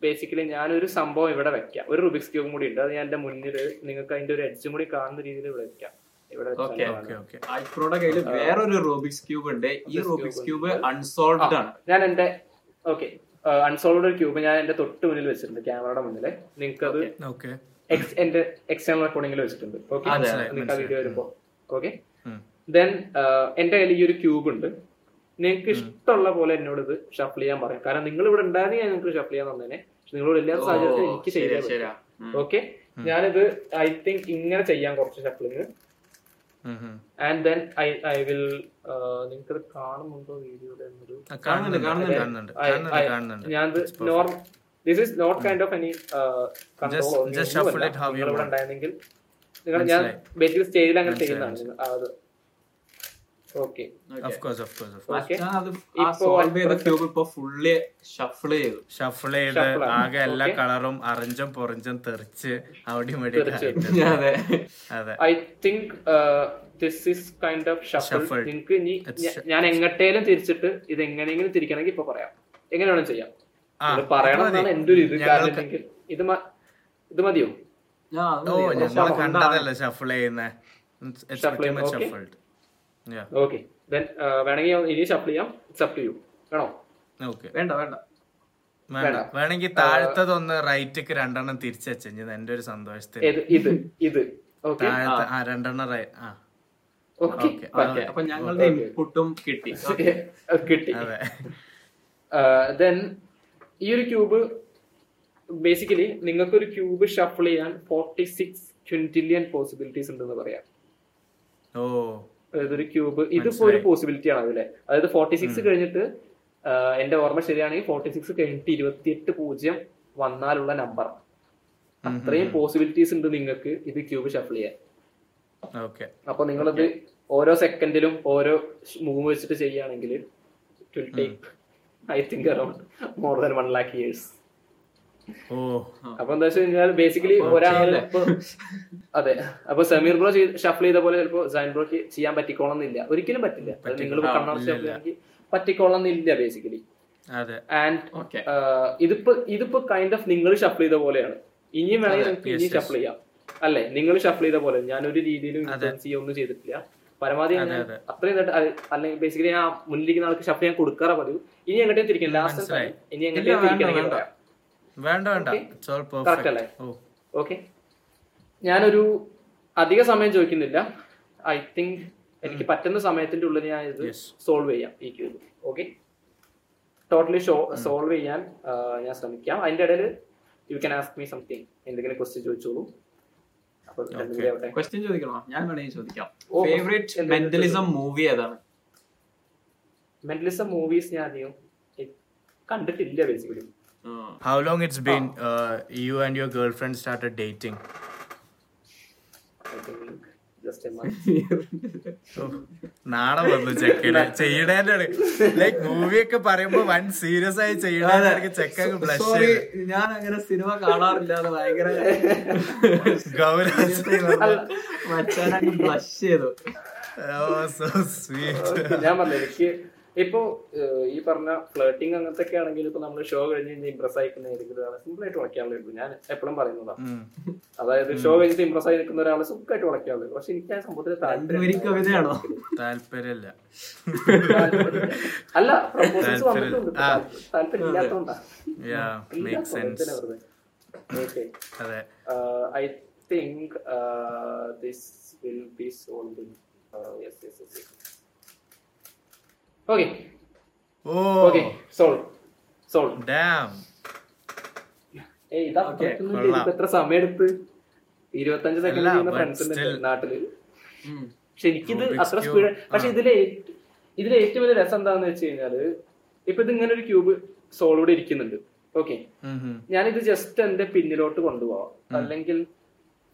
basically ഞാനൊരു സംഭവം ഇവിടെ വെക്കാം. ഒരു റുബിക്സ് ക്യൂബും കൂടി ഉണ്ട്. അത് ഞാൻ എന്റെ മുന്നിൽ നിങ്ങൾക്ക് അതിന്റെ ഒരു എഡ്ജും കൂടി കാണുന്ന രീതിയിൽ ഇവിടെ വെക്കാം. ഓക്കെ ഓക്കെ ഐപ്രോയുടെ കയ്യിൽ വേറൊരു റോബിക്സ് ക്യൂബ് ഉണ്ട്. ഈ റോബിക്സ് ക്യൂബ് അൺസോൾവ്ഡ് ആണ്. ഞാൻ എന്റെ ഓക്കെ അൺസോൾവ്ഡ് ഒരു ക്യൂബ് ഞാൻ എന്റെ തൊട്ട് മുന്നിൽ വെച്ചിട്ടുണ്ട് ക്യാമറയുടെ മുന്നിൽ നിങ്ങൾക്ക് അത് എക്സ് എന്റെ എക്സ്റ്റേണൽ റെക്കോർഡിംഗിൽ വെച്ചിട്ടുണ്ട്. ഓക്കെ അതെ, നിങ്ങൾക്ക് ആ വീഡിയോ വരുമ്പോ. ഓക്കെ. ദെൻ എന്റെ കയ്യിൽ ഈ ഒരു ക്യൂബ് ഉണ്ട്. നിങ്ങൾക്ക് ഇഷ്ടമുള്ള പോലെ എന്നോട് ഇത് ഷഫിൾ ചെയ്യാൻ പറയാം. കാരണം നിങ്ങൾ ഇവിടെ ഉണ്ടായിരുന്നെങ്കിൽ ഞാൻ നിങ്ങൾക്ക് ഷഫിൾ ചെയ്യാൻ തന്നേനെ. പക്ഷെ നിങ്ങളോട് ഇല്ലാത്ത സാഹചര്യത്തിൽ എനിക്ക് ചെയ്യാൻ ഓക്കെ. ഞാനിത് ഐ തിങ്ക് ഇങ്ങനെ ചെയ്യാം കുറച്ച് shuffling and then I I will നിങ്ങൾക്ക് ഇത് കാണുന്നുണ്ടോ വീഡിയോയുടെ എന്നൊരു ഞാൻ normal this is not kind of any control ഇവിടെ ഉണ്ടായിരുന്നെങ്കിൽ നിങ്ങൾ ഞാൻ ബേസിക്കലി സ്റ്റേജിൽ അങ്ങനെ ചെയ്യുന്നതാണ്. അത് ഓക്കെ. ഫുള്ളി ഷഫിൾ ചെയ്തു ഷഫിൾ ചെയ്ത്. ആകെ എല്ലാ കളറും അറഞ്ചും പൊറഞ്ചും തെറിച്ച് അവിടെയും. (laughs) അതെ. അതെ. I think this is kind of shuffle. നിങ്ങൾക്ക് ഇനി ഞാൻ എങ്ങട്ടേലും തിരിച്ചിട്ട് ഇത് എങ്ങനെയെങ്കിലും തിരിക്കണമെങ്കിൽ ഇപ്പൊ പറയാം. എങ്ങനെ വേണം ചെയ്യാം പറയണം. എന്നാണ് എന്റെ ഒരു ഇത് കാരണം ഇത് ഇത് മതിയോ? ഓ. ഞങ്ങൾ കണ്ടതല്ലേ ഷഫിൾ ചെയ്യുന്നേ Shuffle ചെയ്യുന്ന, okay. ഷഫിൾഡ് ഓക്കെ ദെൻ വേണമെങ്കിൽ ഇനി ഷഫിൾ ചെയ്യാം. ഇറ്റ്സ് അപ് ടു യു വേണോ? ഓക്കെ വേണ്ട വേണ്ട. വേണമെങ്കിൽ താഴത്തതൊന്ന് റൈറ്റ്ക്ക് രണ്ടെണ്ണം തിരിച്ചു വെച്ചു. എന്റെ ഒരു സന്തോഷത്തിന് ഏത്? ഇത്. ഇത്. ഓക്കെ താഴത്തെ ആ. രണ്ടെണ്ണം റൈ- ആ. Okay. ഓക്കെ അപ്പൊ ഞങ്ങളുടെ ഇൻപുട്ടും കിട്ടി. (laughs) കിട്ടി. അതെ. ദെൻ ഈ ഒരു ക്യൂബ് ബേസിക്കലി നിങ്ങൾക്ക് ഒരു ക്യൂബ് ഷഫിൾ ചെയ്യാൻ ഫോർട്ടി സിക്സ് ട്വന്റിലിയൻ പോസിബിലിറ്റീസ് ഉണ്ടെന്ന് പറയാം. ഓ. അതായത് ഒരു ക്യൂബ് ഇതിപ്പോ ഒരു പോസിബിലിറ്റി ആണ് അതിലെ അതായത് ഫോർട്ടി സിക്സ് കഴിഞ്ഞിട്ട് എന്റെ ഓർമ്മ ശരിയാണെങ്കിൽ ഫോർട്ടി സിക്സ് കഴിഞ്ഞിട്ട് ഇരുപത്തിയെട്ട് പൂജ്യം വന്നാലുള്ള നമ്പർ അത്രയും പോസിബിലിറ്റീസ് ഉണ്ട് നിങ്ങൾക്ക് ഇത് ക്യൂബ് ഷഫിൾ ചെയ്യാൻ. അപ്പൊ നിങ്ങളത് ഓരോ സെക്കൻഡിലും ഓരോ മൂവ് വെച്ചിട്ട് ചെയ്യുകയാണെങ്കിൽ it will take I think around more than one lakh years അപ്പൊ എന്താ വെച്ച് കഴിഞ്ഞാൽ ബേസിക്കലി ഒരാൾ ഇപ്പൊ അതെ. അപ്പൊ സമീർ ബ്രോ ഷഫിൾ ചെയ്ത പോലെ ചിലപ്പോ സൈൻ ബ്രോക്ക് ചെയ്യാൻ പറ്റിക്കോളന്നില്ല. ഒരിക്കലും പറ്റില്ല. നിങ്ങൾ ചെയ്യാൻ പറ്റിക്കോളന്നില്ല ബേസിക്കലി ആൻഡ് ഇതിപ്പോ ഇതിപ്പോ കൈൻഡ് ഓഫ് നിങ്ങൾ ഷഫിൾ ചെയ്ത പോലെയാണ്. ഇനിയും വേണമെങ്കിൽ നിങ്ങൾക്ക് ഇനിയും ഷഫിൾ ചെയ്യാം. അല്ലെ? നിങ്ങൾ ഷഫിൾ ചെയ്ത പോലെ. ഞാൻ ഒരു രീതിയിലും ഇൻഫ്ലുവൻസ് ഒന്നും ചെയ്തിട്ടില്ല. പരമാവധി അത്രയും അല്ലെങ്കിൽ ബേസിക്കലി ഞാൻ മുന്നിലിരിക്കുന്ന ആൾക്ക് ഷഫിൾ ഞാൻ കൊടുക്കാറ പതിവ്. ഇനി എങ്ങോട്ടേ തിരിക്കും. ലാസ്റ്റ് ഇനി എങ്ങോട്ടേ പറയാം. വേണ്ട വേണ്ട. കറക്റ്റ് അല്ലേ ഓക്കെ ഞാനൊരു അധിക സമയം ചോദിക്കുന്നില്ല. ഐ തിങ്ക് എനിക്ക് പറ്റുന്ന സമയത്തിന്റെ ഉള്ളിൽ ഞാൻ ഇത് സോൾവ് ചെയ്യാം. ഈ ക്യൂബ് ഓക്കെ ടോട്ടലി സോൾവ് ചെയ്യാൻ ഞാൻ ശ്രമിക്കാം. അതിന്റെ ഇടയിൽ you can ask me something എന്തെങ്കിലും ക്വസ്റ്റ്യൻ ചോദിച്ചോളൂ. ക്വസ്റ്റ്യൻ ചോദിക്കണോ? ഞാൻ വേണമെങ്കിൽ ചോദിക്കാം. ഫേവറേറ്റ് മെന്റലിസം മൂവി ഏതാണ്? മെന്റലിസം മൂവീസ് ഞാൻ അധികം കണ്ടിട്ടില്ല basically How long it's been uh, you and your girlfriend started dating? I think just Oh, നാണം വന്നു ചെക്കന്. (laughs) ചെയ്യണേന്റെ ലൈക്ക് മൂവിയൊക്കെ പറയുമ്പോ വൺ സീരിയസ് ആയി ചെയ്യണേന്റെ ചെക്കൻ ബ്ലഷ് സോറി ഞാൻ അങ്ങനെ സിനിമ കാണാറില്ല അത് ഭയങ്കര ഗൗരവ മച്ചാനങ്ങ് ബ്ലഷ് ചെയ്തു. സോ സ്വീറ്റ് ഞാൻ പറഞ്ഞു എനിക്ക് ഇപ്പൊ ഈ പറഞ്ഞ ഫ്ലേട്ടിങ് അങ്ങനത്തെ ഒക്കെ ആണെങ്കിൽ ഇപ്പൊ നമ്മൾ ഷോ കഴിഞ്ഞ് കഴിഞ്ഞാൽ ഇംപ്രസ് നിൽക്കുന്ന ഏതെങ്കിലും സിമ്പിൾ ആയിട്ട് വളയ്ക്കാനുള്ള ഉള്ളൂ ഞാൻ എപ്പോഴും പറയുന്നതാണ് അതായത് ഷോ കഴിഞ്ഞിട്ട് ഇംപ്രസ് ആയി നിൽക്കുന്ന ഒരാളെ സുഖമായിട്ട് വളയ്ക്കാവുള്ളൂ പക്ഷെ എനിക്ക് ആ സംഭവത്തിൽ താല്പര്യം അല്ല പ്രപ്പോസൽസ് വന്നിട്ടുണ്ട്. ആ. താല്പര്യം ഇല്ലാത്തോണ്ടാ യാ മേക്ക് സെൻസ് ഓക്കെ അതെ. I think this will be solve yes yes yes okay okay solve solve damn ഏയ് ഇതാ എത്ര സമയം എടുത്ത് ഇരുപത്തഞ്ച് സെക്കൻഡ് ചെയ്യുന്ന ഫ്രണ്ട്സ് നാട്ടിൽ. പക്ഷെ എനിക്കിത് അത്ര സ്പീഡ് പക്ഷെ. ഇതിലെ ഇതിലെ ഏറ്റവും വലിയ രസം എന്താന്ന് വെച്ച് കഴിഞ്ഞാൽ ഇപ്പൊ ഇത് ഇങ്ങനെ ഒരു ക്യൂബ് സോളോടെ ഇരിക്കുന്നുണ്ട്. ഓക്കെ ഞാനിത് ജസ്റ്റ് എന്റെ പിന്നിലോട്ട് കൊണ്ടുപോവാം. അല്ലെങ്കിൽ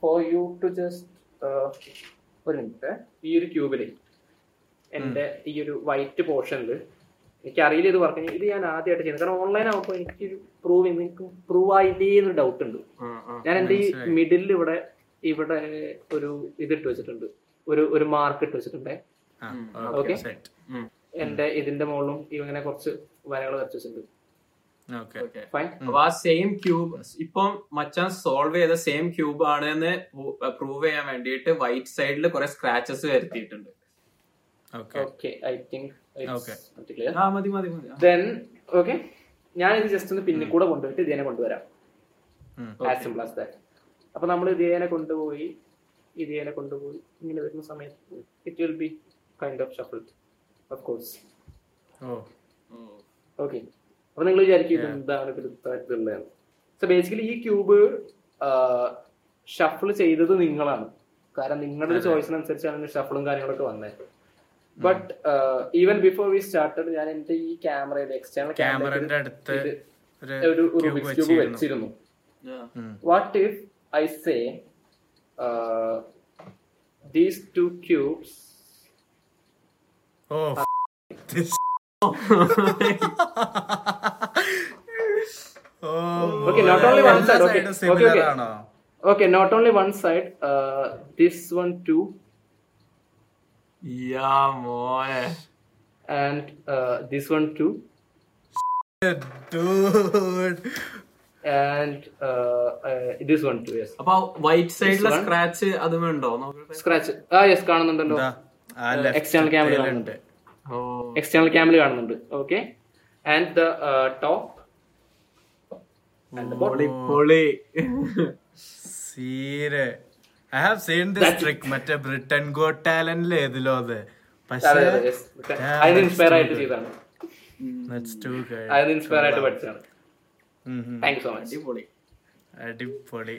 ഫോർ യു ടു ജസ്റ്റ് ഒരു മിനിറ്റ് ഈ ഒരു ക്യൂബിൽ. എന്റെ ഈ ഒരു വൈറ്റ് പോർഷനിൽ എനിക്ക് അറിയില്ല ഇത് വർക്ക് ഇത് ഞാൻ ആദ്യമായിട്ട് ചെയ്യുന്നത്. കാരണം ഓൺലൈൻ ആകുമ്പോൾ എനിക്ക് പ്രൂവ് എനിക്ക് പ്രൂവ് ആയില്ലേ എന്നൊരു ഡൗട്ട് ഉണ്ട്. ഞാൻ എന്റെ ഈ. മിഡിൽ ഇവിടെ ഇവിടെ ഒരു ഇതിട്ട് വെച്ചിട്ടുണ്ട്. ഒരു ഒരു മാർക്ക് ഇട്ട് വെച്ചിട്ടുണ്ട്. Okay Okay. എന്റെ ഇതിന്റെ മുകളിലും ഇങ്ങനെ കുറച്ച് വരകൾ വരച്ചു വെച്ചിട്ടുണ്ട്. അപ്പൊ ആ സെയിം ക്യൂബ് ഇപ്പം മച്ചാൻ സോൾവ് ചെയ്ത സെയിം ക്യൂബ് ആണ് എന്ന് പ്രൂവ് ചെയ്യാൻ വേണ്ടിയിട്ട് വൈറ്റ് സൈഡിൽ കുറെ സ്ക്രാച്ചസ് വരുത്തിയിട്ടുണ്ട്. Okay I think. Then okay ഞാൻ ഇത് ജസ്റ്റ് ഒന്ന് പിന്നെ കൂടെ കൊണ്ടുപോയിട്ട് ഇതിനെ കൊണ്ടുവരാം. ആസ് സിമ്പിൾ ആസ് ദാറ്റ് അപ്പൊ നമ്മൾ ഇതിനെ കൊണ്ടുപോയി ഇതിനെ കൊണ്ടുപോയി ഇങ്ങനെ വരുന്ന സമയത്ത് it will be kind of shuffle of course. Okay അപ്പൊ നിങ്ങൾ വിചാരിക്കും എന്താണ് ഇതുള്ളതെന്ന് സോ ബേസിക്കലി ഈ ക്യൂബ് ഷഫിൾ ചെയ്തത് നിങ്ങളാണ്. കാരണം നിങ്ങളുടെ ചോയ്സിനനുസരിച്ചാണ് ഷഫിളും കാര്യങ്ങളൊക്കെ വന്നത് But even before we started ഞാൻ എന്റെ ഈ ക്യാമറയുടെ എക്സ്റ്റേണൽ ക്യാമറന്റെ അടുത്ത് ഒരു ഒരു ക്യൂബ് റുബിക്സ് ക്യൂബ് വെച്ചിരുന്നു വെച്ചിരുന്നു Yeah. what if I say uh, these two cubes oh this- oh Okay, not only one side, okay. Okay, similar okay. ആണോ okay not only one side uh, this one too യാ മോനെ and uh, this one too Dude. and uh, uh, this one too yes അപ്പൊ white സൈഡിലെ la scratch, scratch അതും ഉണ്ടോ നോക്കട്ടെ scratch ah yes കാണുന്നുണ്ടല്ലോ ദാ, ആ Uh, left external camera tail Oh. external camera കാണുന്നുണ്ട് okay and the uh, top and the bottom പൊളി പൊളി സീരെ I have seen this trick മറ്റേ ബ്രിട്ടൻ ഗോട്ട് ടാലന്റിൽ ഏതിലോ അത്? പക്ഷേ ഇൻസ്പയർ ആയിട്ട് ഇൻസ്പയർ ആയിട്ട് പഠിച്ചതാണ്. താങ്ക് സോ മച്ച് അടിപൊളി. അടിപൊളി.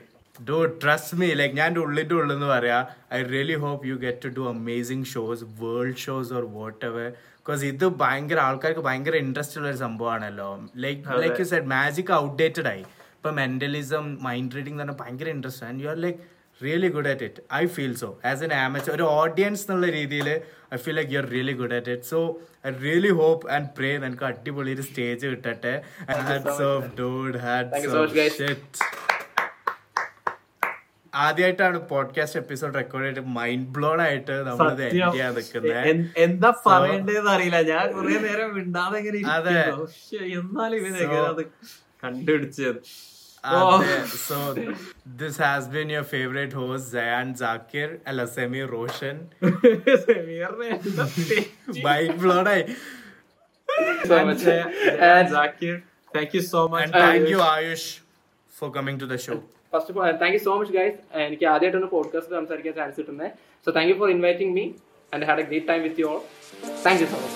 ഡു ട്രസ്റ്റ് മീ ലൈക്ക് ഞാൻ ഉള്ളിന്റെ ഉള്ളിൽ നിന്ന് പറയാം I really hope you get to do amazing shows world shows or whatever because ഇത് ഭയങ്കര ആൾക്കാർക്ക് ഭയങ്കര ഇൻട്രസ്റ്റ് ഉള്ള ഒരു സംഭവമാണല്ലോ like like you said magic outdated ആയി. ഇപ്പൊ മെന്റലിസം മൈൻഡ് റീഡിംഗ് തന്നെ പറഞ്ഞാൽ ഭയങ്കര interest and you are like really good at it I feel so as an ആമച്ച് ഒരു ഓഡിയൻസ് എന്നുള്ള രീതിയിൽ I feel like you are really good at it so I really hope and pray നിനക്ക് അടിപൊളി ഒരു stage കിട്ടട്ടെ. Hats off dude ആദ്യമായിട്ടാണ് podcast episode record ചെയ്തിട്ട് mind blown ആയിട്ട് നമ്മൾ എൻഡ് ചെയ്യാൻ നിൽക്കുന്നത് എന്താ പറയേണ്ടതെന്ന് അറിയില്ല. ഞാൻ കുറെ നേരം മിണ്ടാതെ അതെ. എന്നാലും കണ്ടുപിടിച്ചത്? So this has been your favourite host Jayan Jakir അല്ല സെമി റോഷൻ (laughs) സെമീറിനെ എന്താ തെറ്റി? മൈൻഡ് ബ്ലോൺ ആയി so much. And thank you so and much thank you Ayush for coming to the show first of all thank you so much guys എനിക്ക് ആദ്യമായിട്ടാണ് podcast സംസാരിക്കാൻ chance കിട്ടുന്നത് so thank you for inviting me and had a great time with you all thank you so much